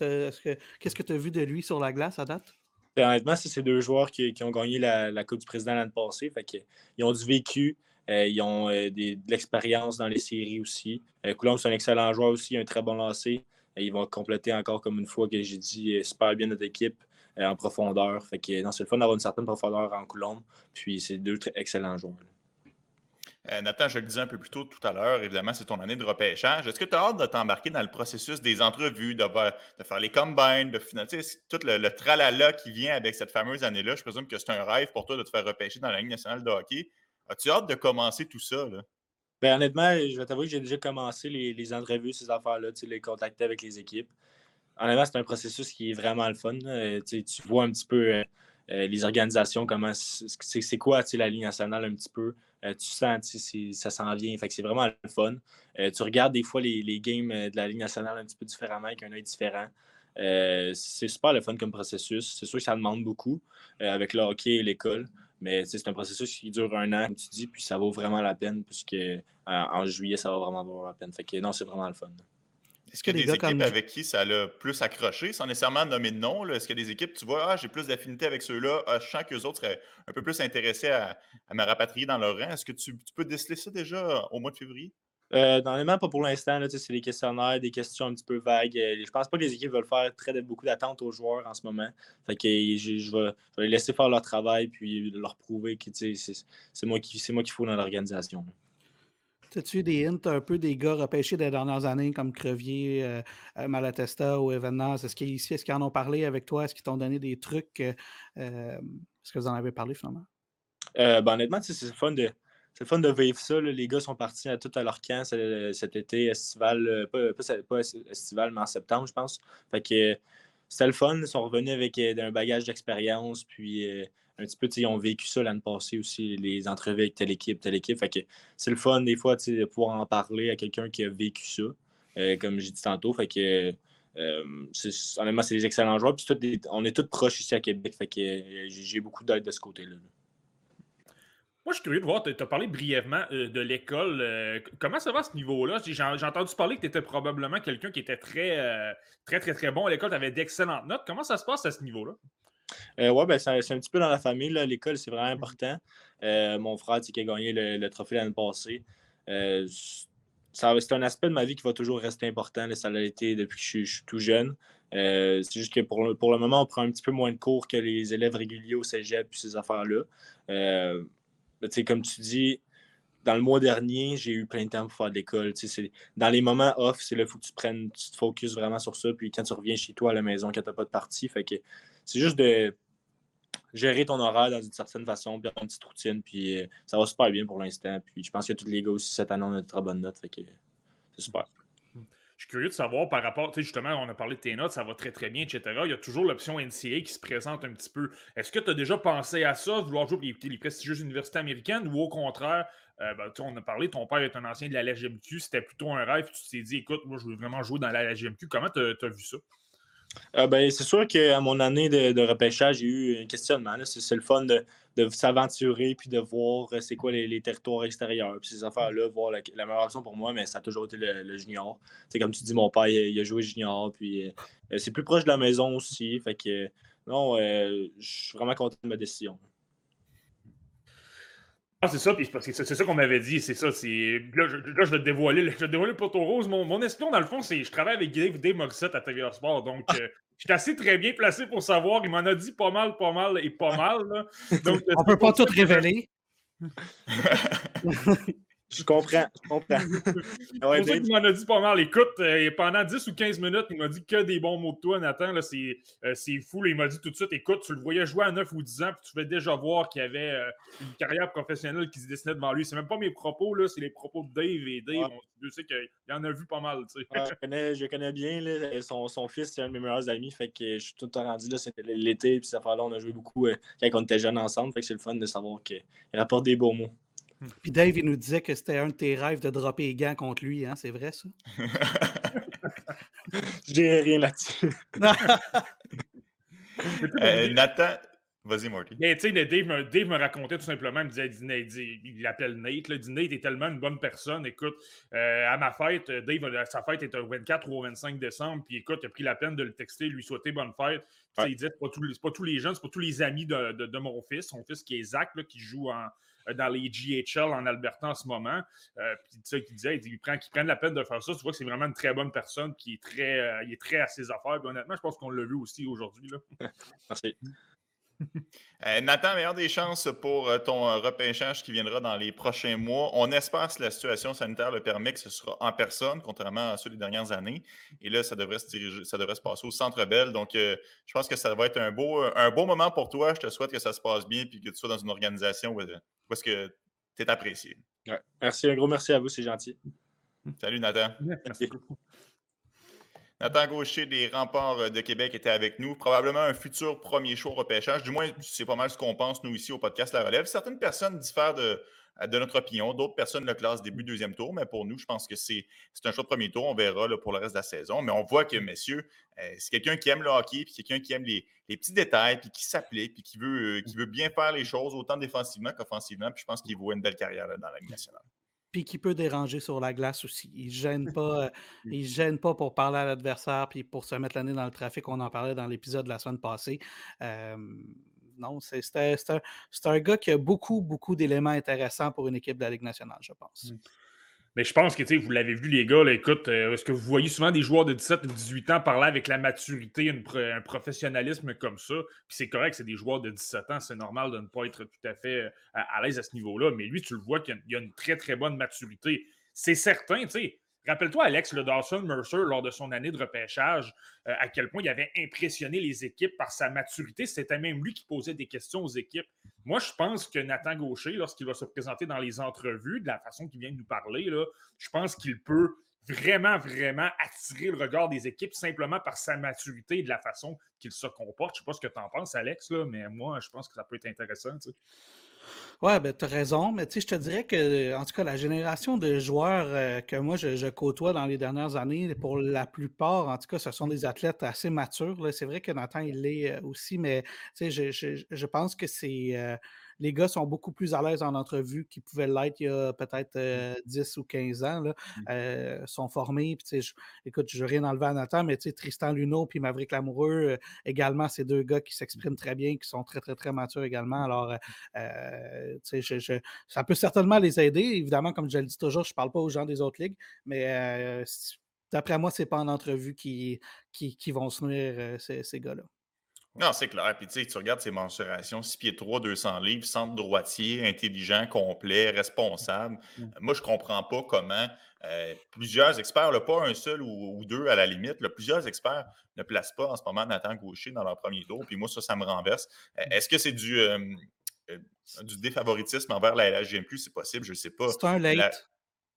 qu'est-ce que tu as vu de lui sur la glace à date? Ben, honnêtement, c'est ces deux joueurs qui, ont gagné la, Coupe du Président l'année passée. Fait ils ont du vécu, euh, ils ont euh, de l'expérience dans les séries aussi. Coulombe, c'est un excellent joueur aussi, un très bon lancé. ils vont compléter encore, comme une fois que j'ai dit, super bien notre équipe en profondeur. Fait que, c'est le fun d'avoir une certaine profondeur en Coulombe. Puis c'est deux très excellents joueurs. Euh, Nathan, je le disais un peu plus tôt tout à l'heure, évidemment, c'est ton année de repêchage. Est-ce que tu as hâte de t'embarquer dans le processus des entrevues, de, faire les combines, de financer tout le, tralala qui vient avec cette fameuse année-là? Je présume que c'est un rêve pour toi de te faire repêcher dans la Ligue nationale de hockey. As-tu hâte de commencer tout ça? Ben, honnêtement, je vais t'avouer que j'ai déjà commencé les, entrevues, ces affaires-là, les contacter avec les équipes. Honnêtement, c'est un processus qui est vraiment le fun. Euh, tu vois un petit peu euh, les organisations, comment c'est quoi la Ligue nationale un petit peu. Euh, tu sens, ça s'en vient. C'est vraiment le fun. Euh, tu regardes des fois les, les, games euh, de la Ligue nationale un petit peu différemment, avec un œil différent. c'est super le fun comme processus. C'est sûr que ça demande beaucoup avec le hockey et l'école. Mais c'est un processus qui dure un an, comme tu dis, puis ça vaut vraiment la peine, puisque en juillet, ça va vraiment valoir la peine. Fait que non, c'est vraiment le fun. Est-ce qu'il y a des équipes avec qui ça l'a plus accroché, sans nécessairement nommer de nom? Est-ce qu'il y a des équipes, tu vois, ah, j'ai plus d'affinité avec ceux-là, ah, je sens qu'eux autres seraient un peu plus intéressés à, me rapatrier dans leur rang. Est-ce que tu, peux déceler ça déjà au mois de février? Euh, mains, pas pour l'instant. C'est des questionnaires, des questions un petit peu vagues. Euh, je pense pas que les équipes veulent faire très beaucoup d'attentes aux joueurs en ce moment. Fait que je, vais, les laisser faire leur travail puis leur prouver que c'est moi qui moi qu'il faut dans l'organisation. As-tu des hints un peu des gars repêchés des dernières années comme Crevier, euh, euh, Malatesta ou Evenas? Est-ce qu'ils est en ont parlé avec toi? Est-ce qu'ils t'ont donné des trucs? Euh, est-ce que vous en avez parlé finalement? Ben, honnêtement, c'est le fun de. C'est fun de vivre ça. Les gars sont partis à tout à leur camp cet été estival, pas, pas, estival, mais en septembre, je pense. Fait que c'était le fun. Ils sont revenus avec un bagage d'expérience. Puis un petit peu, ils ont vécu ça l'année passée aussi, les entrevues avec telle équipe, telle équipe. Fait que c'est le fun des fois de pouvoir en parler à quelqu'un qui a vécu ça, euh, comme j'ai dit tantôt. Fait que euh, honnêtement, c'est des excellents joueurs. Puis on est tous proches ici à Québec. Fait que euh, j'ai beaucoup d'aide de ce côté-là. Moi, je suis curieux de voir, tu as parlé brièvement de l'école. comment ça va à ce niveau-là? J'ai entendu parler que tu étais probablement quelqu'un qui était très, très, très, très bon à l'école. Tu avais d'excellentes notes. Comment ça se passe à ce niveau-là? Euh, oui, ben, c'est un petit peu dans la famille. L'école, c'est vraiment important. Euh, mon frère qui a gagné le, trophée l'année passée. Euh, c'est un aspect de ma vie qui va toujours rester important. ça l'a été depuis que je, suis tout jeune. c'est juste que pour le, pour le moment, on prend un petit peu moins de cours que les élèves réguliers au cégep et ces affaires-là. comme tu dis, dans le mois dernier, j'ai eu plein de temps pour faire de l'école. Dans les moments off, c'est là faut que tu prennes, tu te focuses vraiment sur ça. Puis quand tu reviens chez toi à la maison, quand tu n'as pas de partie, fait que c'est juste de gérer ton horaire dans une certaine façon, puis avoir une petite routine, puis euh, ça va super bien pour l'instant. Puis je pense que tous les gars aussi cette année ont une très bonne note, fait que c'est super. je suis curieux de savoir par rapport, tu sais, justement, on a parlé de tes notes, ça va très très bien, etc. Il y a toujours l'option NCA qui se présente un petit peu. Est-ce que tu as déjà pensé à ça, vouloir jouer pour les, prestigieuses universités américaines, ou au contraire, euh, ben, on a parlé, ton père est un ancien de la LGMQ, c'était plutôt un rêve, tu t'es dit, écoute, moi, je veux vraiment jouer dans la LGMQ. Comment tu as vu ça? Euh, ben, c'est sûr qu'à mon année de, repêchage, j'ai eu un questionnement. C'est le fun de, s'aventurer puis de voir euh, c'est quoi les, territoires extérieurs. Ces affaires-là, voir la, meilleure option pour moi, mais ça a toujours été le, junior. C'est comme tu dis, mon père, il, a joué junior. Puis euh, c'est plus proche de la maison aussi. Fait que non, je suis vraiment content de ma décision. Ah, c'est ça, puis c'est ça qu'on m'avait dit, c'est ça. Là, je, là, je vais te dévoiler, je vais te dévoiler pour ton rose. Mon, mon espion, dans le fond, c'est je travaille avec Dave, Dave Moxette à TVA Sport, donc ah. euh, je suis assez très bien placé pour savoir. Il m'en a dit pas mal, pas mal et pas mal. Donc, *laughs* On peut pas tout révéler. *laughs* *laughs* Je comprends, je comprends. *laughs* ouais, c'est qu'il m'en a dit pas mal. Écoute, euh, pendant 10 ou 15 minutes, il m'a dit que des bons mots de toi, Nathan. Là, c'est, euh, c'est fou. il m'a dit tout de suite écoute, tu le voyais jouer à 9 ou 10 ans, puis tu pouvais déjà voir qu'il y avait euh, une carrière professionnelle qui se dessinait devant lui. C'est même pas mes propos, là, c'est les propos de Dave. Et Dave, je sais qu'il en a vu pas mal. Tu sais. je, connais, je connais bien là, son, son, fils, c'est un de mes meilleurs amis. Fait que je suis tout le temps rendu là. C'était l'été, puis ça fait là, on a joué beaucoup quand on était jeunes ensemble. Fait que c'est le fun de savoir qu'il rapporte des beaux mots. *laughs* Puis Dave, il nous disait que c'était un de tes rêves de dropper les gants contre lui, hein? c'est vrai ça? *laughs* J'ai rien là-dessus. *laughs* Euh, Nathan, Vas-y, Marty. Mais tu sais, Dave, me racontait tout simplement, il me disait, il, l'appelle Nate, là, il dit Nate est tellement une bonne personne. Écoute, euh, à ma fête, Dave, sa fête est au 24 ou au 25 décembre, puis écoute, il a pris la peine de le texter, lui souhaiter bonne fête. Il disait, c'est pas, tous, pas tous les jeunes, c'est pas tous les amis de, de, mon fils, son fils qui est Zach, là, qui joue en, euh, dans les GHL en Alberta en ce moment. Euh, puis tu sais, qui disait, il prend, qu'il prenne la peine de faire ça. Tu vois que c'est vraiment une très bonne personne qui est très, euh, il est très à ses affaires. honnêtement, je pense qu'on l'a vu aussi aujourd'hui. *laughs* Merci. *laughs* Nathan, meilleure des chances pour ton repêchage qui viendra dans les prochains mois. On espère, si la situation sanitaire le permet, que ce sera en personne, contrairement à ceux des dernières années. Et là, ça devrait se diriger, ça devrait se passer au Centre Bell. Donc, je pense que ça va être un beau, un beau moment pour toi. Je te souhaite que ça se passe bien et que tu sois dans une organisation où parce que tu es apprécié. Merci, un gros merci à vous, c'est gentil. Salut Nathan. *laughs* Merci beaucoup. Nathan Gaucher des Remparts de Québec était avec nous. Probablement un futur premier show repêchage. Du moins, c'est pas mal ce qu'on pense, nous, ici, au podcast La Relève. Certaines personnes diffèrent de, de notre opinion. D'autres personnes le classent début deuxième tour, mais pour nous, je pense que c'est un choix de premier tour. On verra pour le reste de la saison. Mais on voit que, messieurs, euh, c'est quelqu'un qui aime le hockey, puis quelqu'un qui aime les, petits détails, puis qui s'applique, puis qui veut, euh, qui veut bien faire les choses, autant défensivement qu'offensivement. Puis je pense qu'il voit une belle carrière dans la Ligue nationale. Puis qui peut déranger sur la glace aussi. Il ne gêne pas, euh, *laughs* il gêne pas pour parler à l'adversaire, puis pour se mettre l'année dans le trafic. On en parlait dans l'épisode de la semaine passée non, c'est un, un, gars qui a beaucoup, beaucoup d'éléments intéressants pour une équipe de la Ligue nationale, je pense. Mmh. Mais je pense que vous l'avez vu, les gars, écoute, euh, est-ce que vous voyez souvent des joueurs de 17 ou 18 ans parler avec la maturité, un professionnalisme comme ça? Puis c'est correct, c'est des joueurs de 17 ans, c'est normal de ne pas être tout à fait euh, à, à l'aise à ce niveau-là. Mais lui, tu le vois qu'il y, a une très, très bonne maturité. C'est certain, tu sais Rappelle-toi, Alex, le Dawson Mercer, lors de son année de repêchage, euh, à quel point il avait impressionné les équipes par sa maturité. C'était même lui qui posait des questions aux équipes. Moi, je pense que Nathan Gaucher, lorsqu'il va se présenter dans les entrevues, de la façon qu'il vient de nous parler, je pense qu'il peut vraiment, vraiment attirer le regard des équipes simplement par sa maturité et de la façon qu'il se comporte. Je ne sais pas ce que tu en penses, Alex, mais moi, je pense que ça peut être intéressant. Ouais, ben, tu as raison, mais tu sais, je te dirais que, en tout cas, la génération de joueurs euh, que moi je, côtoie dans les dernières années, pour la plupart, en tout cas, ce sont des athlètes assez matures. C'est vrai que Nathan, il l'est euh, aussi, mais tu sais, je, je, je, pense que c'est. Euh, les gars sont beaucoup plus à l'aise en entrevue qu'ils pouvaient l'être il y a peut-être 10 mmh. ou 15 ans. Là. Mmh. sont formés. Puis, je, écoute, je n'ai rien enlevé à Nathan, mais Tristan Luneau puis Maverick Lamoureux, également, ces deux gars qui mmh. s'expriment très bien, qui sont très, très, très matures également. Alors, je, ça peut certainement les aider. Évidemment, comme je le dis toujours, je ne parle pas aux gens des autres ligues, mais d'après moi, ce n'est pas en entrevue qui, qui, vont se nuire ces gars-là. Non, c'est clair. Puis tu sais, tu regardes ses mensurations, 6 pieds 3, 200 livres, centre droitier, intelligent, complet, responsable. Mmh. Moi, je ne comprends pas comment euh, plusieurs experts, là, pas un seul ou, deux à la limite, plusieurs experts ne placent pas en ce moment Nathan Gaucher dans leur premier tour. Puis moi, ça, ça me renverse. Euh, mmh. Est-ce que c'est du, euh, du défavoritisme envers la LHGMQ? C'est possible, je ne sais pas. C'est un late.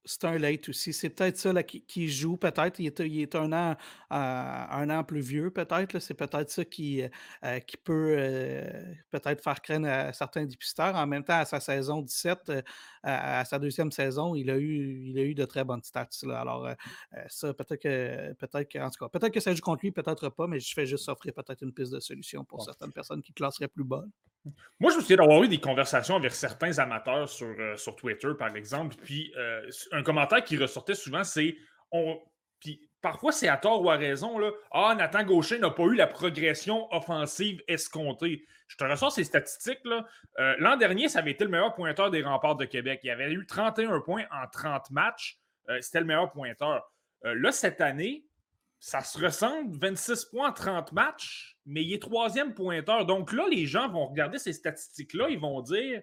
C'est un late aussi. C'est peut-être ça là, qui, qui joue, peut-être. Il est, il est un, an, euh, un an plus vieux, peut-être. C'est peut-être ça qui, euh, qui peut euh, peut-être faire craindre à certains dépisteurs. En même temps, à sa saison 17, à, sa deuxième saison, il a eu, il a eu de très bonnes stats. Là. Alors, ça, peut-être que, peut-être que, en tout cas, peut-être que ça joue contre lui, peut-être pas, mais je fais juste offrir peut-être une piste de solution pour certaines personnes qui classeraient plus bas. Moi, je me souviens d'avoir eu des conversations avec certains amateurs sur, euh, sur Twitter, par exemple. Puis euh, un commentaire qui ressortait souvent, c'est. Puis parfois, c'est à tort ou à raison. Là, ah, Nathan Gaucher n'a pas eu la progression offensive escomptée. Je te ressors ces statistiques. Euh, l'an dernier, ça avait été le meilleur pointeur des remparts de Québec. Il avait eu 31 points en 30 matchs. C'était le meilleur pointeur. là, cette année, ça se ressemble 26 points en 30 matchs mais il est troisième pointeur. Donc là, les gens vont regarder ces statistiques-là, ils vont dire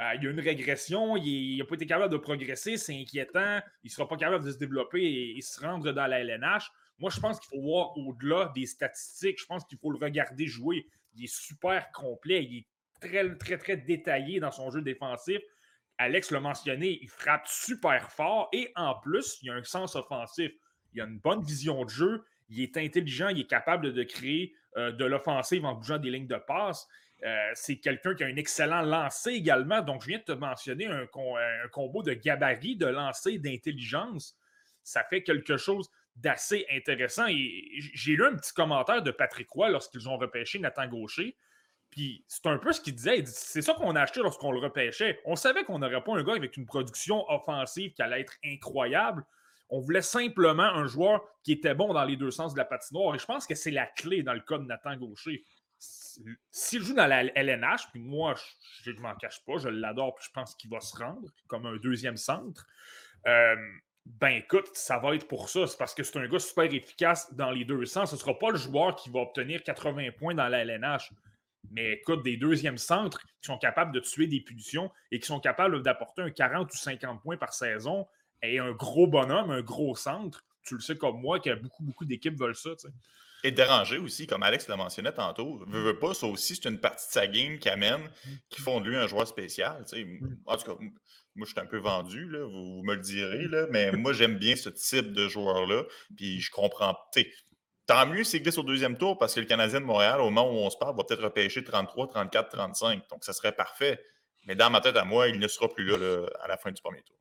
euh, il y a une régression, il n'a pas été capable de progresser, c'est inquiétant, il ne sera pas capable de se développer et, se rendre dans la LNH. Moi, je pense qu'il faut voir au-delà des statistiques. Je pense qu'il faut le regarder jouer. Il est super complet, il est très, très, très détaillé dans son jeu défensif. Alex l'a mentionné, il frappe super fort et en plus, il a un sens offensif. Il a une bonne vision de jeu, il est intelligent, il est capable de créer euh, de l'offensive en bougeant des lignes de passe. Euh, c'est quelqu'un qui a un excellent lancer également. Donc, je viens de te mentionner un, combo de gabarit, de lancer, d'intelligence. Ça fait quelque chose d'assez intéressant. Et j'ai lu un petit commentaire de Patrick Roy lorsqu'ils ont repêché Nathan Gaucher. Puis c'est un peu ce qu'il disait. C'est ça qu'on a acheté lorsqu'on le repêchait. On savait qu'on n'aurait pas un gars avec une production offensive qui allait être incroyable. On voulait simplement un joueur qui était bon dans les deux sens de la patinoire. Et je pense que c'est la clé dans le cas de Nathan Gaucher. S'il joue dans la LNH, puis moi, je ne m'en cache pas, je l'adore, puis je pense qu'il va se rendre comme un deuxième centre. Euh, ben écoute, ça va être pour ça. C'est parce que c'est un gars super efficace dans les deux sens. Ce ne sera pas le joueur qui va obtenir 80 points dans la LNH. Mais écoute, des deuxièmes centres qui sont capables de tuer des punitions et qui sont capables d'apporter un 40 ou 50 points par saison, et un gros bonhomme, un gros centre, tu le sais comme moi, que beaucoup, beaucoup d'équipes veulent ça. Et déranger aussi, comme Alex l'a mentionné tantôt. Veux, veux pas, ça aussi, c'est une partie de sa game qui amène, qui font de lui un joueur spécial. En tout cas, moi, je suis un peu vendu, vous, me le direz, mais moi, j'aime bien ce type de joueur-là. Puis je comprends. Tant mieux s'il glisse au deuxième tour parce que le Canadien de Montréal, au moment où on se parle, va peut-être repêcher 33, 34, 35. Donc, ça serait parfait. Mais dans ma tête à moi, il ne sera plus là à la fin du premier tour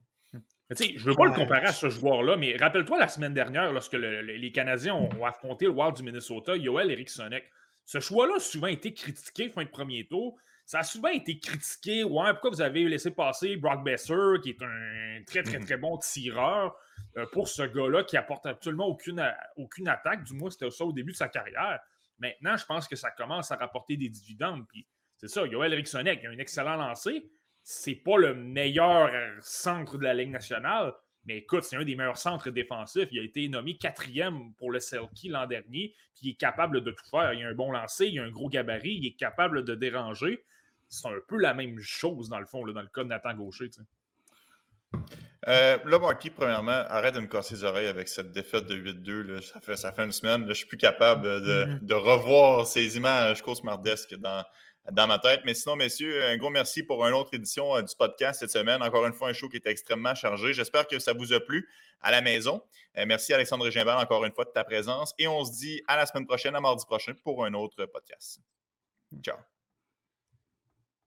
je ne veux pas le comparer à ce joueur-là, mais rappelle-toi la semaine dernière, lorsque les Canadiens ont, affronté le Wild du Minnesota, Yoel Erikssonek. Ce choix-là a souvent été critiqué fin de premier tour. Ça a souvent été critiqué. Ouais, pourquoi vous avez laissé passer Brock Besser, qui est un très, très, très bon tireur, euh, pour ce gars-là qui apporte absolument aucune, aucune attaque. Du moins, c'était ça au début de sa carrière. Maintenant, je pense que ça commence à rapporter des dividendes. Puis c'est ça, Yoel Erikssonek a un excellent lancer c'est pas le meilleur centre de la Ligue nationale, mais écoute, c'est un des meilleurs centres défensifs. Il a été nommé quatrième pour le Selkie l'an dernier, puis il est capable de tout faire. Il a un bon lancer, il a un gros gabarit, il est capable de déranger. C'est un peu la même chose, dans le fond, dans le cas de Nathan Gaucher. Euh, là, Marky, premièrement, arrête de me casser les oreilles avec cette défaite de 8-2. Ça fait, ça fait une semaine. je ne suis plus capable de, mm-hmm. de revoir ces images cauchemardesques dans, dans ma tête. Mais sinon, messieurs, un gros merci pour une autre édition euh, du podcast cette semaine. Encore une fois, un show qui était extrêmement chargé. J'espère que ça vous a plu à la maison. Euh, merci Alexandre Gimbal encore une fois de ta présence. Et on se dit à la semaine prochaine, à mardi prochain, pour un autre podcast. Ciao.